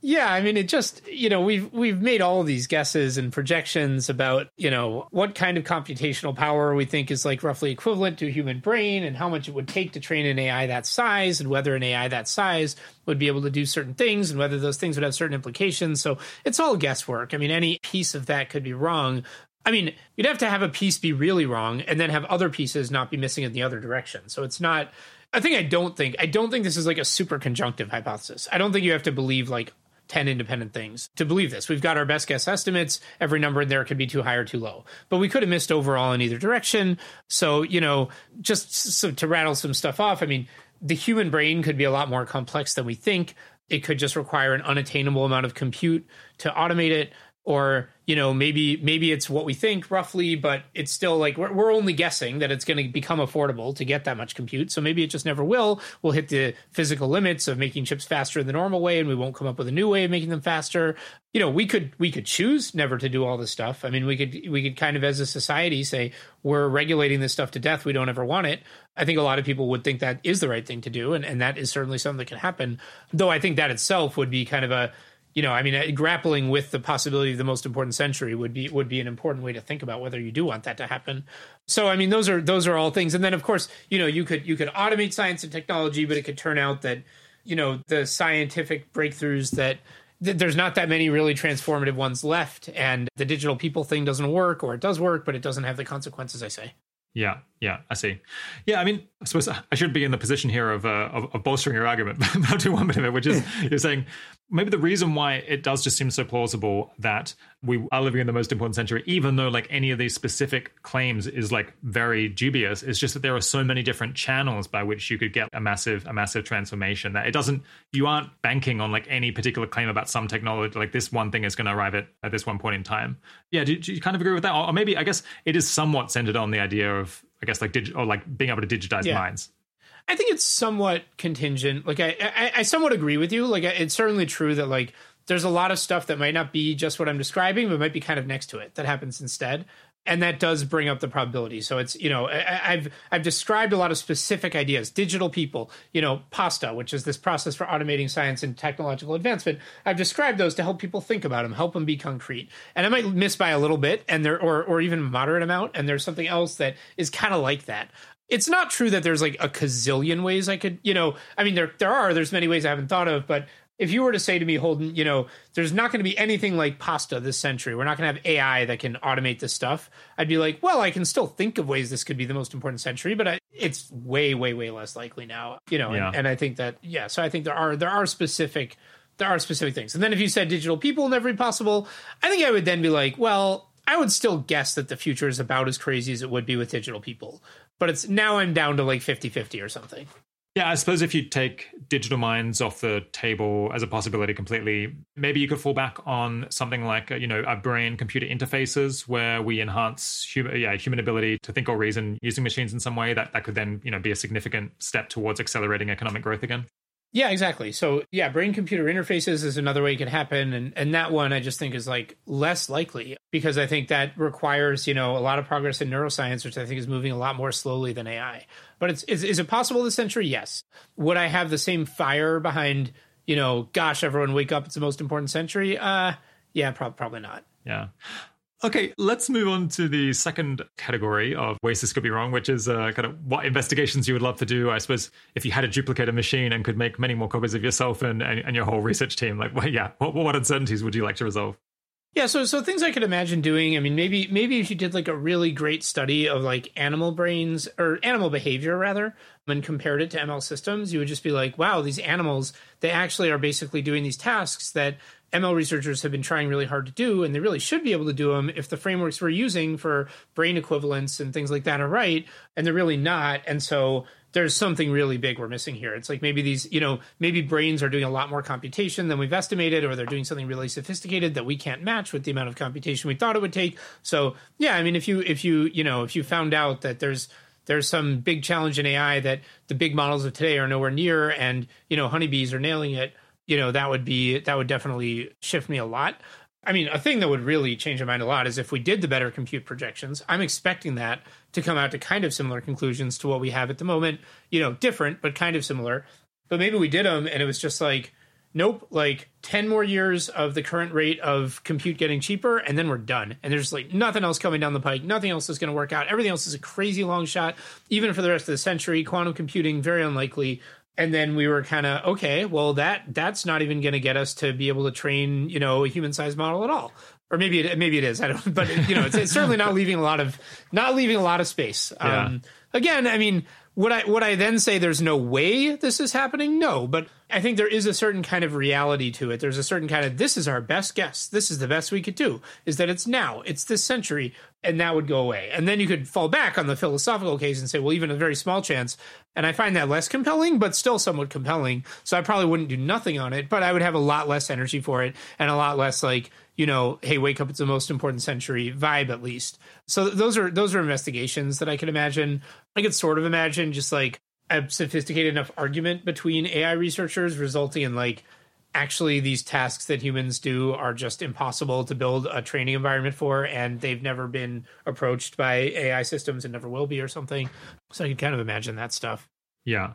Yeah, I mean it just, you know, we've we've made all these guesses and projections about, you know, what kind of computational power we think is like roughly equivalent to a human brain and how much it would take to train an AI that size and whether an AI that size would be able to do certain things and whether those things would have certain implications. So, it's all guesswork. I mean, any piece of that could be wrong. I mean, you'd have to have a piece be really wrong and then have other pieces not be missing in the other direction. So, it's not I think I don't think I don't think this is like a super conjunctive hypothesis. I don't think you have to believe like 10 independent things to believe this. We've got our best guess estimates. Every number in there could be too high or too low. But we could have missed overall in either direction. So, you know, just so to rattle some stuff off, I mean, the human brain could be a lot more complex than we think. It could just require an unattainable amount of compute to automate it or you know maybe maybe it's what we think roughly but it's still like we're, we're only guessing that it's going to become affordable to get that much compute. So maybe it just never will. We'll hit the physical limits of making chips faster in the normal way and we won't come up with a new way of making them faster. You know we could we could choose never to do all this stuff. I mean we could we could kind of as a society say we're regulating this stuff to death. We don't ever want it. I think a lot of people would think that is the right thing to do and, and that is certainly something that can happen. Though i think that itself would be kind of a you know, I mean, uh, grappling with the possibility of the most important century would be would be an important way to think about whether you do want that to happen. So, I mean, those are those are all things. And then, of course, you know, you could you could automate science and technology, but it could turn out that you know the scientific breakthroughs that there's not that many really transformative ones left, and the digital people thing doesn't work, or it does work, but it doesn't have the consequences. I say. Yeah, yeah, I see. Yeah, I mean, I suppose I should be in the position here of uh, of, of bolstering your argument, (laughs) but I'll do one bit of it, which is (laughs) you're saying maybe the reason why it does just seem so plausible that we are living in the most important century even though like any of these specific claims is like very dubious is just that there are so many different channels by which you could get a massive a massive transformation that it doesn't you aren't banking on like any particular claim about some technology like this one thing is going to arrive at at this one point in time yeah do, do you kind of agree with that or, maybe i guess it is somewhat centered on the idea of i guess like dig- or like being able to digitize yeah. minds I think it's somewhat contingent. Like I, I, I somewhat agree with you. Like it's certainly true that like there's a lot of stuff that might not be just what I'm describing, but might be kind of next to it that happens instead. And that does bring up the probability. So it's you know I, have I've described a lot of specific ideas. Digital people, you know, PASTA, which is this process for automating science and technological advancement. I've described those to help people think about them, help them be concrete. And I might miss by a little bit, and there or or even moderate amount. And there's something else that is kind of like that it's not true that there's like a gazillion ways I could, you know, I mean there there are there's many ways I haven't thought of, but if you were to say to me, Holden, you know, there's not going to be anything like PASTA this century. We're not going to have AI that can automate this stuff. I'd be like, well, I can still think of ways this could be the most important century, but I, it's way, way, way less likely now. You know, yeah. and, and I think that yeah. So I think there are there are specific there are specific things. And then if you said digital people never be possible, I think I would then be like, well, I would still guess that the future is about as crazy as it would be with digital people but it's now I'm down to like 50-50 or something. Yeah, I suppose if you take digital minds off the table as a possibility completely, maybe you could fall back on something like uh, you know, brain computer interfaces where we enhance human, yeah, human ability to think or reason using machines in some way. That that could then you know be a significant step towards accelerating economic growth again. Yeah, exactly. So yeah, brain computer interfaces is another way it could happen. And and that one I just think is like less likely because I think that requires, you know, a lot of progress in neuroscience, which I think is moving a lot more slowly than AI. But it's is, is it possible this century? Yes. Would I have the same fire behind, you know, gosh, everyone wake up, it's the most important century? Uh yeah, pro- probably not. Yeah. Okay, let's move on to the second category of ways this could be wrong, which is uh, kind of what investigations you would love to do. I suppose if you had a duplicator machine and could make many more copies of yourself and, and, and your whole research team, like, well, yeah, what, what uncertainties would you like to resolve? Yeah, so so things I could imagine doing. I mean, maybe maybe if you did like a really great study of like animal brains or animal behavior rather, and compared it to ML systems, you would just be like, wow, these animals they actually are basically doing these tasks that ML researchers have been trying really hard to do, and they really should be able to do them if the frameworks we're using for brain equivalence and things like that are right, and they're really not. And so there's something really big we're missing here. It's like maybe these, you know, maybe brains are doing a lot more computation than we've estimated, or they're doing something really sophisticated that we can't match with the amount of computation we thought it would take. So yeah, I mean, if you if you you know if you found out that there's there's some big challenge in AI that the big models of today are nowhere near, and you know honeybees are nailing it you know that would be that would definitely shift me a lot i mean a thing that would really change my mind a lot is if we did the better compute projections i'm expecting that to come out to kind of similar conclusions to what we have at the moment you know different but kind of similar but maybe we did them and it was just like nope, like 10 more years of the current rate of compute getting cheaper, and then we're done. And there's like nothing else coming down the pike. Nothing else is going to work out. Everything else is a crazy long shot, even for the rest of the century. Quantum computing, very unlikely. And then we were kind of okay. Well, that that's not even going to get us to be able to train, you know, a human sized model at all. Or maybe it maybe it is. I don't. (laughs) But you know, it's, it's certainly not leaving a lot of not leaving a lot of space. Yeah. Um, again, I mean, would I would I then say there's no way this is happening? No, but I think there is a certain kind of reality to it. There's a certain kind of this is our best guess. This is the best we could do. Is that it's now, it's this century, and that would go away. And then you could fall back on the philosophical case and say, well, even a very small chance. And I find that less compelling, but still somewhat compelling. So I probably wouldn't do nothing on it, but I would have a lot less energy for it and a lot less like you know, hey, wake up, it's the most important century vibe at least. So those are those are investigations that I can imagine. I could sort of imagine just like a sophisticated enough argument between AI researchers resulting in like actually these tasks that humans do are just impossible to build a training environment for and they've never been approached by AI systems and never will be or something. So I could kind of imagine that stuff. Yeah.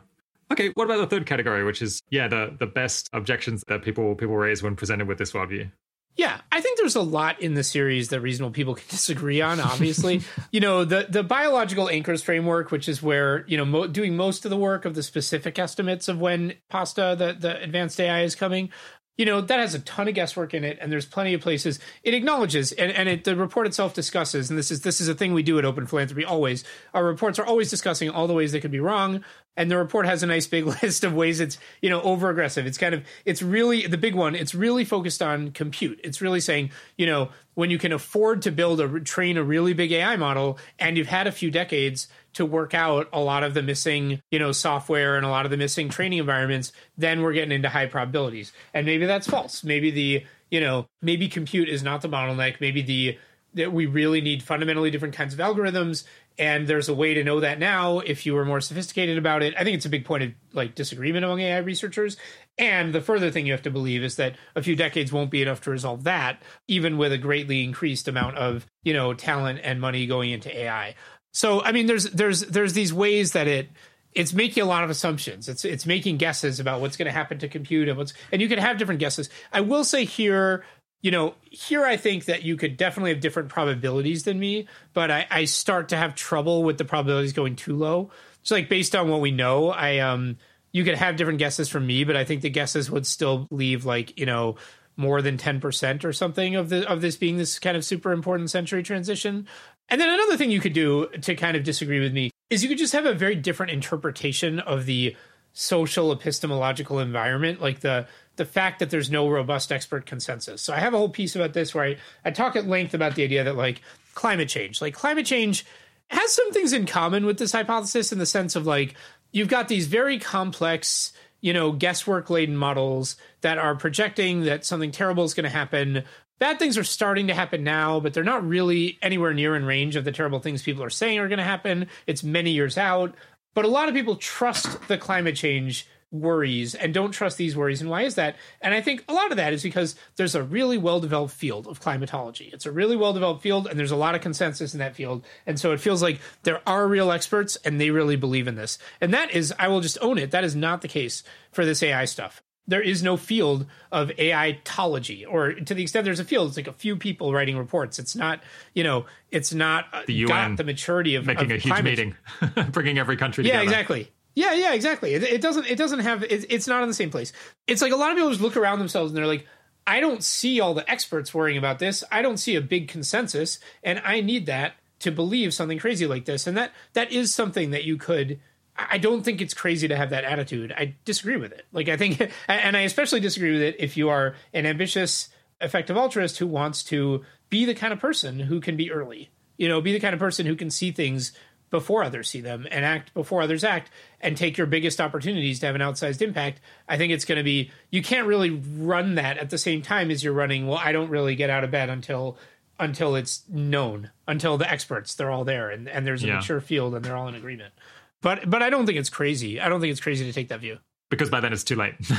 Okay, what about the third category, which is yeah, the the best objections that people people raise when presented with this worldview? Yeah, I think there's a lot in the series that reasonable people (laughs) can disagree on. Obviously, (laughs) you know the the biological anchors framework, which is where you know mo- doing most of the work of the specific estimates of when PASTA the the advanced AI is coming. You know that has a ton of guesswork in it, and there's plenty of places it acknowledges, and, and it, the report itself discusses, and this is this is a thing we do at Open Philanthropy always. Our reports are always discussing all the ways they could be wrong, and the report has a nice big (laughs) list of ways it's you know over aggressive it's kind of it's really the big one it's really focused on compute. It's really saying you know when you can afford to build a train a really big ai model and you've had a few decades to work out a lot of the missing you know software and a lot of the missing training environments then we're getting into high probabilities. And maybe that's false. Maybe the you know maybe compute is not the bottleneck. Maybe the that we really need fundamentally different kinds of algorithms and there's a way to know that now if you were more sophisticated about it i think it's a big point of like disagreement among ai researchers and the further thing you have to believe is that a few decades won't be enough to resolve that even with a greatly increased amount of you know talent and money going into ai so i mean there's there's there's these ways that it it's making a lot of assumptions. It's it's making guesses about what's going to happen to compute and what's and you can have different guesses. I will say here you know, here I think that you could definitely have different probabilities than me, but I, I start to have trouble with the probabilities going too low. So like based on what we know, I um you could have different guesses from me, but I think the guesses would still leave like, you know, more than 10% or something of the of this being this kind of super important century transition. And then another thing you could do to kind of disagree with me is you could just have a very different interpretation of the social epistemological environment like the the fact that there's no robust expert consensus. So I have a whole piece about this where I, I talk at length about the idea that like climate change, like climate change has some things in common with this hypothesis in the sense of like you've got these very complex, you know, guesswork laden models that are projecting that something terrible is going to happen. Bad things are starting to happen now, but they're not really anywhere near in range of the terrible things people are saying are going to happen. It's many years out. But a lot of people trust the climate change worries and don't trust these worries. And why is that? And I think a lot of that is because there's a really well developed field of climatology. It's a really well developed field, and there's a lot of consensus in that field. And so it feels like there are real experts and they really believe in this. And that is, I will just own it, that is not the case for this AI stuff. There is no field of AI-tology, or to the extent there's a field, it's like a few people writing reports. It's not, you know, it's not uh, the UN got the maturity of making of a huge climate meeting, (laughs) bringing every country together. yeah, together. exactly. Yeah, yeah, exactly. It, it doesn't. It doesn't have. It, it's not in the same place. It's like a lot of people just look around themselves and they're like, I don't see all the experts worrying about this. I don't see a big consensus, and I need that to believe something crazy like this. And that that is something that you could. I don't think it's crazy to have that attitude. I disagree with it. Like I think, (laughs) and I especially disagree with it if you are an ambitious, effective altruist who wants to be the kind of person who can be early. You know, be the kind of person who can see things before others see them and act before others act and take your biggest opportunities to have an outsized impact i think it's going to be you can't really run that at the same time as you're running well i don't really get out of bed until until it's known until the experts they're all there and, and there's a Yeah. mature field and they're all in agreement but but i don't think it's crazy i don't think it's crazy to take that view Because by then it's too late. (laughs)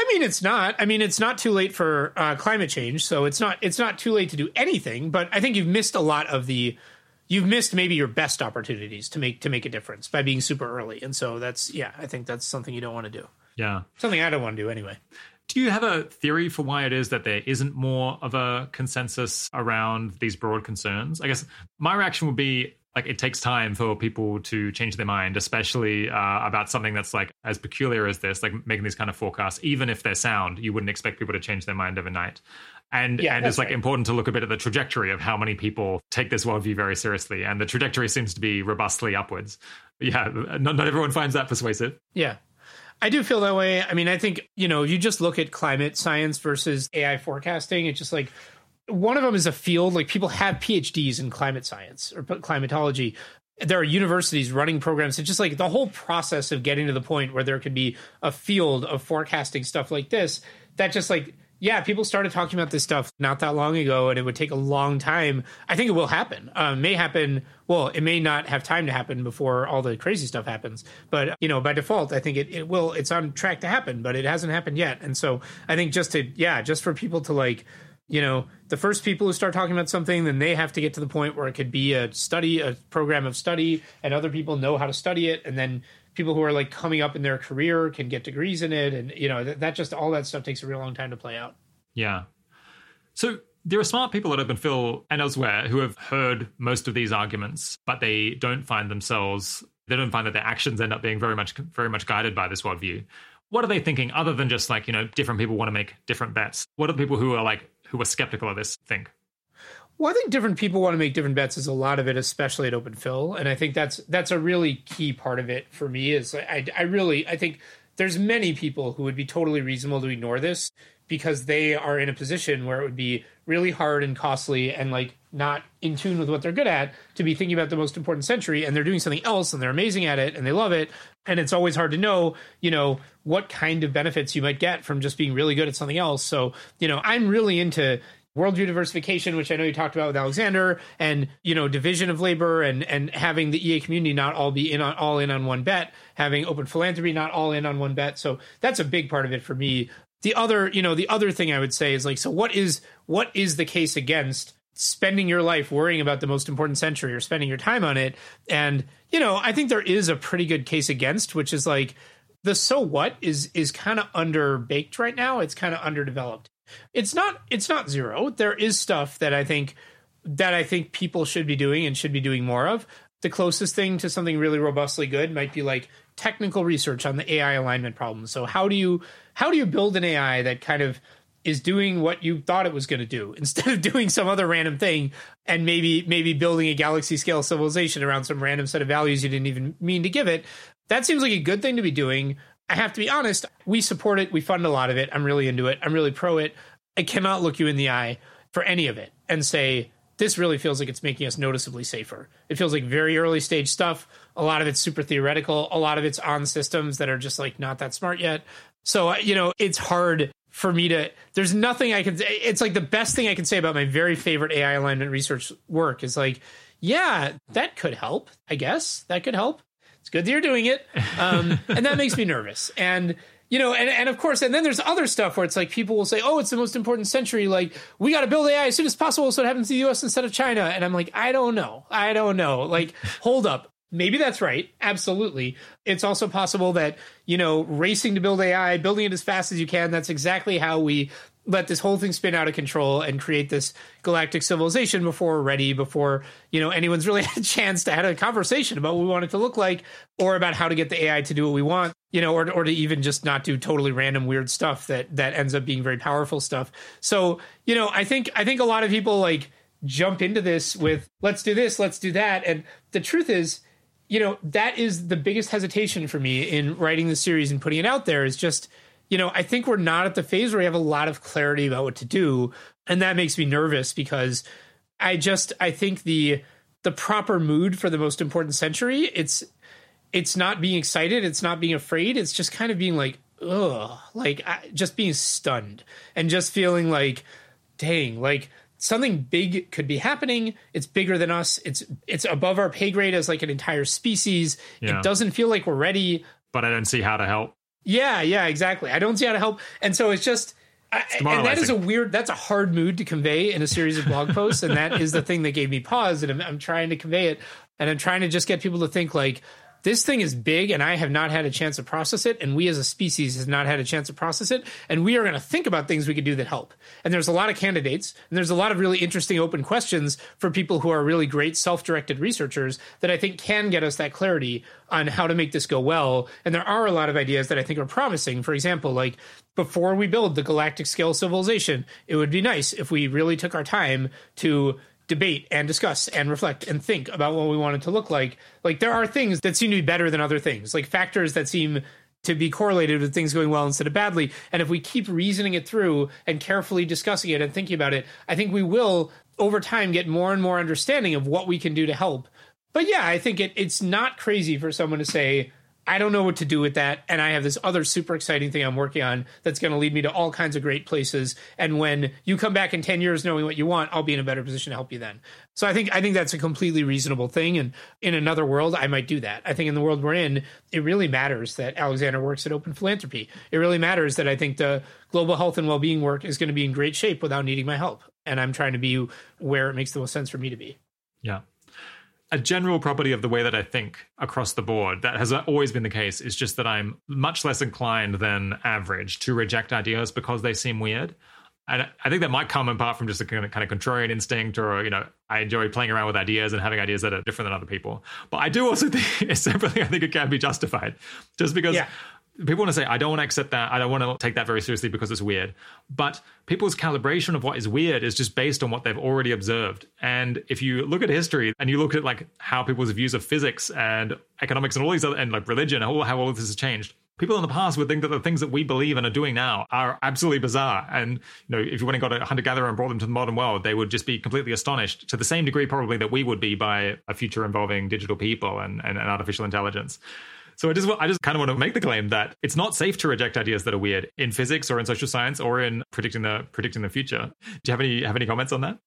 I mean, it's not. I mean, it's not too late for uh, climate change, so it's not. It's not too late to do anything. But I think you've missed a lot of the. You've missed maybe your best opportunities to make to make a difference by being super early, and so that's yeah. I think that's something you don't want to do. yeah. Something I don't want to do anyway. Do you have a theory for why it is that there isn't more of a consensus around these broad concerns? I guess my reaction would be like it takes time for people to change their mind, especially uh, about something that's like as peculiar as this, like making these kind of forecasts. Even if they're sound, you wouldn't expect people to change their mind overnight. And yeah, and it's like right. important to look a bit at the trajectory of how many people take this worldview very seriously, and the trajectory seems to be robustly upwards. Yeah, not, not everyone finds that persuasive. Yeah, I do feel that way. I mean, I think, you know, you just look at climate science versus AI forecasting. It's just like one of them is a field, like people have PhDs in climate science or climatology. There are universities running programs. It's just like the whole process of getting to the point where there could be a field of forecasting stuff like this that just like yeah, people started talking about this stuff not that long ago, and it would take a long time. I think it will happen. Um, may happen. Well, it may not have time to happen before all the crazy stuff happens. But you know, by default, I think it, it will. It's on track to happen, but it hasn't happened yet. And so I think just to yeah, just for people to like you know, the first people who start talking about something, then they have to get to the point where it could be a study, a program of study, and other people know how to study it, and then people who are like coming up in their career can get degrees in it and you know that, that just all that stuff takes a real long time to play out. Yeah. So there are smart people at Open Phil and elsewhere who have heard most of these arguments but they don't find themselves they don't find that their actions end up being very much very much guided by this worldview. What are they thinking other than just like you know different people want to make different bets? What are the people who are like who are skeptical of this think well, I think different people want to make different bets is a lot of it, especially at Open Phil, and I think that's that's a really key part of it for me. Is I, I really I think there's many people who would be totally reasonable to ignore this because they are in a position where it would be really hard and costly and like not in tune with what they're good at to be thinking about the most important century and they're doing something else and they're amazing at it and they love it and it's always hard to know you know what kind of benefits you might get from just being really good at something else so you know i'm really into worldview diversification, which I know you talked about with Alexander, and you know division of labor, and and having the EA community not all be in on all in on one bet, having open philanthropy not all in on one bet. So that's a big part of it for me. The other, you know, the other thing I would say is like, so what is what is the case against spending your life worrying about the most important century or spending your time on it? And you know, I think there is a pretty good case against, which is like the so what is is kind of under baked right now. It's kind of underdeveloped. It's not it's not zero. There is stuff that I think that I think people should be doing and should be doing more of. The closest thing to something really robustly good might be like technical research on the AI alignment problem. So how do you how do you build an AI that kind of is doing what you thought it was going to do (laughs) instead of doing some other random thing and maybe maybe building a galaxy scale civilization around some random set of values you didn't even mean to give it that seems like a good thing to be doing I have to be honest, we support it. We fund a lot of it. I'm really into it. I'm really pro it. I cannot look you in the eye for any of it and say, this really feels like it's making us noticeably safer. It feels like very early stage stuff. A lot of it's super theoretical. A lot of it's on systems that are just like not that smart yet. So, uh, you know, it's hard for me to, there's nothing I can, say. it's like the best thing I can say about my very favorite AI alignment research work is like, yeah, that could help, I guess. That could help it's good that you're doing it. Um, (laughs) and that makes me nervous. And, you know, and, and of course, and then there's other stuff where it's like people will say, oh, it's the most important century. Like, we got to build AI as soon as possible so it happens to the US instead of China. And I'm like, I don't know. I don't know. Like, hold up. Maybe that's right. Absolutely. It's also possible that, you know, racing to build AI, building it as fast as you can, that's exactly how we let this whole thing spin out of control and create this galactic civilization before we're ready, before you know anyone's really (laughs) had a chance to have a conversation about what we want it to look like, or about how to get the AI to do what we want, you know, or or to even just not do totally random weird stuff that that ends up being very powerful stuff. So you know, I think I think a lot of people like jump into this with let's do this, let's do that, and the truth is. You know, that is the biggest hesitation for me in writing the series and putting it out there is just, you know, I think we're not at the phase where we have a lot of clarity about what to do, and that makes me nervous because I just I think the the proper mood for the most important century it's it's not being excited, it's not being afraid, it's just kind of being like ugh, like just being stunned and just feeling like dang, like something big could be happening. It's bigger than us. It's it's above our pay grade as like an entire species. Yeah. It doesn't feel like we're ready. But I don't see how to help. Yeah, yeah, exactly. I don't see how to help, and so it's just. I, and that is a weird that's a hard mood to convey in a series of blog posts and that is the thing that gave me pause and I'm, I'm trying to convey it and i'm trying to just get people to think like this thing is big and I have not had a chance to process it. And we as a species has not had a chance to process it. And we are going to think about things we could do that help. And there's a lot of candidates and there's a lot of really interesting open questions for people who are really great self directed researchers that I think can get us that clarity on how to make this go well. And there are a lot of ideas that I think are promising. For example, like before we build the galactic scale civilization, it would be nice if we really took our time to debate and discuss and reflect and think about what we want it to look like. Like there are things that seem to be better than other things, like factors that seem to be correlated with things going well instead of badly. And if we keep reasoning it through and carefully discussing it and thinking about it, I think we will over time get more and more understanding of what we can do to help. But yeah, I think it, it's not crazy for someone to say, I don't know what to do with that. And I have this other super exciting thing I'm working on that's going to lead me to all kinds of great places. And when you come back in 10 years knowing what you want, I'll be in a better position to help you then. So I think I think that's a completely reasonable thing. And in another world, I might do that. I think in the world we're in, it really matters that Alexander works at Open Philanthropy. It really matters that I think the global health and well-being work is going to be in great shape without needing my help. And I'm trying to be where it makes the most sense for me to be. Yeah a general property of the way that I think across the board that has always been the case is just that I'm much less inclined than average to reject ideas because they seem weird. And I think that might come in part from just a kind of, kind of contrarian instinct, or you know, I enjoy playing around with ideas and having ideas that are different than other people. But I do also (laughs) think, separately, I think it can be justified, just because yeah people want to say, I don't want to accept that. I don't want to take that very seriously because it's weird. But people's calibration of what is weird is just based on what they've already observed. And if you look at history and you look at like how people's views of physics and economics and all these other, and like religion, how, how all of this has changed, people in the past would think that the things that we believe and are doing now are absolutely bizarre. And you know, if you went and got a hunter gatherer and brought them to the modern world, they would just be completely astonished to the same degree probably that we would be by a future involving digital people and, and, and artificial intelligence. So I just I just kind of want to make the claim that it's not safe to reject ideas that are weird in physics or in social science or in predicting the predicting the future. Do you have any have any comments on that?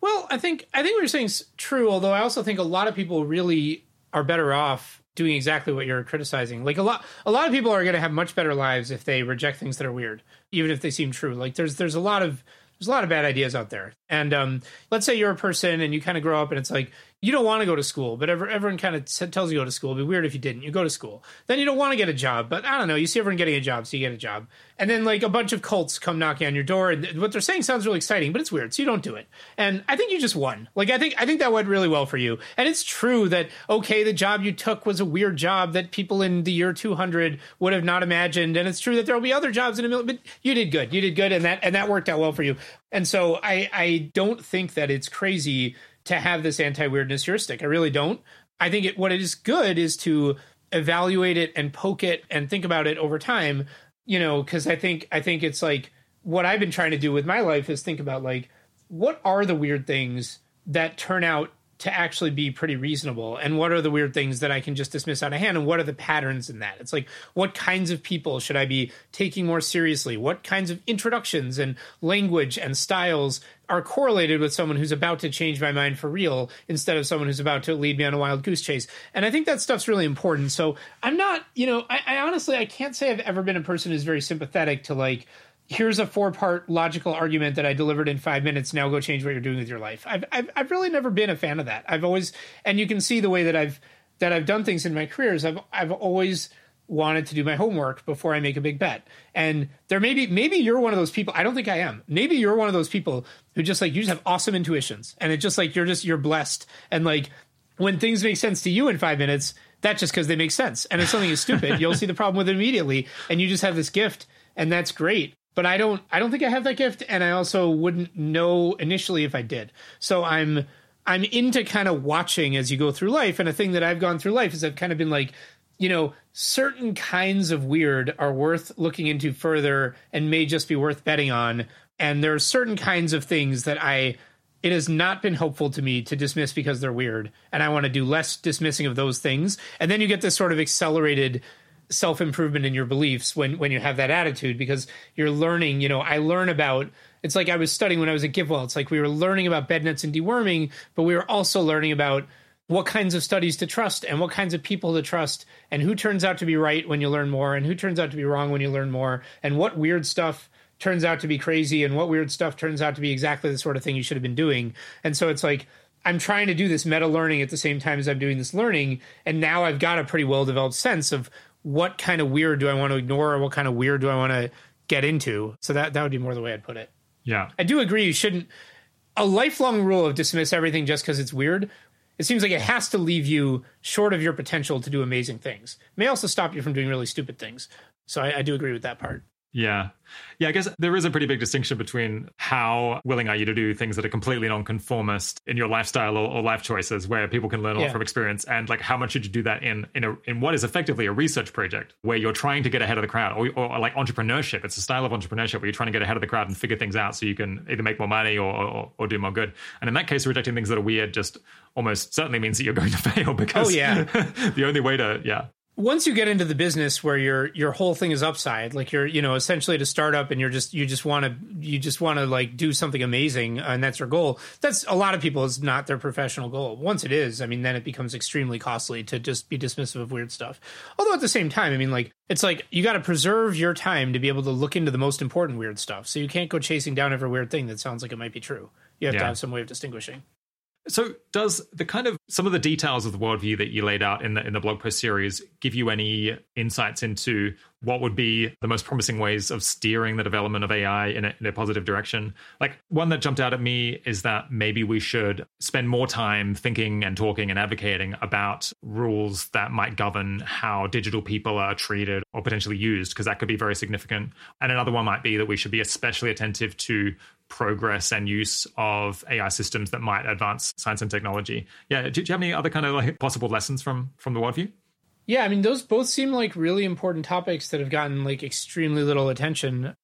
Well, I think I think what you're saying is true. Although I also think a lot of people really are better off doing exactly what you're criticizing. Like a lot a lot of people are going to have much better lives if they reject things that are weird, even if they seem true. Like there's there's a lot of there's a lot of bad ideas out there. And um, let's say you're a person and you kind of grow up and it's like you don't want to go to school, but everyone kind of tells you to go to school. It'd be weird if you didn't. You go to school. Then you don't want to get a job, but I don't know. You see everyone getting a job, so you get a job. And then like a bunch of cults come knocking on your door, and what they're saying sounds really exciting, but it's weird, so you don't do it. And I think you just won. Like I think I think that went really well for you. And it's true that okay, the job you took was a weird job that people in the year 200 would have not imagined. And it's true that there will be other jobs in a million, but you did good. You did good, and that and that worked out well for you. And so I I don't think that it's crazy to have this anti weirdness heuristic. I really don't. I think it, what it is good is to evaluate it and poke it and think about it over time. You know, because I think I think it's like what I've been trying to do with my life is think about like what are the weird things that turn out to actually be pretty reasonable and what are the weird things that i can just dismiss out of hand and what are the patterns in that it's like what kinds of people should i be taking more seriously what kinds of introductions and language and styles are correlated with someone who's about to change my mind for real instead of someone who's about to lead me on a wild goose chase and i think that stuff's really important so i'm not you know i, I honestly i can't say i've ever been a person who's very sympathetic to like here's a four part logical argument that I delivered in five minutes. Now go change what you're doing with your life. I've, I've, I've really never been a fan of that. I've always, and you can see the way that I've, that I've done things in my careers. I've, I've always wanted to do my homework before I make a big bet. And there may be, maybe you're one of those people. I don't think I am. Maybe you're one of those people who just like, you just have awesome intuitions and it's just like, you're just, you're blessed. And like, when things make sense to you in five minutes, that's just because they make sense. And if something is stupid, (laughs) you'll see the problem with it immediately. And you just have this gift and that's great but I don't I don't think I have that gift and I also wouldn't know initially if I did. So I'm I'm into kind of watching as you go through life and a thing that I've gone through life is I've kind of been like, you know, certain kinds of weird are worth looking into further and may just be worth betting on and there are certain kinds of things that I it has not been helpful to me to dismiss because they're weird and I want to do less dismissing of those things and then you get this sort of accelerated self improvement in your beliefs when when you have that attitude because you're learning. You know, I learn about. It's like I was studying when I was at GiveWell. It's like we were learning about bed nets and deworming, but we were also learning about what kinds of studies to trust and what kinds of people to trust and who turns out to be right when you learn more and who turns out to be wrong when you learn more and what weird stuff turns out to be crazy and what weird stuff turns out to be exactly the sort of thing you should have been doing. And so it's like I'm trying to do this meta learning at the same time as I'm doing this learning. And now I've got a pretty well developed sense of what kind of weird do I want to ignore or what kind of weird do I want to get into. So that, that would be more the way I'd put it. Yeah. I do agree you shouldn't a lifelong rule of dismiss everything just because it's weird. It seems like it has to leave you short of your potential to do amazing things. It may also stop you from doing really stupid things. So I, I do agree with that part. Yeah. Yeah, I guess there is a pretty big distinction between how willing are you to do things that are completely nonconformist in your lifestyle or, or life choices where people can learn a lot from experience and like how much should you do that in in a, in what is effectively a research project where you're trying to get ahead of the crowd or, or, like entrepreneurship. It's a style of entrepreneurship where you're trying to get ahead of the crowd and figure things out so you can either make more money or, or, or do more good. And in that case, rejecting things that are weird just almost certainly means that you're going to (laughs) fail because oh, yeah. (laughs) the only way to yeah once you get into the business where your your whole thing is upside like you're you know essentially to start up and you're just you just want to you just want to like do something amazing and that's your goal that's a lot of people is not their professional goal. Once it is i mean then it becomes extremely costly to just be dismissive of weird stuff. Although at the same time i mean like it's like you got to preserve your time to be able to look into the most important weird stuff. So you can't go chasing down every weird thing that sounds like it might be true. You have yeah. to have some way of distinguishing so, does the kind of some of the details of the worldview that you laid out in the in the blog post series give you any insights into what would be the most promising ways of steering the development of AI in a, in a positive direction? Like one that jumped out at me is that maybe we should spend more time thinking and talking and advocating about rules that might govern how digital people are treated or potentially used, because that could be very significant. And another one might be that we should be especially attentive to progress and use of AI systems that might advance science and technology. Yeah, do, do you have any other kind of like possible lessons from from the worldview? Yeah, I mean those both seem like really important topics that have gotten like extremely little attention.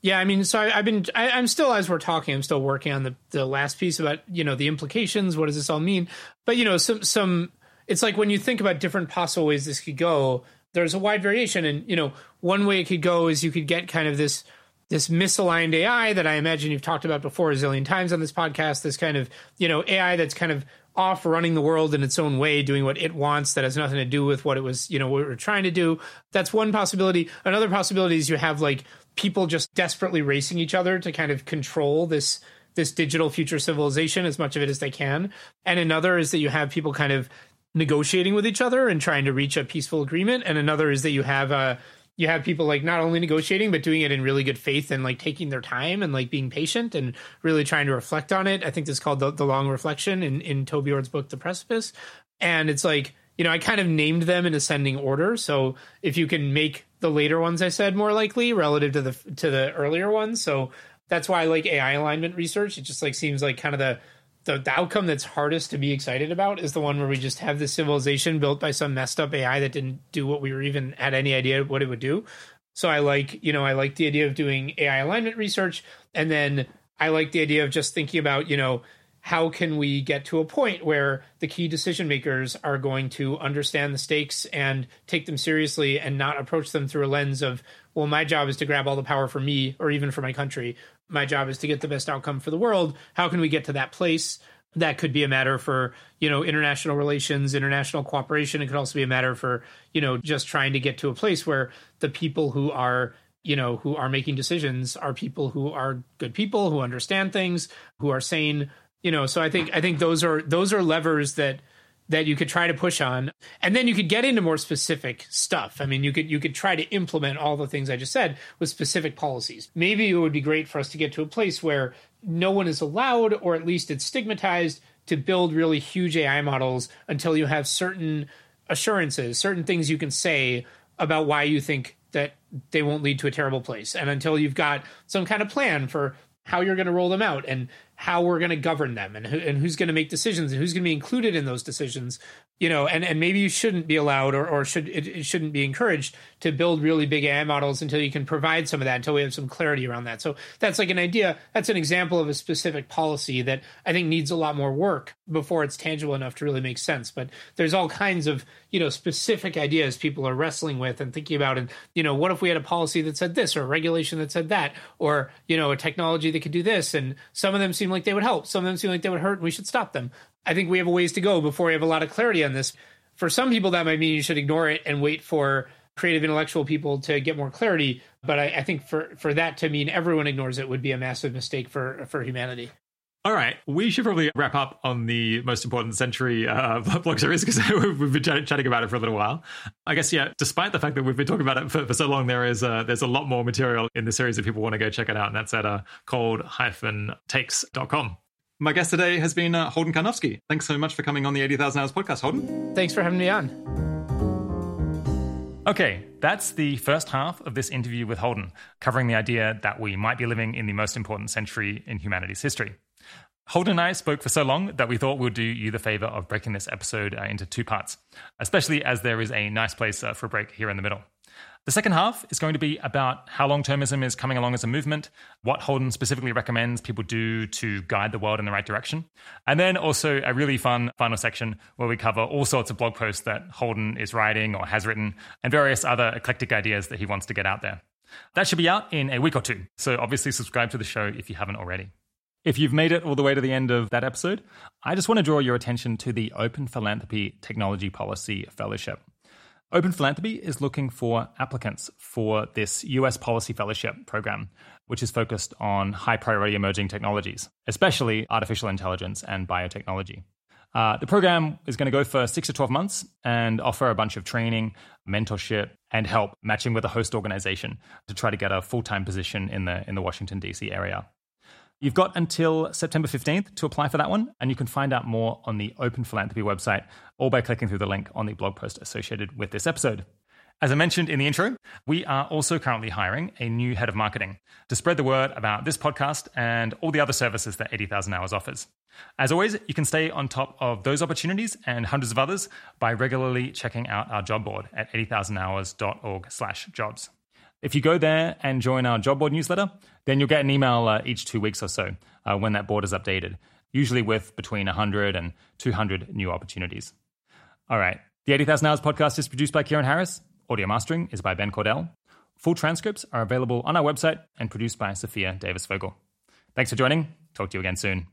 Yeah, I mean, so I, have been, I, am still, as we're talking, I'm still working on the the last piece about you know the implications. What does this all mean? But you know, some some, it's like when you think about different possible ways this could go. There's a wide variation, and you know, one way it could go is you could get kind of this this misaligned AI that I imagine you've talked about before a zillion times on this podcast. This kind of you know AI that's kind of off running the world in its own way, doing what it wants that has nothing to do with what it was you know what we are trying to do. That's one possibility. Another possibility is you have like people just desperately racing each other to kind of control this this digital future civilization as much of it as they can. And another is that you have people kind of negotiating with each other and trying to reach a peaceful agreement. And another is that you have a you have people like not only negotiating but doing it in really good faith and like taking their time and like being patient and really trying to reflect on it. I think this is called the, the long reflection in in Toby Ord's book The Precipice, and it's like you know I kind of named them in ascending order. So if you can make the later ones I said more likely relative to the to the earlier ones, so that's why I like AI alignment research. It just like seems like kind of the the, outcome that's hardest to be excited about is the one where we just have this civilization built by some messed up AI that didn't do what we were even had any idea what it would do. So I like, you know, I like the idea of doing AI alignment research. And then I like the idea of just thinking about, you know, how can we get to a point where the key decision makers are going to understand the stakes and take them seriously and not approach them through a lens of, well, my job is to grab all the power for me or even for my country, my job is to get the best outcome for the world. How can we get to that place? That could be a matter for, you know, international relations, international cooperation. It could also be a matter for, you know, just trying to get to a place where the people who are you know who are making decisions are people who are good people who understand things who are sane you know so i think i think those are those are levers that that you could try to push on. And then you could get into more specific stuff. I mean you could you could try to implement all the things i just said with specific policies. Maybe it would be great for us to get to a place where no one is allowed or at least it's stigmatized to build really huge ai models until you have certain assurances certain things you can say about why you think that they won't lead to a terrible place. And until you've got some kind of plan for how you're going to roll them out and how we're going to govern them and, who, and who's going to make decisions and who's going to be included in those decisions you know and, and maybe you shouldn't be allowed or, or should it, it, shouldn't be encouraged to build really big ai models until you can provide some of that until we have some clarity around that. So that's like an idea that's an example of a specific policy that i think needs a lot more work before it's tangible enough to really make sense. But there's all kinds of you know specific ideas people are wrestling with and thinking about. And you know what if we had a policy that said this or a regulation that said that or you know a technology that could do this? And some of them seem like they would help some of them seem like they would hurt and we should stop them I think we have a ways to go before we have a lot of clarity on this. For some people, that might mean you should ignore it and wait for creative intellectual people to get more clarity. But I, I think for, for that to mean everyone ignores it would be a massive mistake for for humanity. All right, we should probably wrap up on the most important century uh, (laughs) blog series because (laughs) we've been ch- chatting about it for a little while. I guess, yeah. Despite the fact that we've been talking about it for, for so long, there is uh, there's a lot more material in the series if people want to go check it out, and that's at uh, cold-takes.com. My guest today has been uh, Holden Karnofsky. Thanks so much for coming on the 80,000 Hours podcast, Holden. Thanks for having me on. Okay, that's the first half of this interview with Holden, covering the idea that we might be living in the most important century in humanity's history. Holden and I spoke for so long that we thought we'd do you the favor of breaking this episode uh, into two parts, especially as there is a nice place uh, for a break here in the middle. The second half is going to be about how longtermism is coming along as a movement, what Holden specifically recommends people do to guide the world in the right direction, and then also a really fun final section where we cover all sorts of blog posts that Holden is writing or has written, and various other eclectic ideas that he wants to get out there. That should be out in a week or two, so obviously subscribe to the show if you haven't already. If you've made it all the way to the end of that episode, I just want to draw your attention to the Open Philanthropy Technology Policy Fellowship. Open Philanthropy is looking for applicants for this US Policy Fellowship program, which is focused on high priority emerging technologies, especially artificial intelligence and biotechnology. Uh, the program is going to go for six to 12 months and offer a bunch of training, mentorship, and help matching with a host organization to try to get a full time position in the, in the Washington, D.C. area. You've got until September 15th to apply for that one, and you can find out more on the Open Philanthropy website or by clicking through the link on the blog post associated with this episode. As I mentioned in the intro, we are also currently hiring a new head of marketing to spread the word about this podcast and all the other services that 80,000 Hours offers. As always, you can stay on top of those opportunities and hundreds of others by regularly checking out our job board at 80,000hours.org/jobs. If you go there and join our job board newsletter, then you'll get an email uh, each two weeks or so uh, when that board is updated, usually with between 100 and 200 new opportunities. All right. The 80,000 Hours podcast is produced by Keiran Harris. Audio mastering is by Ben Cordell. Full transcripts are available on our website and produced by Sofia Davis Vogel. Thanks for joining. Talk to you again soon.